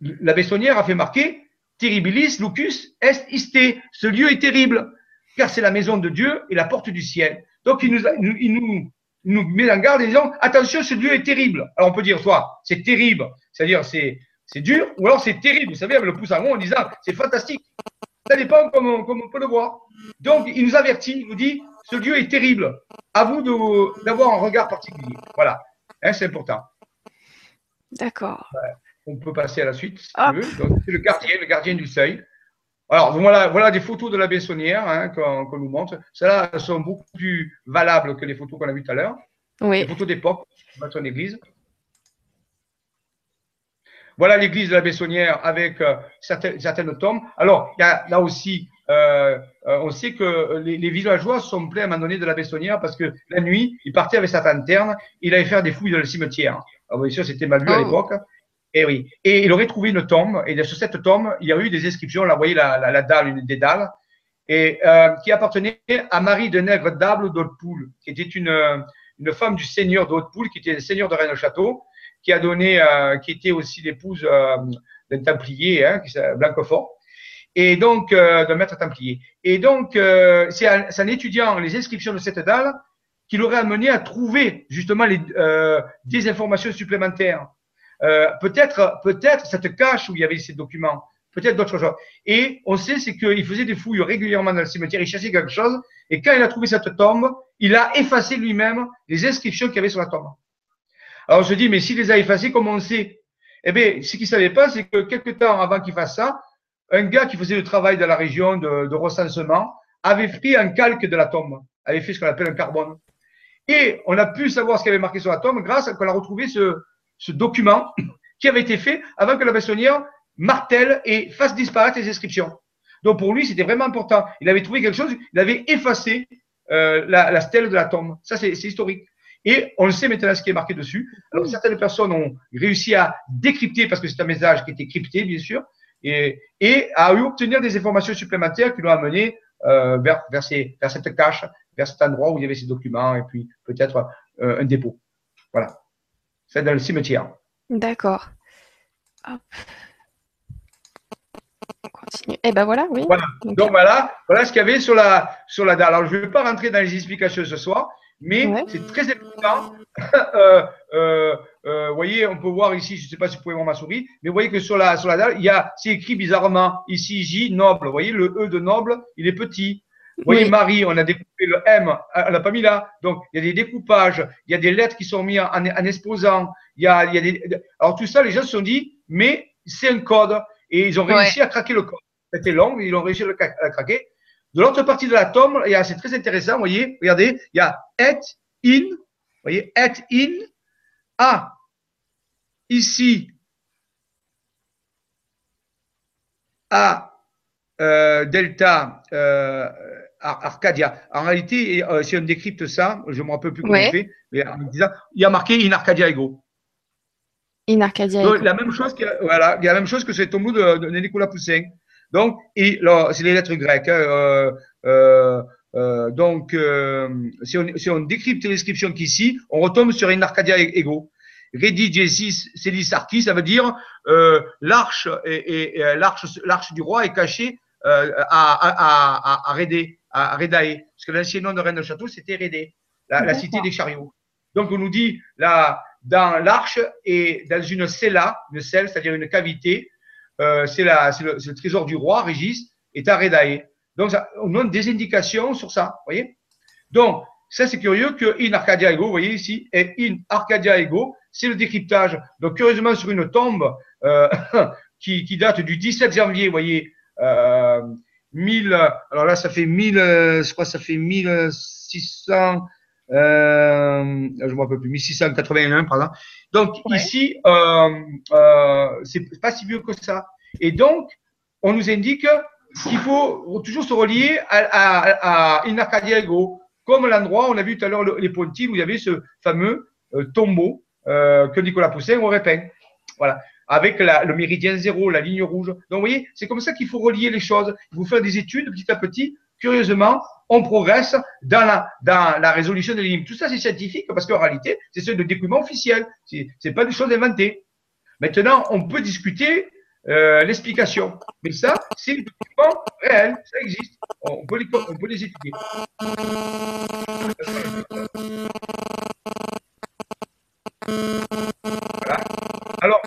la Bessonnière a fait marquer, terribilis lucus est iste. Ce lieu est terrible, car c'est la maison de Dieu et la porte du ciel. Donc, il nous, il nous, nous met en garde en disant, attention, ce lieu est terrible. Alors, on peut dire, soit, c'est terrible, c'est-à-dire, c'est, c'est dur, ou alors c'est terrible. Vous savez, avec le pouce en haut en disant c'est fantastique. Ça dépend comme comme on peut le voir. Donc, il nous avertit, il nous dit ce Dieu est terrible. À vous d'avoir un regard particulier. Voilà. Hein, c'est important. D'accord. On peut passer à la suite, si veux. C'est le gardien, le gardien du seuil. Alors, voilà, voilà des photos de la Bessonnière hein, qu'on nous montre. Celles-là sont beaucoup plus valables que les photos qu'on a vues tout à l'heure. Oui. Les photos d'époque, dans son église. Voilà l'église de la Bessonnière avec euh, certaines, certaines, tombes. Alors, il y a là aussi, euh, euh, on sait que les, les, villageois sont pleins à un moment donné de la Bessonnière parce que la nuit, il partait avec sa lanterne, il allait faire des fouilles dans le cimetière. Alors, bien sûr, c'était mal vu à oh. l'époque. Et oui. Et il aurait trouvé une tombe. Et sur cette tombe, il y a eu des inscriptions. Là, vous voyez la, la, la dalle, une des dalles, et euh, qui appartenait à Marie de Nègre d'Able d'Hautpoul, qui était une, une femme du seigneur d'Hautpoul, qui était le seigneur de Rennes-le-Château qui a donné, qui était aussi l'épouse d'un templier, hein, Blanquefort, et donc euh, d'un maître templier. Et donc, c'est un, étudiant les inscriptions de cette dalle qui l'aurait amené à trouver justement les, des informations supplémentaires. peut-être, peut-être cette cache où il y avait ces documents, peut-être d'autres choses. Et on sait, c'est qu'il faisait des fouilles régulièrement dans le cimetière, il cherchait quelque chose, et quand il a trouvé cette tombe, il a effacé lui-même les inscriptions qu'il y avait sur la tombe. Alors je dis, mais s'il les a effacés, comment on sait Eh bien, ce qu'il savait pas, c'est que quelques temps avant qu'il fasse ça, un gars qui faisait le travail dans la région de, recensement avait pris un calque de la tombe, avait fait ce qu'on appelle un carbone. Et on a pu savoir ce qui avait marqué sur la tombe grâce à qu'on a retrouvé ce, document qui avait été fait avant que la bessonnière martèle et fasse disparaître les inscriptions. Donc pour lui, c'était vraiment important. Il avait trouvé quelque chose, il avait effacé euh, la, la, stèle de la tombe. Ça, c'est historique. Et on le sait maintenant ce qui est marqué dessus. Alors, certaines personnes ont réussi à décrypter, parce que c'est un message qui était crypté, bien sûr, et, et à obtenir des informations supplémentaires qui l'ont amené euh, vers, vers, ces, vers, cette cache, vers cet endroit où il y avait ces documents, et puis peut-être euh, un dépôt. Voilà. C'est dans le cimetière. D'accord. Hop. On continue. Eh ben voilà, oui. Voilà. Donc, voilà, voilà ce qu'il y avait sur la, sur la dalle. Alors, je ne vais pas rentrer dans les explications ce soir, mais c'est très important. euh, euh, euh, vous voyez, on peut voir ici, je ne sais pas si vous pouvez voir ma souris, mais vous voyez que sur la, sur la dalle, il y a, c'est écrit bizarrement, ici J, noble. Vous voyez, le E de noble, il est petit. Vous voyez, Marie, on a découpé le M, on l'a pas mis là. Donc, il y a des découpages, il y a des lettres qui sont mises en, en exposant. Il y a, il y a des, alors, tout ça, les gens se sont dit, mais c'est un code. Et ils ont réussi à craquer le code. C'était long, mais ils ont réussi à le craquer. De l'autre partie de l'atome, c'est très intéressant, vous voyez, regardez, il y a et in, vous voyez, et in, A, ici, A, euh, delta, euh, Arcadia. En réalité, euh, si on décrypte ça, je ne me rappelle plus comment on fait, mais en disant, il y a marqué in Arcadia ego. In Arcadia ego. la même chose que, voilà, il y a la même chose que ce tombeau de, de Nicolas Poussin. Donc, c'est les lettres grecques. Hein, euh, euh, euh, donc, si on, si, on, décrypte l'inscription qu'ici, on retombe sur une Arcadia ego. Redi Jessis Celis Archi, ça veut dire l'arche et, et, l'arche du roi est cachée à, à, à, à, Rédé, à Rédae. Parce que l'ancien nom de Reine de Château, c'était Rédé, la, la, cité des chariots. Donc, on nous dit, là, dans l'arche et dans une cella, une selle, c'est-à-dire une cavité, euh, c'est le, le, trésor du roi, Régis, est à Redae. Donc, ça, on donne des indications sur ça, vous voyez? Donc, ça, c'est curieux que in Arcadia ego, vous voyez ici, et in Arcadia ego, c'est le décryptage. Donc, curieusement, sur une tombe euh, qui, qui, date du 17 janvier, vous voyez, euh, 1000, alors là, ça fait 1000, euh, je crois, ça fait 1600, euh, je ne me rappelle plus, 1681, par exemple. Donc ouais. ici, euh, euh, c'est pas si vieux que ça. Et donc, on nous indique qu'il faut toujours se relier à, à, à comme l'endroit, on a vu tout à l'heure les Pontils, où il y avait ce fameux euh, tombeau euh, que Nicolas Poussin aurait peint. Voilà. Avec la, le méridien zéro, la ligne rouge. Donc, vous voyez, c'est comme ça qu'il faut relier les choses. Il faut faire des études petit à petit. Curieusement, on progresse dans la, résolution des lignes. Tout ça, c'est scientifique parce qu'en réalité, c'est ce de documents officiels. C'est, c'est pas des choses inventées. Maintenant, on peut discuter euh, l'explication. Mais ça, c'est des documents réels. Ça existe. On peut les, étudier. Voilà. Alors,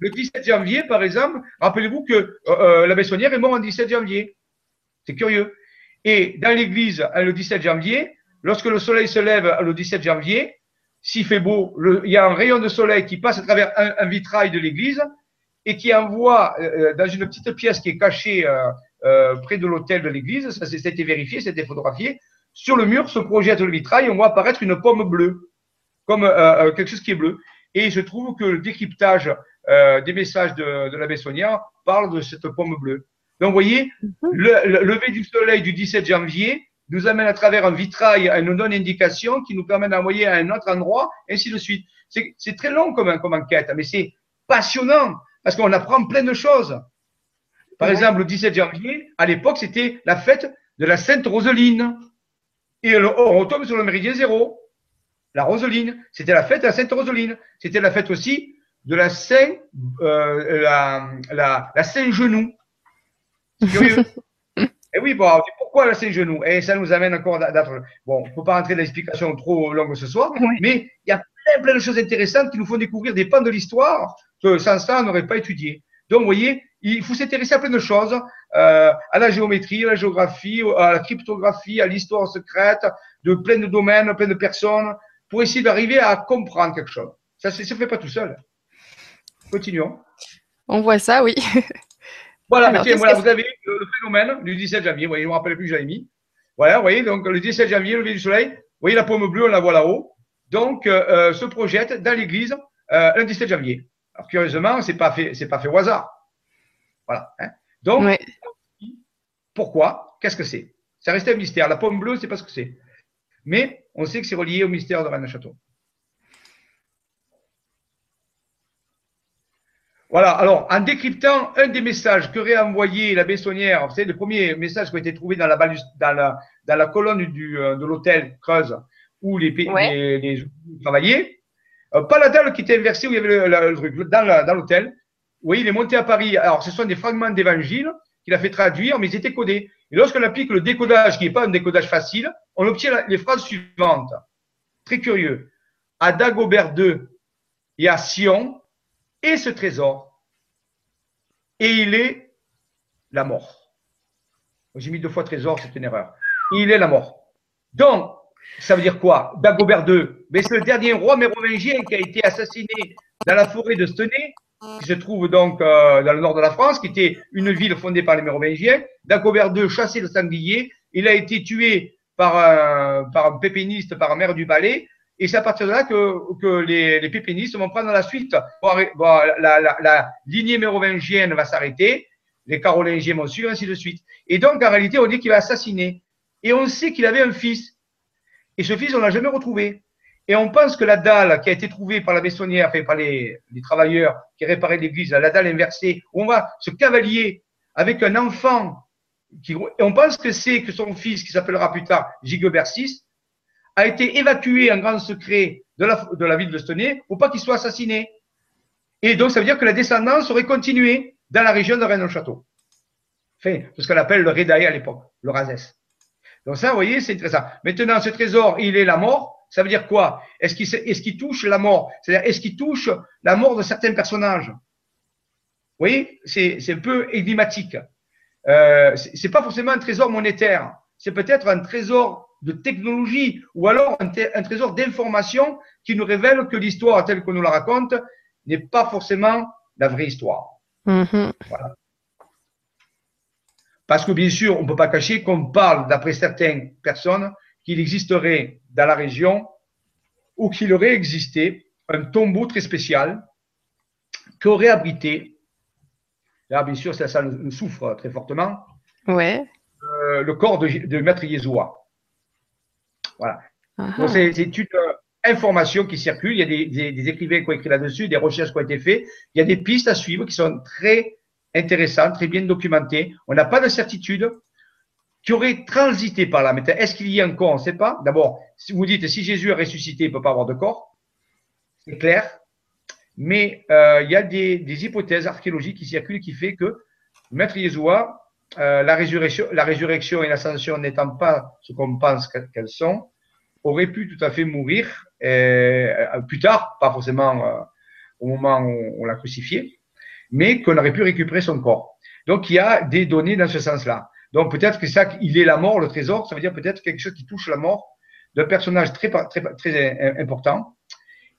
le 17 janvier, par exemple, rappelez-vous que euh, euh, la Bessonnière est morte en 17 janvier. C'est curieux. Et dans l'église, le 17 janvier, lorsque le soleil se lève le 17 janvier, s'il fait beau, il y a un rayon de soleil qui passe à travers un, vitrail de l'église et qui envoie euh, dans une petite pièce qui est cachée euh, euh, près de l'hôtel de l'église, ça c'était vérifié, c'était photographié, sur le mur se projette le vitrail, on voit apparaître une pomme bleue, comme euh, quelque chose qui est bleu. Et je trouve que le décryptage des messages de, de la parle de cette pomme bleue. Donc, vous voyez, le, le, lever du soleil du 17 janvier nous amène à travers un vitrail à une non-indication qui nous permet d'envoyer à un autre endroit, ainsi de suite. C'est très long comme, comme enquête, mais c'est passionnant parce qu'on apprend plein de choses. Par ouais. exemple, le 17 janvier, à l'époque, c'était la fête de la Sainte Roseline. Et on retombe sur le méridien zéro. La Roseline, c'était la fête de la Sainte Roseline. C'était la fête aussi de la Saint, euh, la, la, la Saint Genou. C'est curieux. Et oui, bon, pourquoi la Saint-Genou? Et ça nous amène encore d'autres. Bon, on ne peut pas rentrer dans l'explication trop longue ce soir, oui. mais il y a plein, plein de choses intéressantes qui nous font découvrir des pans de l'histoire que sans ça, on n'aurait pas étudié. Donc, vous voyez, il faut s'intéresser à plein de choses, euh, à la géométrie, à la géographie, à la cryptographie, à l'histoire secrète, de plein de domaines, plein de personnes, pour essayer d'arriver à comprendre quelque chose. Ça ne se fait pas tout seul. Continuons. On voit ça, oui. Voilà, Alors, voilà vous avez le, le, phénomène du 17 janvier. Vous voyez, je ne me rappelle plus que j'avais mis. Voilà, vous voyez, donc le 17 janvier, lever du soleil. Vous voyez la pomme bleue, on la voit là-haut. Donc, euh, se projette dans l'église euh, le 17 janvier. Alors, curieusement, ce n'est pas, fait, pas fait au hasard. Voilà. Hein. Donc, ouais. pourquoi? Qu'est-ce que c'est? Ça reste un mystère. La pomme bleue, c'est pas ce que c'est. Mais on sait que c'est relié au mystère de Rennes Voilà, alors en décryptant un des messages qu'aurait envoyé la Bessonnière, c'est le premier message qui a été trouvé dans la, dans la, dans la colonne du, euh, de l'hôtel Creuse où les, ouais. les, les travaillaient, euh, pas la dalle qui était inversée où il y avait le, le, le truc, dans l'hôtel. Vous voyez, il est monté à Paris. Alors, ce sont des fragments d'évangile qu'il a fait traduire, mais ils étaient codés. Et lorsqu'on applique le décodage, qui n'est pas un décodage facile, on obtient les phrases suivantes. très curieux. À Dagobert II et à Sion, et ce trésor, et il est la mort. J'ai mis deux fois trésor, c'est une erreur. Il est la mort. Donc, ça veut dire quoi? Dagobert II, mais c'est le dernier roi mérovingien qui a été assassiné dans la forêt de Stenay, qui se trouve donc euh, dans le nord de la France, qui était une ville fondée par les mérovingiens. Dagobert II chassé le sanglier, il a été tué par un, pépéniste, par un maire du palais, et c'est à partir de là que, que les, les pépénistes vont prendre la suite. La, la, la, lignée mérovingienne va s'arrêter, les carolingiens vont suivre, ainsi de suite. Et donc, en réalité, on dit qu'il va assassiner. Et on sait qu'il avait un fils. Et ce fils, on l'a jamais retrouvé. Et on pense que la dalle qui a été trouvée par la maçonnière, enfin par les, les travailleurs qui réparaient l'église, la dalle inversée, où on voit ce cavalier avec un enfant, qui, on pense que c'est que son fils, qui s'appellera plus tard Gigobert VI, a été évacué en grand secret de la, ville de Stenay pour pas qu'il soit assassiné. Et donc, ça veut dire que la descendance aurait continué dans la région de Rennes-le-Château. Enfin, ce qu'on appelle le Rédaï à l'époque, le Razès. Donc ça, vous voyez, c'est intéressant. Maintenant, ce trésor, il est la mort. Ça veut dire quoi? Est-ce qu'il est qu'il touche la mort? C'est-à-dire, est-ce qu'il touche la mort de certains personnages? Vous voyez, c'est un peu énigmatique. Euh, c'est pas forcément un trésor monétaire. C'est peut-être un trésor de technologie ou alors un, trésor d'information qui nous révèle que l'histoire telle qu'on nous la raconte n'est pas forcément la vraie histoire. Mm-hmm. Voilà. Parce que bien sûr, on ne peut pas cacher qu'on parle, d'après certaines personnes, qu'il existerait dans la région ou qu'il aurait existé un tombeau très spécial qui aurait abrité, là bien sûr ça, ça nous souffre très fortement, ouais. Euh, le corps de, de Maître Yeshua. Voilà. Ah c'est une euh, information qui circule. Il y a des, écrivains qui ont écrit là-dessus, des recherches qui ont été faites. Il y a des pistes à suivre qui sont très intéressantes, très bien documentées. On n'a pas de certitude qui aurait transité par là. Mais est-ce qu'il y a un corps On ne sait pas. D'abord, si vous dites si Jésus a ressuscité, il ne peut pas avoir de corps. C'est clair. Mais euh, il y a des, hypothèses archéologiques qui circulent qui fait que Maître Yeshua euh, la, résurrection, et l'ascension n'étant pas ce qu'on pense qu'elles sont, aurait pu tout à fait mourir euh, plus tard, pas forcément euh, au moment où on l'a crucifié, mais qu'on aurait pu récupérer son corps. Donc il y a des données dans ce sens-là. Donc peut-être que ça, il est la mort, le trésor, ça veut dire peut-être quelque chose qui touche la mort d'un personnage très, important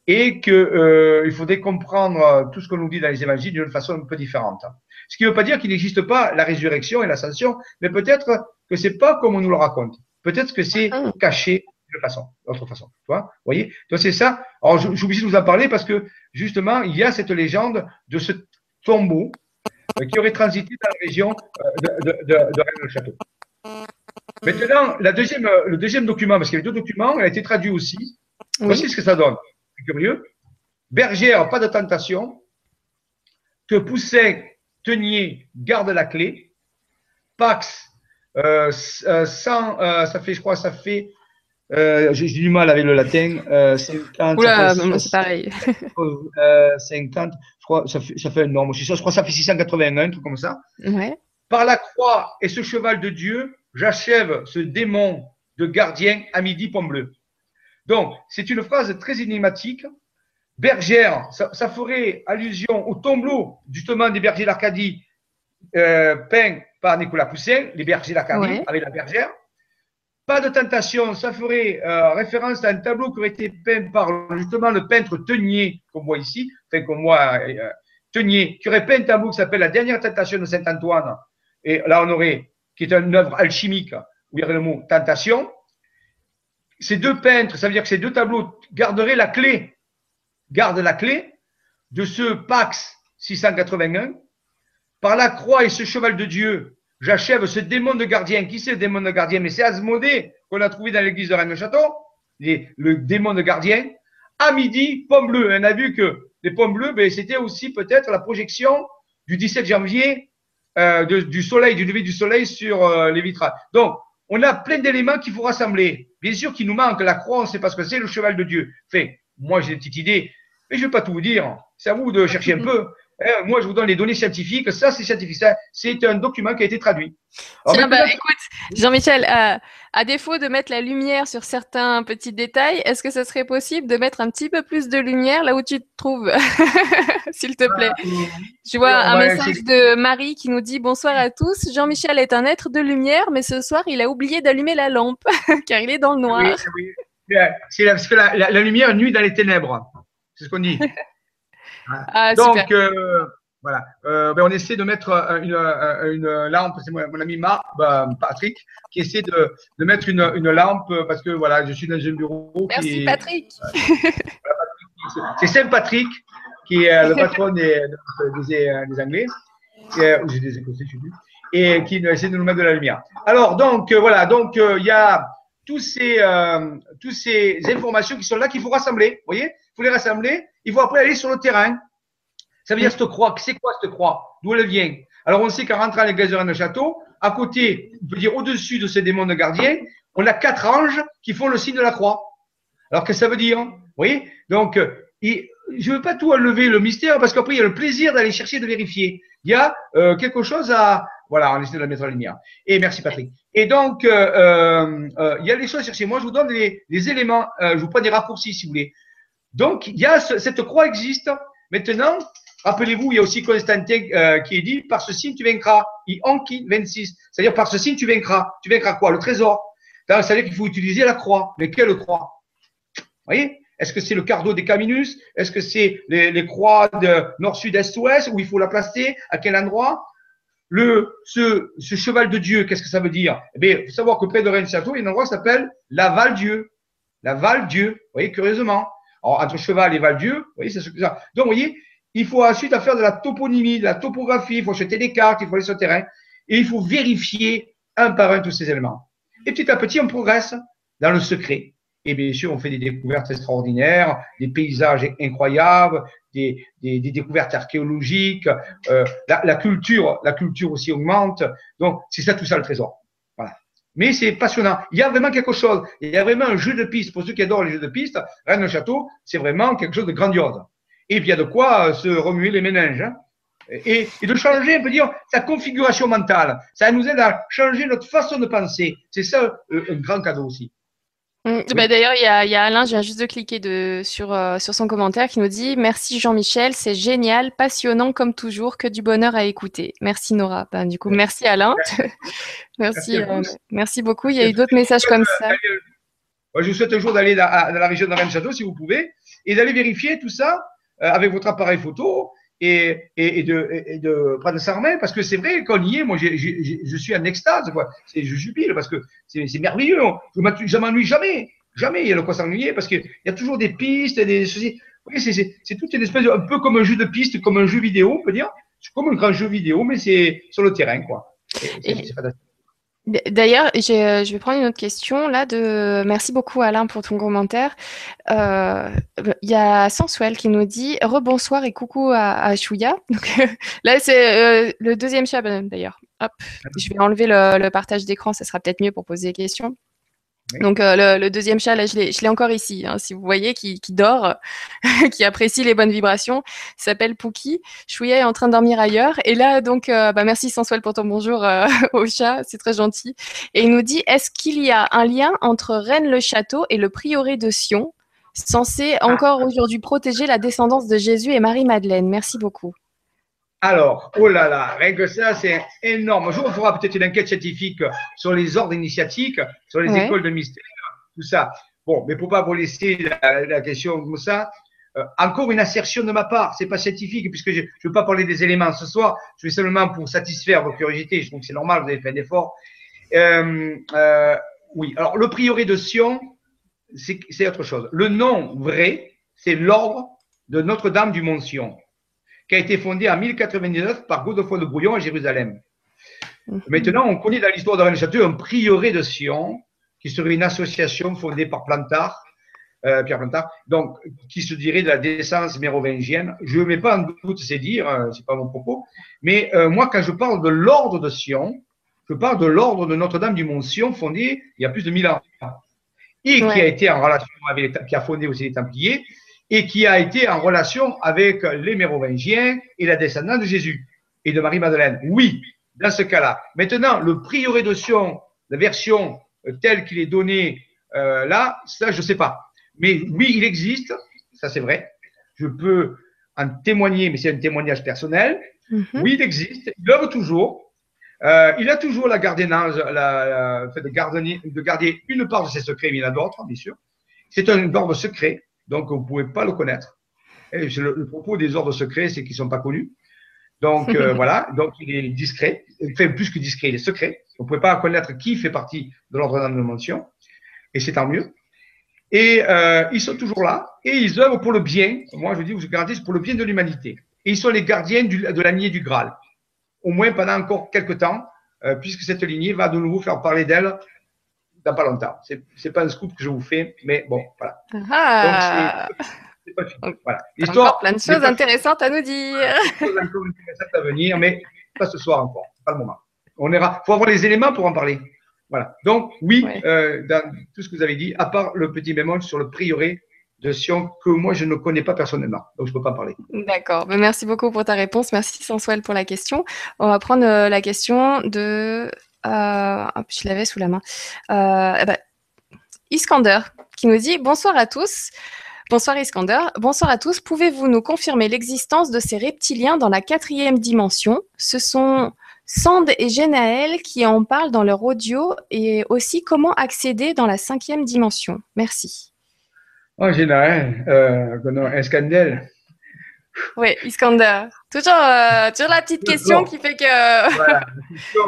et qu'il faudrait comprendre tout ce qu'on nous dit dans les évangiles d'une façon un peu différente. Ce qui ne veut pas dire qu'il n'existe pas la résurrection et l'ascension, mais peut-être que c'est pas comme on nous le raconte. Peut-être que c'est ah. caché de façon, d'autre façon. Tu vois, voyez? Donc c'est ça. Alors j'oublie de vous en parler parce que justement il y a cette légende de ce tombeau euh, qui aurait transité dans la région euh, de, de, de, de Rennes-le-Château. Maintenant, la deuxième, euh, le deuxième document, parce qu'il y avait deux documents, il a été traduit aussi. Voici ce que ça donne. C'est curieux. Bergère, pas de tentation. Que Poussin Tenier garde la clé. Pax, euh, euh, ça fait, je crois, ça fait, euh, j'ai du mal avec le latin. 50, Oula, c'est pareil. 50, je crois, ça fait, ça fait un nombre. Je crois que ça fait 681, un truc comme ça. Ouais. Par la croix et ce cheval de Dieu, j'achève ce démon de gardien à midi pomme bleu. Donc, c'est une phrase très énigmatique bergère, ça, ferait allusion au tombeau justement des bergers d'Arcadie euh, peint par Nicolas Poussin, les bergers d'Arcadie avec la bergère. Pas de tentation, ça ferait euh, référence à un tableau qui aurait été peint par justement le peintre Tenier, qu'on voit ici, enfin qu'on voit euh, Tenier, qui aurait peint un tableau qui s'appelle La dernière tentation de Saint-Antoine. Et là, on aurait, qui est une œuvre alchimique, où il y aurait le mot tentation. Ces deux peintres, ça veut dire que ces deux tableaux garderaient la clé garde la clé de ce Pax 681. Par la croix et ce cheval de Dieu, j'achève ce démon de gardien. Qui c'est le démon de gardien? Mais c'est Asmodée qu'on a trouvé dans l'église de Rennes-le-Château. Le démon de gardien. À midi, pomme bleue. On a vu que les pommes bleues, ben, c'était aussi peut-être la projection du 17 janvier euh, du soleil, du lever du soleil sur euh, les vitrages. Donc, on a plein d'éléments qu'il faut rassembler. Bien sûr qu'il nous manque la croix, on ne sait pas ce que c'est, le cheval de Dieu. Fait, moi j'ai une petite idée, mais je ne vais pas tout vous dire. C'est à vous de chercher un peu. Hein, moi, je vous donne les données scientifiques. Ça, c'est scientifique. C'est un document qui a été traduit. Tiens, bah, écoute, Jean-Michel, euh, à défaut de mettre la lumière sur certains petits détails, est-ce que ce serait possible de mettre un petit peu plus de lumière là où tu te trouves, s'il te plaît? Je vois un message de Marie qui nous dit bonsoir à tous. Jean-Michel est un être de lumière, mais ce soir, il a oublié d'allumer la lampe car il est dans le noir. Oui, oui. C'est parce que la, la lumière nuit dans les ténèbres. C'est ce qu'on dit. Ah, Donc, euh, voilà. Euh, ben, on essaie de mettre une, une lampe. C'est mon, ami Marc, ben, Patrick, qui essaie de, de mettre une, une, lampe parce que voilà, je suis dans un bureau. Merci Patrick. c'est Saint Patrick qui est le patron des, des, des Anglais, ou des Écossais, je sais plus, et qui essaie de nous mettre de la lumière. Alors, donc, euh, voilà, donc il y a tous ces, euh, toutes ces informations qui sont là qu'il faut rassembler. Vous voyez? Faut les rassembler. Il faut après aller sur le terrain. Ça veut dire cette croix. C'est quoi cette croix? D'où elle vient? Alors, on sait qu'en rentrant à l'église de Rennes Château, à côté, on peut dire au-dessus de ces démons de gardiens, on a quatre anges qui font le signe de la croix. Alors, qu'est-ce que ça veut dire? Vous voyez? Donc, je ne veux pas tout enlever le mystère parce qu'après, il y a le plaisir d'aller chercher, de vérifier. Il y a euh, quelque chose à, voilà, on essaie de la mettre en lumière. Et merci Patrick. Et donc, euh, euh, euh, il y a des choses à chercher. Moi, je vous donne les, éléments, je vous prends des raccourcis si vous voulez. Donc, il y a cette croix existe. Maintenant, rappelez-vous, il y a aussi Constantin qui est dit par ce signe tu vaincras. I Anki 26. C'est-à-dire par ce signe tu vaincras. Tu vaincras quoi? Le trésor. C'est-à-dire qu'il faut utiliser la croix. Mais quelle croix? Vous voyez? Est-ce que c'est le cardo des Caminus? Est-ce que c'est les, croix de nord, sud, est, ouest Où il faut la placer? À quel endroit? Le, ce, ce cheval de Dieu, qu'est-ce que ça veut dire? Eh bien, il faut savoir que près de Rennes-Château, il y a un endroit qui s'appelle la Val-Dieu. La Val-Dieu. Vous voyez, curieusement. Entre cheval et Val-Dieu, vous voyez, c'est ça. Donc, vous voyez, il faut ensuite faire de la toponymie, de la topographie, il faut acheter des cartes, il faut aller sur le terrain, et il faut vérifier un par un tous ces éléments. Et petit à petit, on progresse dans le secret. Et bien sûr, on fait des découvertes extraordinaires, des paysages incroyables, des, des, des découvertes archéologiques. Euh, la, la, culture, la culture aussi augmente. Donc, c'est ça tout ça le trésor. Mais c'est passionnant. Il y a vraiment quelque chose. Il y a vraiment un jeu de piste. Pour ceux qui adorent les jeux de piste, Rennes Château, c'est vraiment quelque chose de grandiose. Et puis il y a de quoi euh, se remuer les méninges. Hein. Et, et, de changer, on peut dire, sa configuration mentale. Ça nous aide à changer notre façon de penser. C'est ça euh, un grand cadeau aussi. Mm. Bah, d'ailleurs, il y a, y a, Alain, je viens juste de cliquer de, sur, euh, sur son commentaire qui nous dit Merci Jean-Michel, c'est génial, passionnant comme toujours, que du bonheur à écouter. Merci Nora. Ben, du coup, merci Alain. merci, merci, euh, beaucoup. Il y a eu d'autres messages comme ça. je vous souhaite un jour d'aller dans, la région de Rennes-Château si vous pouvez et d'aller vérifier tout ça euh, avec votre appareil photo et, et, de, et, de, prendre parce que c'est vrai qu'on y est, moi je suis en extase, quoi. je jubile parce que c'est merveilleux. Je m'ennuie jamais, jamais il y a de quoi s'ennuyer parce qu'il y a toujours des pistes, des ceci. Oui, c'est toute une espèce un peu comme un jeu de piste, comme un jeu vidéo, on peut dire. C'est comme un grand jeu vidéo, mais c'est sur le terrain, quoi. C'est fantastique. D'ailleurs, je vais prendre une autre question là. De merci beaucoup Alain pour ton commentaire. Euh, il y a Sensuel qui nous dit rebonsoir et coucou à, à Chouya. Donc, là, c'est euh, le deuxième chat d'ailleurs. Hop, je vais enlever le, le partage d'écran, ça sera peut-être mieux pour poser des questions. Donc euh, le, deuxième chat, là, je l'ai encore ici. Hein, si vous voyez, qui, dort, qui apprécie les bonnes vibrations, s'appelle Pookie. Chouya est en train de dormir ailleurs. Et là, donc, euh, bah, merci Sensuel pour ton bonjour euh, au chat, c'est très gentil. Et il nous dit, est-ce qu'il y a un lien entre Rennes-le-Château et le prieuré de Sion, censé ah. encore aujourd'hui protéger la descendance de Jésus et Marie-Madeleine? Merci beaucoup. Alors, oh là là, rien que ça, c'est énorme. Un jour, on fera peut-être une enquête scientifique sur les ordres initiatiques, sur les écoles de mystère, tout ça. Bon, mais pour pas vous laisser la, question comme ça, euh, encore une assertion de ma part, c'est pas scientifique puisque je ne veux pas parler des éléments ce soir, je vais seulement pour satisfaire vos curiosités, je trouve que c'est normal, vous avez fait un effort. Euh, euh, oui, alors le prieuré de Sion, c'est autre chose. Le nom vrai, c'est l'ordre de Notre-Dame du Mont Sion qui a été fondée en 1099 par Godefroy de Brouillon à Jérusalem. Mhm. Maintenant, on connaît dans l'histoire de Rennes-Château un prieuré de Sion, qui serait une association fondée par Plantard, euh, Pierre Plantard, donc qui se dirait de la décence mérovingienne. Je ne mets pas en doute ces dires, euh, c'est pas mon propos, mais euh, moi, quand je parle de l'ordre de Sion, je parle de l'ordre de Notre-Dame du Mont Sion, fondé il y a plus de 1000 ans, et qui a été en relation avec, qui a fondé aussi les Templiers, et qui a été en relation avec les Mérovingiens et la descendance de Jésus et de Marie-Madeleine. Oui, dans ce cas-là. Maintenant, le prieuré de Sion, la version euh, telle qu'il est donné euh, là, ça, je ne sais pas. Mais oui, il existe, ça c'est vrai. Je peux en témoigner, mais c'est un témoignage personnel. Mhm. Oui, il existe, il œuvre toujours. Euh, il a toujours la gardiennage, la, fait de, garder, de garder une part de ses secrets, mais il y en a d'autres, bien sûr. C'est un ordre secret, donc vous ne pouvez pas le connaître. Et le, propos des ordres secrets, c'est qu'ils ne sont pas connus. Donc euh, voilà, donc il est discret, fait plus que discret, il est secret. Vous ne pouvez pas connaître qui fait partie de l'ordre de mention, et c'est tant mieux. Et euh, ils sont toujours là, et ils œuvrent pour le bien. Moi, je dis, vous garantis, pour le bien de l'humanité. Et ils sont les gardiens du, de la lignée du Graal, au moins pendant encore quelques temps, euh, puisque cette lignée va de nouveau faire parler d'elle dans pas longtemps. C'est, c'est pas un scoop que je vous fais, mais bon, voilà. Ah. Donc, c'est, pas fini. Voilà. L'histoire. plein de choses intéressantes à nous dire. Plein de choses intéressantes à venir, mais pas ce soir encore, pas le moment. On ira. Faut avoir les éléments pour en parler. Voilà. Donc, oui, euh, dans tout ce que vous avez dit, à part le petit bémol sur le prieuré de Sion que moi, je ne connais pas personnellement. Donc, je ne peux pas en parler. D'accord. Merci beaucoup pour ta réponse. Merci, Sensuel, pour la question. On va prendre euh, la question de. Euh, je l'avais sous la main. Eh ben, Iskander, qui nous dit Bonsoir à tous. Bonsoir Iskander. Bonsoir à tous. Pouvez-vous nous confirmer l'existence de ces reptiliens dans la quatrième dimension? Ce sont Sand et Genaël qui en parlent dans leur audio et aussi comment accéder dans la cinquième dimension. Merci. Oh, Genaël, euh. Oui, Iskander. Toujours, euh, toujours la petite question qui fait que. voilà,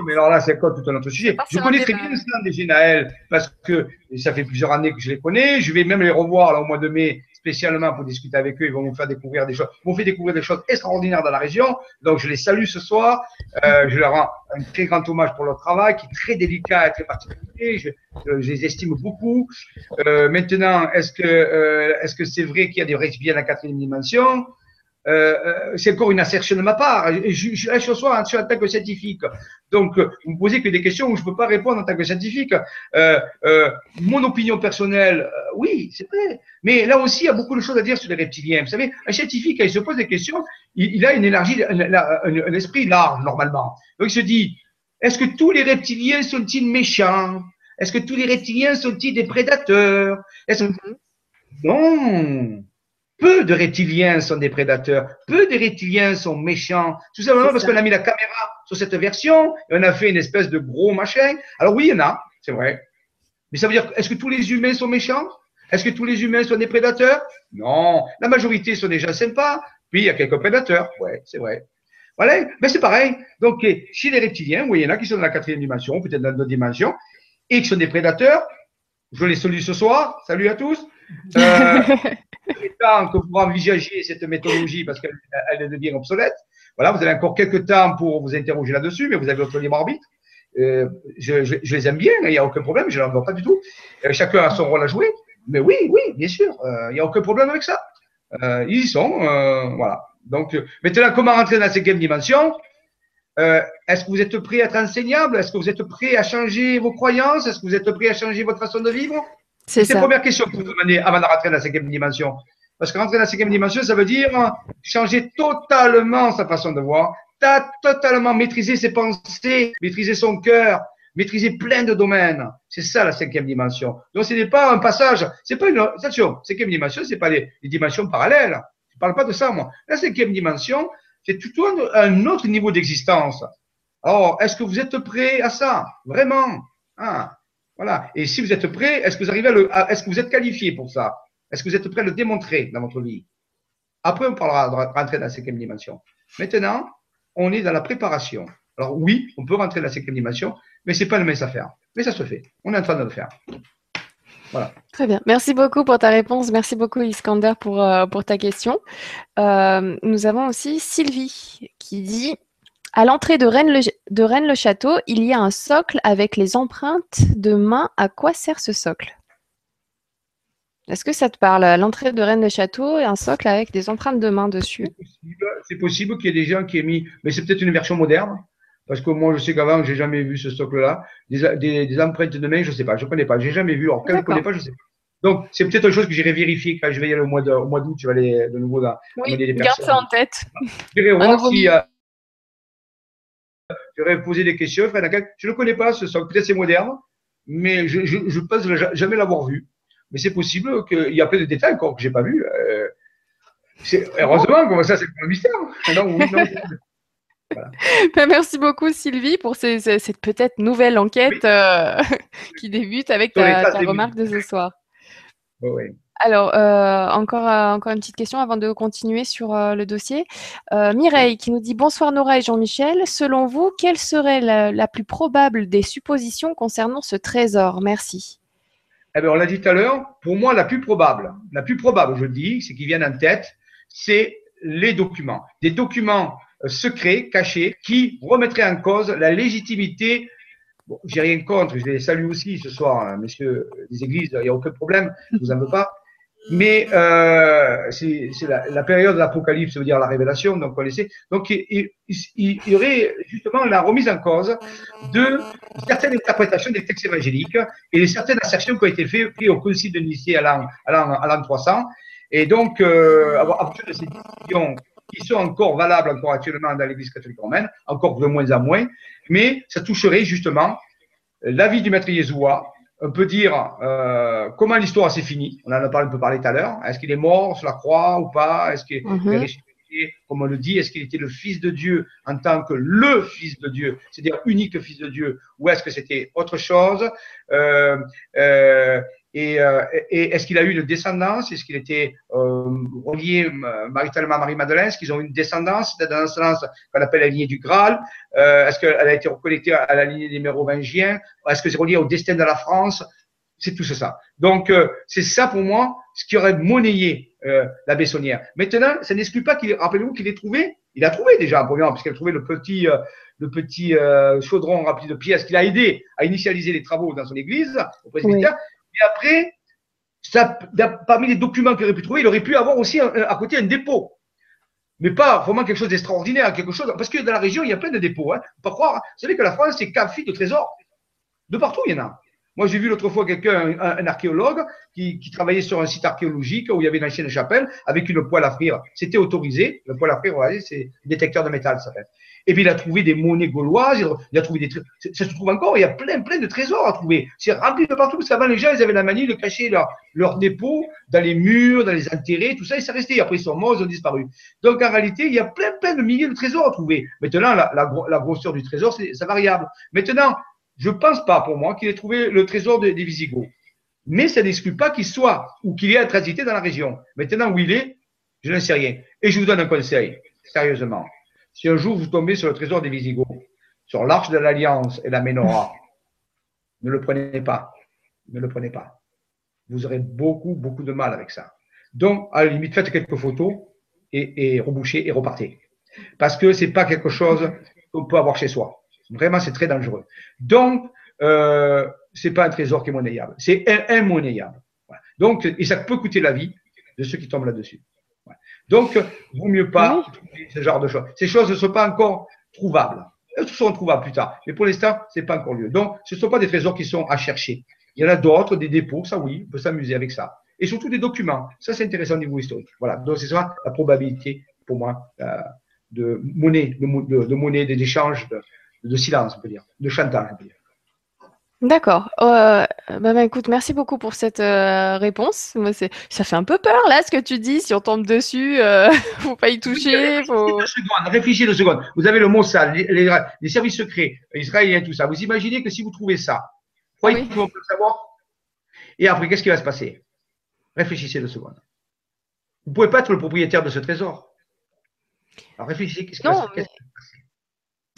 mais alors là, c'est quoi tout un autre sujet? Je connais très bien Sand et Genaël parce que ça fait plusieurs années que je les connais. Je vais même les revoir là, au mois de mai spécialement pour discuter avec eux. Ils vont nous faire découvrir des choses, vont faire découvrir des choses extraordinaires dans la région. Donc, je les salue ce soir. Euh, je leur rends un très grand hommage pour leur travail, qui est très délicat et très particulier. Je, je les estime beaucoup. Euh, maintenant, est-ce que euh, est-ce que c'est vrai qu'il y a des récipients à la quatrième dimension? Euh, euh, c'est encore une assertion de ma part. Je, je, je soir en tant que scientifique. Donc, euh, vous me posez que des questions où je ne peux pas répondre en tant que scientifique. Euh, euh, mon opinion personnelle, oui, c'est vrai. Mais là aussi, il y a beaucoup de choses à dire sur les reptiliens. Vous savez, un scientifique, quand il se pose des questions, il, il a une énergie, un, un, un, esprit large, normalement. Donc, il se dit, est-ce que tous les reptiliens sont-ils méchants? Est-ce que tous les reptiliens sont-ils des prédateurs? Est-ce que... Mm-hmm. Non peu de reptiliens sont des prédateurs, peu de reptiliens sont méchants, tout simplement parce qu'on a mis la caméra sur cette version et on a fait une espèce de gros machin. Alors oui, il y en a, c'est vrai. Mais ça veut dire, est-ce que tous les humains sont méchants? Est-ce que tous les humains sont des prédateurs? Non, la majorité sont des gens sympas, puis il y a quelques prédateurs, ouais, c'est vrai. Voilà, mais c'est pareil. Donc, chez les reptiliens, oui, il y en a qui sont dans la quatrième dimension, peut-être dans d'autres dimensions, et qui sont des prédateurs. Je les salue ce soir. Salut à tous. Euh, il est temps que vous envisagez cette méthodologie parce qu'elle elle devient obsolète. Voilà, vous avez encore quelques temps pour vous interroger là-dessus, mais vous avez votre libre arbitre. Euh, je, je, je, les aime bien, il n'y a aucun problème, je n'en vois pas du tout. Euh, chacun a son rôle à jouer. Mais oui, oui, bien sûr, il n'y a aucun problème avec ça. Ils y sont, voilà. Donc, maintenant, comment rentrer dans la cinquième dimension? Est-ce que vous êtes prêt à être enseignable? Est-ce que vous êtes prêt à changer vos croyances? Est-ce que vous êtes prêt à changer votre façon de vivre? C'est la première question que vous demandez avant de rentrer dans la cinquième dimension. Parce que rentrer dans la cinquième dimension, ça veut dire changer totalement sa façon de voir, totalement maîtriser ses pensées, maîtriser son cœur, maîtriser plein de domaines. C'est ça la cinquième dimension. Donc ce n'est pas un passage, c'est pas une attention. Cinquième dimension, c'est pas les, dimensions parallèles. Je parle pas de ça moi. La cinquième dimension, c'est tout un, un autre niveau d'existence. Alors, est-ce que vous êtes prêt à ça? Vraiment? Ah. Voilà. Et si vous êtes prêt, est-ce que vous arrivez est-ce que vous êtes qualifié pour ça? Est-ce que vous êtes prêt à le démontrer dans votre vie? Après, on parlera de rentrer dans la cinquième dimension. Maintenant, on est dans la préparation. Alors oui, on peut rentrer dans la cinquième dimension, mais c'est pas le même affaire. Mais ça se fait. On est en train de le faire. Voilà. Très bien. Merci beaucoup pour ta réponse. Merci beaucoup, Iskander, pour, euh, ta question. Euh, nous avons aussi Sylvie qui dit à l'entrée de Rennes-le-Château, il y a un socle avec les empreintes de main. À quoi sert ce socle? Est-ce que ça te parle? À l'entrée de Rennes-le-Château, un socle avec des empreintes de main dessus C'est possible, qu'il y ait des gens qui aient mis, mais c'est peut-être une version moderne. Parce que moi, je sais qu'avant, j'ai jamais vu ce socle-là. Des, empreintes de main, je ne sais pas, je ne connais pas, j'ai jamais vu. Alors, quand je ne connais pas, je ne sais pas. Donc, c'est peut-être une chose que j'irai vérifier quand je vais y aller au mois d'août. Je vais aller de nouveau dans, oui, des garde ça en tête. Je vais voir si. Euh, je vais poser des questions. Je ne connais pas ce son. Peut-être c'est moderne, mais je ne pense jamais l'avoir vu. Mais c'est possible qu'il y a plein de détails encore que je n'ai pas vus. Euh, heureusement, comme ça, c'est pour le mystère. Non, ben, merci beaucoup Sylvie pour cette peut-être nouvelle enquête euh, qui débute avec ta, remarque de ce soir. Alors, euh, encore, euh, encore une petite question avant de continuer sur le dossier. Mireille qui nous dit Bonsoir Nora et Jean-Michel. Selon vous, quelle serait la, plus probable des suppositions concernant ce trésor? Merci. Eh bien, on l'a dit tout à l'heure, pour moi, la plus probable, la plus probable, je dis, c'est qu'ils viennent en tête, c'est les documents. Des documents euh, secrets, cachés, qui remettraient en cause la légitimité. Bon, j'ai rien contre, je les salue aussi ce soir, hein, messieurs des églises, il n'y a aucun problème, je vous en veux pas. Mais euh, c'est la, la, période de l'Apocalypse, veut dire la révélation, donc on sait. Donc il, il, y aurait justement la remise en cause de certaines interprétations des textes évangéliques et de certaines assertions qui ont été faites au Concile de Nicée à l'an 300. Et donc, euh, à partir de ces décisions qui sont encore valables encore actuellement dans l'Église catholique romaine, encore de moins en moins, mais ça toucherait justement l'avis du maître Yeshua. On peut dire euh, comment l'histoire s'est finie. On en a parlé, un peu parlé tout à l'heure. Est-ce qu'il est mort sur la croix ou pas? Est-ce qu'il est mhm. ressuscité, comme on le dit Est-ce qu'il était le Fils de Dieu en tant que le Fils de Dieu, c'est-à-dire unique Fils de Dieu, ou est-ce que c'était autre chose? Euh, euh, euh, et, est-ce qu'il a eu une descendance? Est-ce qu'il était euh, relié euh, maritalement à Marie-Madeleine? Est-ce qu'ils ont une descendance? Dans la descendance qu'on appelle la lignée du Graal. Est-ce qu'elle a été reconnectée à la lignée des mérovingiens? Est-ce que c'est relié au destin de la France? C'est tout ça. Donc, c'est ça pour moi ce qui aurait monnayé la Bessonnière. Maintenant, ça n'exclut pas qu'il, rappelez-vous qu'il ait trouvé, il a trouvé déjà un premier, puisqu'il a trouvé le petit, le petit chaudron rempli de pièces qu'il a aidé à initialiser les travaux dans son église au presbytère. Et après, parmi les documents qu'il aurait pu trouver, il aurait pu avoir aussi à côté un dépôt. Mais pas vraiment quelque chose d'extraordinaire, quelque chose. Parce que dans la région, il y a plein de dépôts. Hein. Pas croire. Vous savez que la France, c'est café de trésors. De partout, il y en a. Moi, j'ai vu l'autre fois quelqu'un, un, archéologue, qui, travaillait sur un site archéologique où il y avait une ancienne chapelle avec une poêle à frire. C'était autorisé. Le poêle à frire, c'est détecteur de métal, ça fait. Et puis il a trouvé des monnaies gauloises, il a trouvé des ça se trouve encore, il y a plein plein de trésors à trouver. C'est rempli de partout parce qu'avant les gens ils avaient la manie de cacher leurs leur dépôts dans les murs, dans les intérêts, tout ça et ça restait. Après ils sont morts, ils ont disparu. Donc en réalité il y a plein plein de milliers de trésors à trouver. Maintenant la, la, grosseur du trésor c'est variable. Maintenant je pense pas pour moi qu'il ait trouvé le trésor des Visigoths. Mais ça n'exclut pas qu'il soit ou qu'il ait transité dans la région. Maintenant où il est, je ne sais rien. Et je vous donne un conseil, sérieusement. Si un jour vous tombez sur le trésor des Visigoths, sur l'arche de l'Alliance et la Ménorah, ne le prenez pas. Ne le prenez pas. Vous aurez beaucoup, beaucoup de mal avec ça. Donc, à la limite, faites quelques photos et, et rebouchez et repartez. Parce que c'est pas quelque chose qu'on peut avoir chez soi. Vraiment, c'est très dangereux. Donc, euh, c'est pas un trésor qui est monnayable. C'est immonnayable. Voilà. Donc, et ça peut coûter la vie de ceux qui tombent là-dessus. Donc, vaut mieux pas ce genre de choses. Ces choses ne sont pas encore trouvables. Elles seront trouvables plus tard. Mais pour l'instant, c'est pas encore lieu. Donc, ce ne sont pas des trésors qui sont à chercher. Il y en a d'autres, des dépôts, ça oui, on peut s'amuser avec ça. Et surtout des documents. Ça, c'est intéressant au niveau historique. Voilà. Donc, c'est ça la probabilité, pour moi, euh, de monnaie, de, de, monnaie, d'échange, de, de silence, on peut dire, de chantage, on peut dire. D'accord. Euh, bah, bah, écoute, merci beaucoup pour cette euh, réponse. Moi, c'est, ça fait un peu peur là ce que tu dis. Si on tombe dessus, euh, faut pas y toucher. Faut... Réfléchissez deux secondes. Vous avez le Mossad, les, les, services secrets israéliens, tout ça. Vous imaginez que si vous trouvez ça, croyez peut le savoir Et après, qu'est-ce qui va se passer? Réfléchissez deux secondes. Vous pouvez pas être le propriétaire de ce trésor. Alors réfléchissez. Qu'est-ce qui va se passer?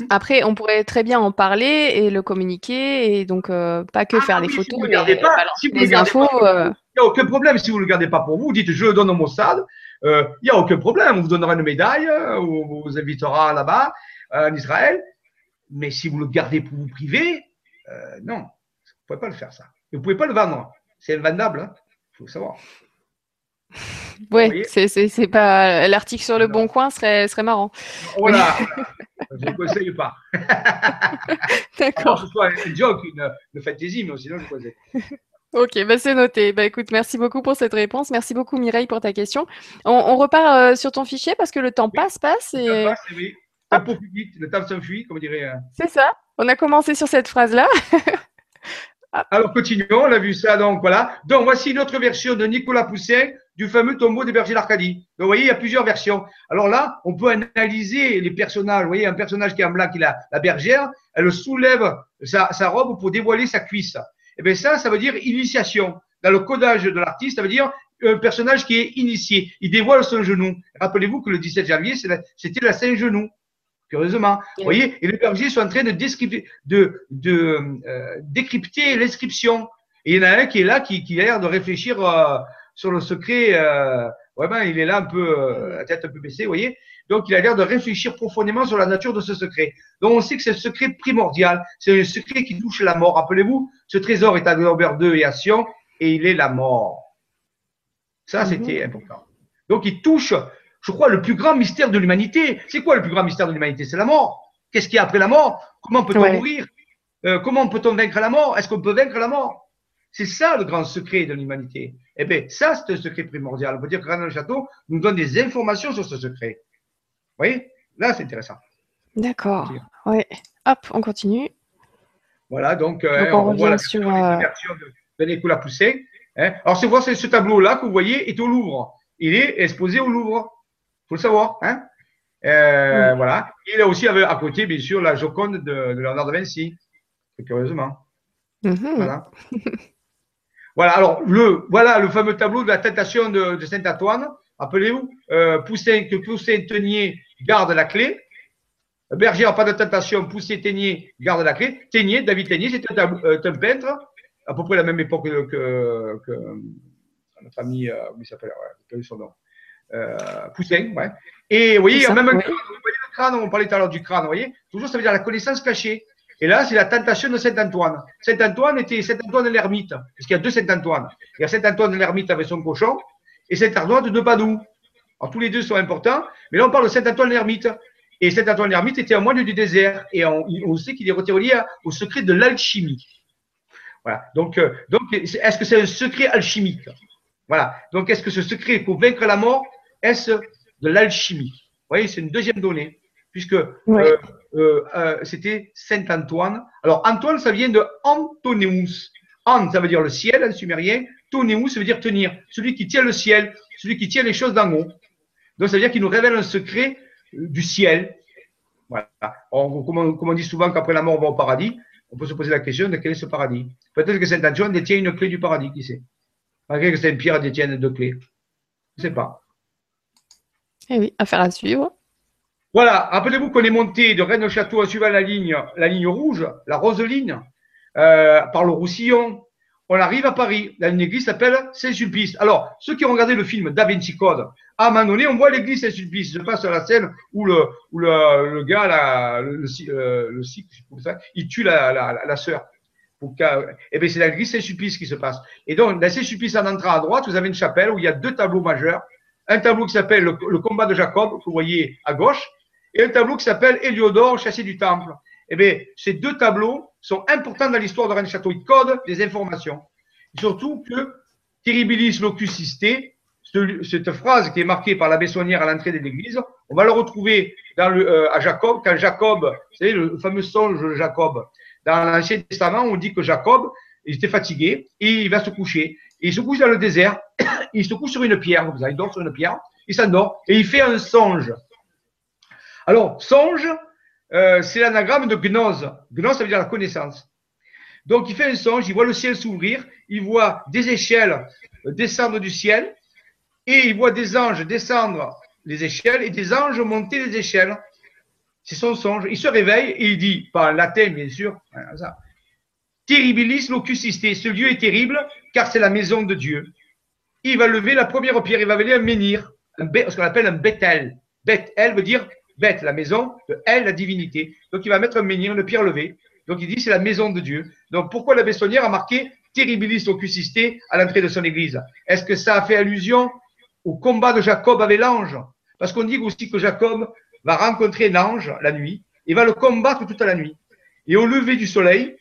Après, on pourrait très bien en parler et le communiquer, et donc euh, pas que ah faire des photos, si vous mais pas, si vous infos. Euh. Il n'y a aucun problème si vous ne le gardez pas pour vous. Vous dites je le donne au Mossad, euh, il n'y a aucun problème. On vous donnera une médaille, on vous invitera là-bas, en Israël. Mais si vous le gardez pour vous priver, non, vous ne pouvez pas le faire ça. Et vous ne pouvez pas le vendre. C'est invendable, il hein. faut le savoir. Oui, c'est pas l'article sur le bon coin serait, serait marrant. Voilà, je ne conseille pas. D'accord. Ce soit un joke, une, une fantaisie, mais sinon je conseille. Ok, bah c'est noté. Bah écoute, merci beaucoup pour cette réponse. Merci beaucoup Mireille pour ta question. On, repart euh, sur ton fichier parce que le temps passe, passe et. Le temps passe, oui. Le temps vite, le temps s'enfuit, comme dirait. Euh. C'est ça. On a commencé sur cette phrase-là. Alors continuons, on a vu ça, donc voilà. Donc voici une autre version de Nicolas Poussin du fameux tombeau des bergers d'Arcadie. Donc vous voyez, il y a plusieurs versions. Alors là, on peut analyser les personnages. Vous voyez, un personnage qui est en blanc, qui est la, bergère, elle soulève sa, robe pour dévoiler sa cuisse. Et eh bien ça, ça veut dire initiation. Dans le codage de l'artiste, ça veut dire un personnage qui est initié. Il dévoile son genou. Rappelez-vous que le 17 janvier, c'était la Saint-Genou, curieusement. Vous voyez, et les bergers sont en train de, euh, décrypter l'inscription. Et il y en a un qui est là, qui, qui a l'air de réfléchir euh, sur le secret. Euh, vraiment, il est là un peu, la tête un peu baissée, vous voyez. Donc, il a l'air de réfléchir profondément sur la nature de ce secret. Donc, on sait que c'est un secret primordial. C'est un secret qui touche la mort. Rappelez-vous, ce trésor est à Norbert 2 et à Sion, et il est la mort. Ça, mhm. c'était important. Donc, il touche, je crois, le plus grand mystère de l'humanité. C'est quoi le plus grand mystère de l'humanité? C'est la mort. Qu'est-ce qu'il y a après la mort? Comment peut-on mourir? Euh, Comment peut-on vaincre la mort? Est-ce qu'on peut vaincre la mort? C'est ça le grand secret de l'humanité. Eh bien, ça, c'est un secret primordial. On peut dire que Renan Château nous donne des informations sur ce secret. Vous voyez? Là, c'est intéressant. D'accord. Oui. Hop, on continue. Voilà, donc, euh, on, voit la sur, euh, version de, de Nicolas Poussin. Hein. Alors, c'est voir ce tableau-là que vous voyez est au Louvre. Il est exposé au Louvre. Il faut le savoir. Hein euh, Voilà. Il a aussi à côté, bien sûr, la Joconde de, de Léonard de Vinci. Curieusement. Mhm. Voilà. voilà. Alors, le, voilà le fameux tableau de la tentation de, de Saint-Antoine. Rappelez-vous, Poussin, que Poussin tenier garde la clé. Berger, pas de tentation, Poussé, Ténier, garde la clé. Ténier, David c'était un, euh, un, peintre, à peu près la même époque que, que, notre ami, euh, comment il s'appelle, ouais, son nom. Euh, Poussin, ouais. Et vous voyez, il y a même le crâne, on parlait tout à l'heure du crâne, vous voyez, toujours ça veut dire la connaissance cachée. Et là, c'est la tentation de Saint-Antoine. Saint-Antoine était Saint-Antoine de l'ermite, parce qu'il y a deux Saint-Antoine. Il y a Saint-Antoine de l'ermite avec son cochon, et Saint-Arnois de Padoue. Alors, tous les deux sont importants, mais là, on parle de Saint-Antoine l'ermite. Et Saint-Antoine l'ermite était un moine du désert, et on, sait qu'il est relié au secret de l'alchimie. Voilà. Donc, euh, donc est-ce que c'est un secret alchimique? Voilà. Donc, est-ce que ce secret pour vaincre la mort, est-ce de l'alchimie? Vous voyez, c'est une deuxième donnée, puisque euh, euh, c'était Saint-Antoine. Alors, Antoine, ça vient de Antoneus. An, ça veut dire le ciel en sumérien. Toneus, ça veut dire tenir. Celui qui tient le ciel, celui qui tient les choses d'en haut. Donc, ça veut dire qu'il nous révèle un secret euh, du ciel. Voilà. comme, on, dit souvent qu'après la mort, on va au paradis, on peut se poser la question de quel est ce paradis. Peut-être que Saint Antoine détient une clé du paradis, qui sait? Malgré que Saint Pierre détienne deux clés. Je ne sais pas. Eh oui, affaire à suivre. Voilà, rappelez-vous qu'on est monté de Rennes-au-Château en suivant la ligne, la ligne rouge, la rose ligne, euh, par le Roussillon, on arrive à Paris. Une église s'appelle Saint-Sulpice. Alors, ceux qui ont regardé le film Da Vinci Code, à un moment donné, on voit l'église Saint-Sulpice. Je passe à la scène où le, où le, le gars, là, le, le, le ça, il tue la, la, la, sœur. Eh bien, c'est l'église Saint-Sulpice qui se passe. Et donc, dans Saint-Sulpice, en entrant à droite, vous avez une chapelle où il y a deux tableaux majeurs. Un tableau qui s'appelle le, combat de Jacob, que vous voyez à gauche, et un tableau qui s'appelle Héliodore, chassé du temple. Eh bien, ces deux tableaux sont importants dans l'histoire de Rennes Château. Ils codent des informations. surtout que Terribilis locus cette phrase qui est marquée par la Bessonnière à l'entrée de l'église, on va le retrouver euh, à Jacob, quand Jacob, vous savez, le fameux songe de Jacob. Dans l'Ancien Testament, on dit que Jacob, il était fatigué et il va se coucher. Il se couche dans le désert, il se couche sur une pierre, il dort sur une pierre, il s'endort et il fait un songe. Alors, songe, euh, c'est l'anagramme de gnose. Gnose, ça veut dire la connaissance. Donc, il fait un songe, il voit le ciel s'ouvrir, il voit des échelles descendre du ciel, et il voit des anges descendre les échelles et des anges monter les échelles. C'est son songe. Il se réveille et il dit, pas en latin bien sûr, ça, Terribilis locus ce lieu est terrible car c'est la maison de Dieu. Il va lever la première pierre, il va venir un menhir, ce qu'on appelle un Bethel. Bethel veut dire bête, la maison, de elle, la divinité. Donc il va mettre un menhir, une pierre levée. Donc il dit c'est la maison de Dieu. Donc pourquoi la Bessonnière a marqué Terribilis locus à l'entrée de son église? Est-ce que ça a fait allusion au combat de Jacob avec l'ange? Parce qu'on dit aussi que Jacob va rencontrer l'ange la nuit et va le combattre toute la nuit. Et au lever du soleil,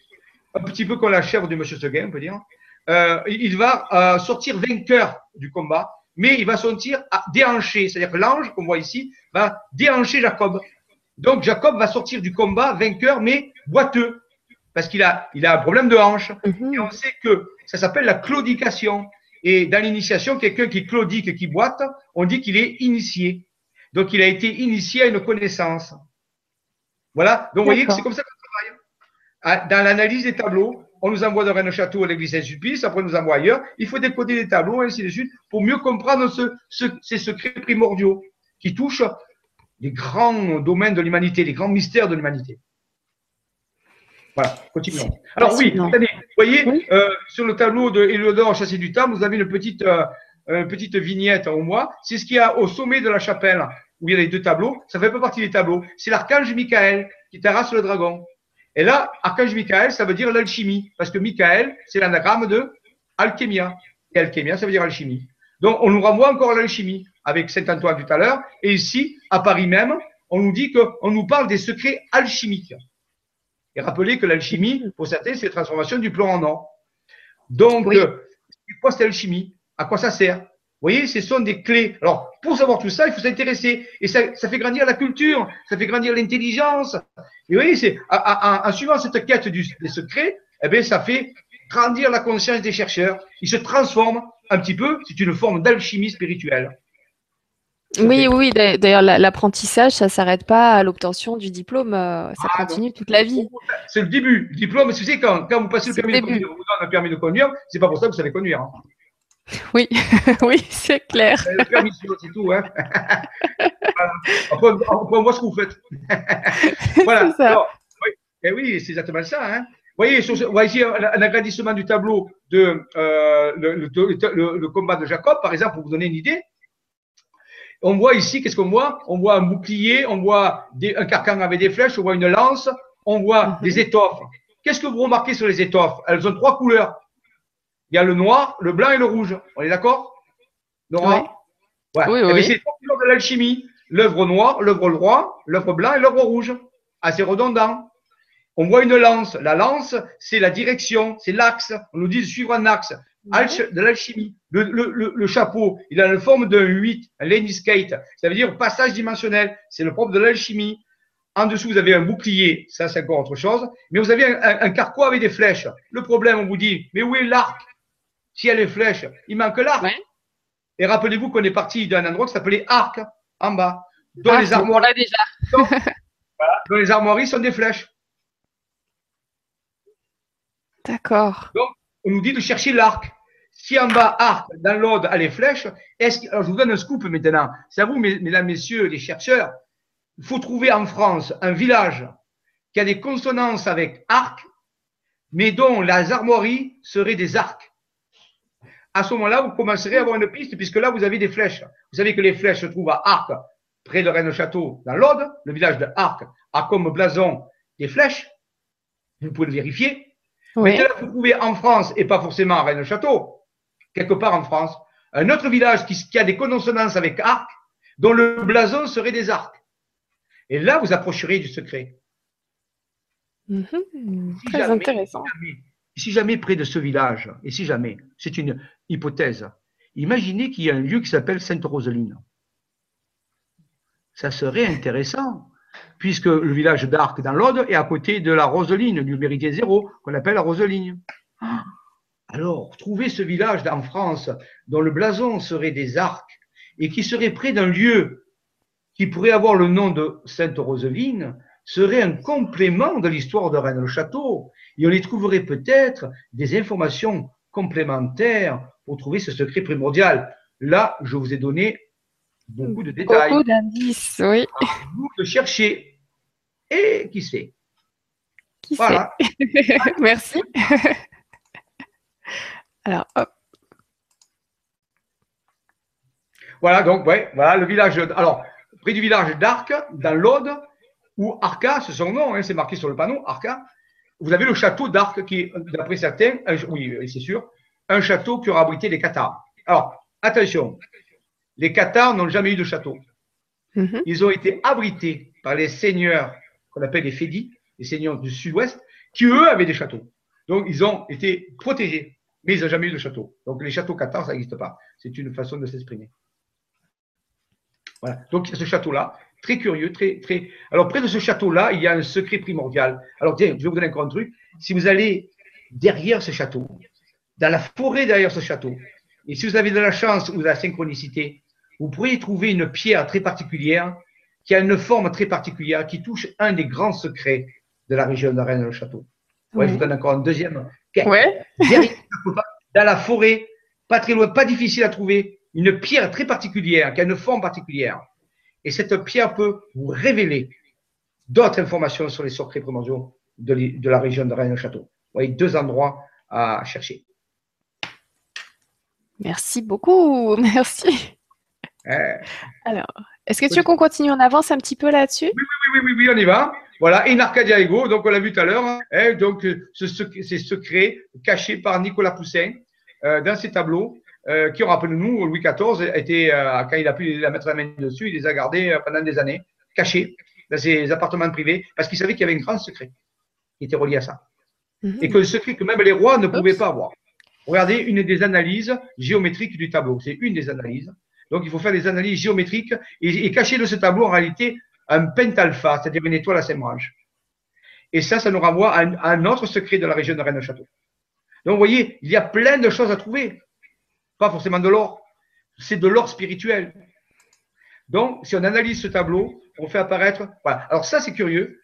un petit peu comme la chèvre de M. Seguin, on peut dire, euh, il va euh, sortir vainqueur du combat, mais il va sortir déhanché. C'est-à-dire que l'ange, qu'on voit ici, va déhancher Jacob. Donc Jacob va sortir du combat vainqueur, mais boiteux, parce qu'il a, il a un problème de hanche. Mhm. Et on sait que ça s'appelle la claudication. Et dans l'initiation, quelqu'un qui claudique, qui boite, on dit qu'il est initié. Donc il a été initié à une connaissance. Voilà. Donc vous voyez que c'est comme ça qu'on travaille. Ah, dans l'analyse des tableaux, on nous envoie de Rennes-Château à l'église Saint-Sulpice, après on nous envoie ailleurs. Il faut décoder des tableaux, ainsi de suite, pour mieux comprendre ces secrets primordiaux qui touchent les grands domaines de l'humanité, les grands mystères de l'humanité. Voilà, continuons. Alors oui, attendez, vous voyez, euh, sur le tableau de Hélodore Chassé du Tam, vous avez une petite, euh, petite vignette au moins. C'est ce qu'il y a au sommet de la chapelle, où il y a les deux tableaux. Ça fait pas partie des tableaux. C'est l'archange Michael qui terrasse le dragon. Et là, archange Michael, ça veut dire l'alchimie, parce que Michael, c'est l'anagramme de alchémia. Et alchémia, ça veut dire alchimie. Donc, on nous renvoie encore à l'alchimie avec Saint-Antoine tout à l'heure. Et ici, à Paris même, on nous dit qu'on nous parle des secrets alchimiques. Et rappelez que l'alchimie, pour certains, c'est la transformation du plomb en or. Donc, oui. Euh, quoi c'est l'alchimie À quoi ça sert? Vous voyez, ce sont des clés. Alors, pour savoir tout ça, il faut s'intéresser. Et ça, ça, fait grandir la culture, ça fait grandir l'intelligence. Et vous voyez, c'est, en, suivant cette quête du, des secrets, eh bien, ça fait grandir la conscience des chercheurs. Ils se transforment un petit peu. C'est une forme d'alchimie spirituelle. Oui, oui, d'ailleurs, l'apprentissage, ça ne s'arrête pas à l'obtention du diplôme, euh, ça ah, continue toute la vie. C'est le début. Le diplôme, c'est quand, quand vous passez le permis de conduire, vous donne un permis de conduire, c'est pas pour ça que vous savez conduire. Hein. Oui, oui, c'est clair. c'est tout. Hein. voilà. on, voit ce que vous faites. voilà. oui, et eh oui c'est exactement ça. Hein. Vous voyez, on voit ici un, agrandissement du tableau de euh, le, le, le, combat de Jacob, par exemple, pour vous donner une idée. On voit ici, qu'est-ce qu'on voit? On voit un bouclier, on voit des, un carcan avec des flèches, on voit une lance, on voit mhm. des étoffes. Qu'est-ce que vous remarquez sur les étoffes? Elles ont trois couleurs. Il y a le noir, le blanc et le rouge. On est d'accord Nora Oui, oui, oui. C'est trois couleurs de l'alchimie. L'œuvre noire, l'œuvre droit, l'œuvre blanc et l'œuvre rouge. Assez redondant. On voit une lance. La lance, c'est la direction, c'est l'axe. On nous dit de suivre un axe. De l'alchimie. Le, le, le, chapeau, il a la forme d'un 8, un lane skate. Ça veut dire passage dimensionnel. C'est le propre de l'alchimie. En dessous, vous avez un bouclier, ça c'est encore autre chose, mais vous avez un, un, carquois avec des flèches. Le problème, on vous dit, mais où est l'arc? S'il y a les flèches, il manque l'arc. Et rappelez-vous qu'on est parti d'un endroit qui s'appelait arc, en bas. Dans ah, les armoiries. déjà. dans les armoiries sont des flèches. D'accord. Donc, on nous dit de chercher l'arc. Si en bas, arc, dans l'aude, a les flèches, est-ce que, alors je vous donne un scoop maintenant. C'est à vous, mesdames, messieurs, les chercheurs, il faut trouver en France un village qui a des consonances avec arc, mais dont les armoiries seraient des arcs. À ce moment-là, vous commencerez à avoir une piste, puisque là, vous avez des flèches. Vous savez que les flèches se trouvent à Arc, près de Rennes-Château, dans l'Aude. Le village de Arc a comme blason des flèches. Vous pouvez le vérifier. Oui. Mais là, vous trouvez en France, et pas forcément à Rennes-Château, quelque part en France, un autre village qui, qui a des consonances avec Arc, dont le blason serait des arcs. Et là, vous approcherez du secret. Mhm. très intéressant. Si jamais, près de ce village, et si jamais, c'est une hypothèse, imaginez qu'il y a un lieu qui s'appelle Sainte-Roseline. Ça serait intéressant, puisque le village d'Arc dans l'Aude est à côté de la Roseline, du méridien zéro, qu'on appelle la Roseline. Alors, trouver ce village en France dont le blason serait des arcs et qui serait près d'un lieu qui pourrait avoir le nom de Sainte Roseline, serait un complément de l'histoire de Rennes-le-Château. Et on y trouverait peut-être des informations complémentaires pour trouver ce secret primordial. Là, je vous ai donné beaucoup de détails. Beaucoup d'indices, oui. Vous de chercher. Et qui sait? Qui voilà. sait? Merci. Alors, hop. Voilà, donc, ouais, voilà le village. Alors, près du village d'Arc, dans l'Aude, ou Arca, c'est son nom, hein, c'est marqué sur le panneau, Arca. Vous avez le château d'Arc qui est, d'après certains, oui, c'est sûr, un château qui aura abrité les Cathares. Alors, attention, les Cathares n'ont jamais eu de château. Mhm. Ils ont été abrités par les seigneurs qu'on appelle les Fédis, les seigneurs du sud-ouest, qui eux avaient des châteaux. Donc, ils ont été protégés. mais ils n'ont jamais eu de château. Donc les châteaux cathares, ça n'existe pas. C'est une façon de s'exprimer. Voilà. Donc il y a ce château-là, très curieux, très, très. Alors près de ce château-là, il y a un secret primordial. Alors tiens, je vais vous donner encore un truc. Si vous allez derrière ce château, dans la forêt derrière ce château, et si vous avez de la chance ou de la synchronicité, vous pourriez trouver une pierre très particulière qui a une forme très particulière qui touche un des grands secrets de la région de Rennes le château. Ouais, Je vous donne encore un deuxième. Ouais. dans la forêt, pas très loin, pas difficile à trouver, une pierre très particulière qui a une forme particulière. Et cette pierre peut vous révéler d'autres informations sur les secrets primordiaux de, la région de Rennes le château. Vous voyez, deux endroits à chercher. Merci beaucoup, merci. Euh, Alors, est-ce que tu veux qu'on continue en avance un petit peu là-dessus? Oui, oui, oui, oui, on y va. Voilà, in Arcadia Ego, donc on l'a vu tout à l'heure. Hein, donc, ces secrets cachés par Nicolas Poussin euh, dans ses tableaux, euh, qui, rappelez-nous, Louis XIV, était, euh, quand il a pu la mettre la main dessus, il les a gardés euh, pendant des années, cachés dans ses appartements privés, parce qu'il savait qu'il y avait un grand secret qui était relié à ça. Mhm. Et que le secret que même les rois ne pouvaient pas avoir. Regardez une des analyses géométriques du tableau. C'est une des analyses. Donc, il faut faire des analyses géométriques et, cacher de ce tableau, en réalité, un pentalpha, c'est-à-dire une étoile à cinq branches. Et ça, ça nous renvoie à un, autre secret de la région de Rennes-Château. Donc, vous voyez, il y a plein de choses à trouver. Pas forcément de l'or. C'est de l'or spirituel. Donc, si on analyse ce tableau, on fait apparaître. Voilà. Alors, ça, c'est curieux.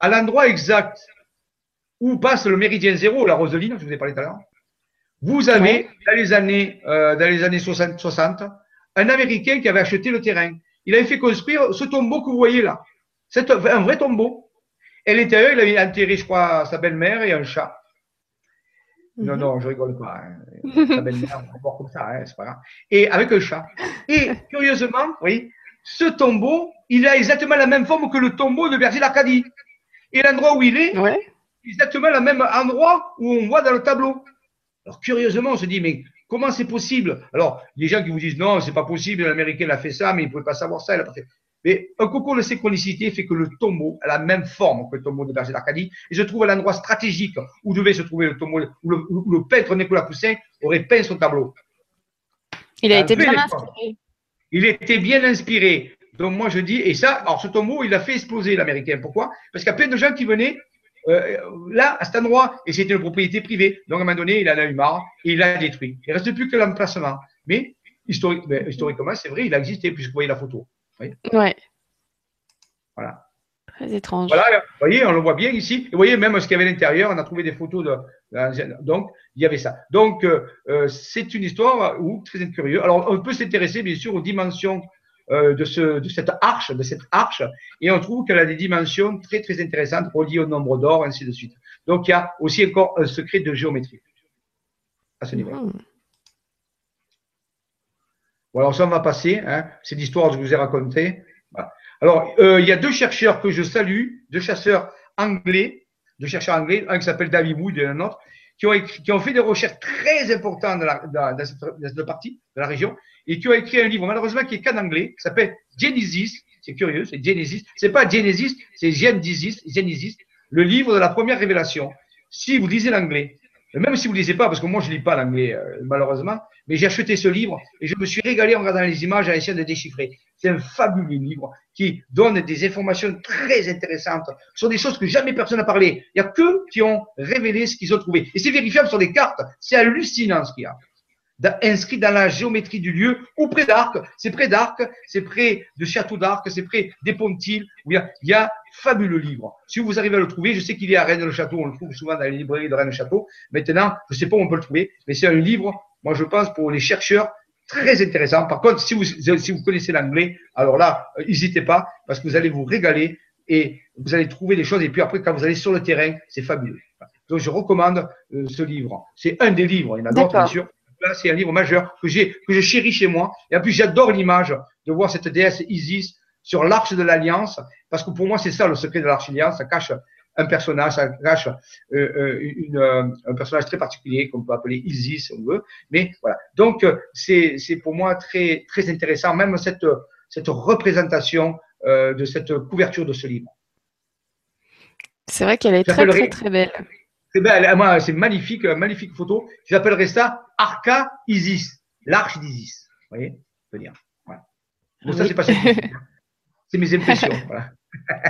À l'endroit exact où passe le méridien zéro, la Roseline, je vous ai parlé tout à l'heure, vous avez, dans les années, euh, dans les années 60, 60 un Américain qui avait acheté le terrain. Il avait fait construire ce tombeau que vous voyez là. C'est un vrai tombeau. Et à l'intérieur, il avait enterré, je crois, sa belle-mère et un chat. Non, mhm. non, je rigole pas. Hein. Sa belle-mère, on va comme ça, hein, c'est pas grave. Et avec un chat. Et curieusement, oui, ce tombeau, il a exactement la même forme que le tombeau de Berger d'Arcadie. Et l'endroit où il est, ouais. exactement le même endroit où on voit dans le tableau. Alors curieusement, on se dit, mais Comment c'est possible? Alors, les gens qui vous disent non, c'est pas possible, l'Américain a fait ça, mais il ne pouvait pas savoir ça, il a pas fait. Mais un concours de synchronicité fait que le tombeau a la même forme que le tombeau de Berger d'Arcadie. Et je trouve à l'endroit stratégique où devait se trouver le tombeau, où le, peintre Nicolas Poussin aurait peint son tableau. Il a été bien inspiré. Il était bien inspiré. Donc moi je dis, et ça, alors ce tombeau, il a fait exploser l'Américain. Pourquoi? Parce qu'il y a plein de gens qui venaient euh, là, à cet endroit, et c'était une propriété privée. Donc, à un moment donné, il en a eu marre et il l'a détruit. Il ne reste plus que l'emplacement. Mais historiquement, c'est vrai, il a existé, puisque vous voyez la photo. Oui. Ouais. Voilà. Très étrange. Voilà, vous voyez, on le voit bien ici. vous voyez, même ce qu'il y avait à l'intérieur, on a trouvé des photos de, Donc, il y avait ça. Donc, euh, euh, c'est une histoire où, très curieux. Alors, on peut s'intéresser, bien sûr, aux dimensions euh, de, ce, de cette arche, de cette arche, et on trouve qu'elle a des dimensions très très intéressantes reliées au nombre d'or, ainsi de suite. Donc il y a aussi encore un secret de géométrie à ce niveau. Mmh. Voilà, ça on va passer. Hein, c'est l'histoire que je vous ai racontée. Alors, euh, il y a deux chercheurs que je salue, deux chercheurs anglais, deux chercheurs anglais, un qui s'appelle David Wood et un autre, qui ont, qui ont fait des recherches très importantes dans, cette, dans cette partie de la région et qui a écrit un livre, malheureusement, qui est qu'en anglais, qui s'appelle Genesis. C'est curieux, c'est Genesis. C'est pas Genesis, c'est Genesis, Genesis, le livre de la première révélation. Si vous lisez l'anglais, même si vous ne lisez pas, parce que moi je ne lis pas l'anglais, euh, malheureusement, mais j'ai acheté ce livre et je me suis régalé en regardant les images, en essayant de déchiffrer. C'est un fabuleux livre qui donne des informations très intéressantes sur des choses que jamais personne n'a parlé. Il n'y a que qui ont révélé ce qu'ils ont trouvé. Et c'est vérifiable sur les cartes. C'est hallucinant ce qu'il y a inscrit dans la géométrie du lieu ou près d'Arc. C'est près d'Arc, c'est près de Château d'Arc, c'est près des Pontilles. Il y, a, il y a fabuleux livre. Si vous arrivez à le trouver, je sais qu'il est à Rennes-le-Château, on le trouve souvent dans les librairies de Rennes-le-Château. Maintenant, je ne sais pas où on peut le trouver, mais c'est un livre, moi je pense, pour les chercheurs, très intéressant. Par contre, si vous, si vous connaissez l'anglais, alors là, euh, n'hésitez pas, parce que vous allez vous régaler et vous allez trouver des choses. Et puis après, quand vous allez sur le terrain, c'est fabuleux. Donc, je recommande euh, ce livre. C'est un des livres. Il y en a d'autres, bien sûr c'est un livre majeur que j'ai, que je chéris chez moi. Et en plus, j'adore l'image de voir cette déesse Isis sur l'arche de l'Alliance, parce que pour moi, c'est ça le secret de l'arche d'Alliance. Ça cache un personnage, ça cache euh, euh une, euh, un personnage très particulier qu'on peut appeler Isis, si on veut. Mais voilà. Donc, c'est, c'est pour moi très, très intéressant, même cette, cette représentation euh, de cette couverture de ce livre. C'est vrai qu'elle est très, très, très belle. C'est belle, c'est magnifique, magnifique photo. J'appellerais ça Arca Isis, l'arche d'Isis. Vous voyez, je dire. Voilà. Bon, ça, c'est pas C'est mes impressions. voilà.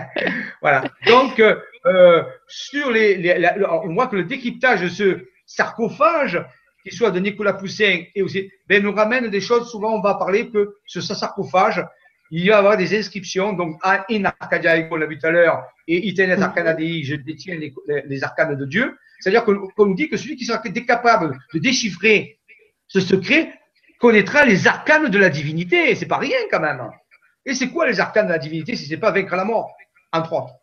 voilà. Donc, euh, sur les, on voit que le décryptage de ce sarcophage, qu'il soit de Nicolas Poussin et aussi, ben, nous ramène des choses. Souvent, on va parler que ce sarcophage, il va y avoir des inscriptions. Donc, in Arcadia, on l'a vu tout à l'heure, et Itenet Arcanadei, je détiens les, arcanes de Dieu. C'est-à-dire qu'on nous dit que celui qui sera capable de déchiffrer ce secret connaîtra les arcanes de la divinité. C'est pas rien quand même. Et c'est quoi les arcanes de la divinité si c'est pas vaincre la mort, entre autres?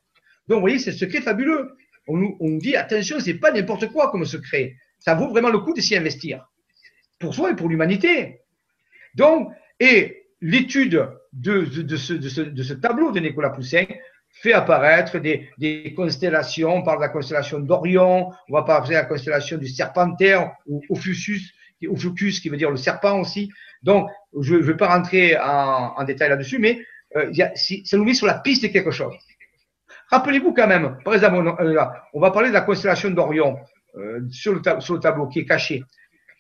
Donc, vous voyez, c'est un secret fabuleux. On nous, dit, attention, c'est pas n'importe quoi comme secret. Ça vaut vraiment le coup de s'y investir. Pour soi et pour l'humanité. Donc, et l'étude de, ce, tableau de Nicolas Poussin fait apparaître des, constellations. On parle de la constellation d'Orion, on va parler de la constellation du Serpentaire ou Ophiuchus, Ophiuchus qui veut dire le serpent aussi. Donc, je ne vais pas rentrer en, détail là-dessus, mais euh, ça nous met sur la piste de quelque chose. Rappelez-vous quand même, par exemple, on, euh, va parler de la constellation d'Orion euh, sur, le tableau qui est caché.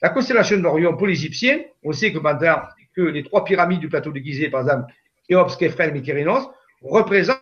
La constellation d'Orion pour les Égyptiens, on sait que maintenant que les trois pyramides du plateau de Gizeh, par exemple, Khéops, Képhren et Mykérinos, représentent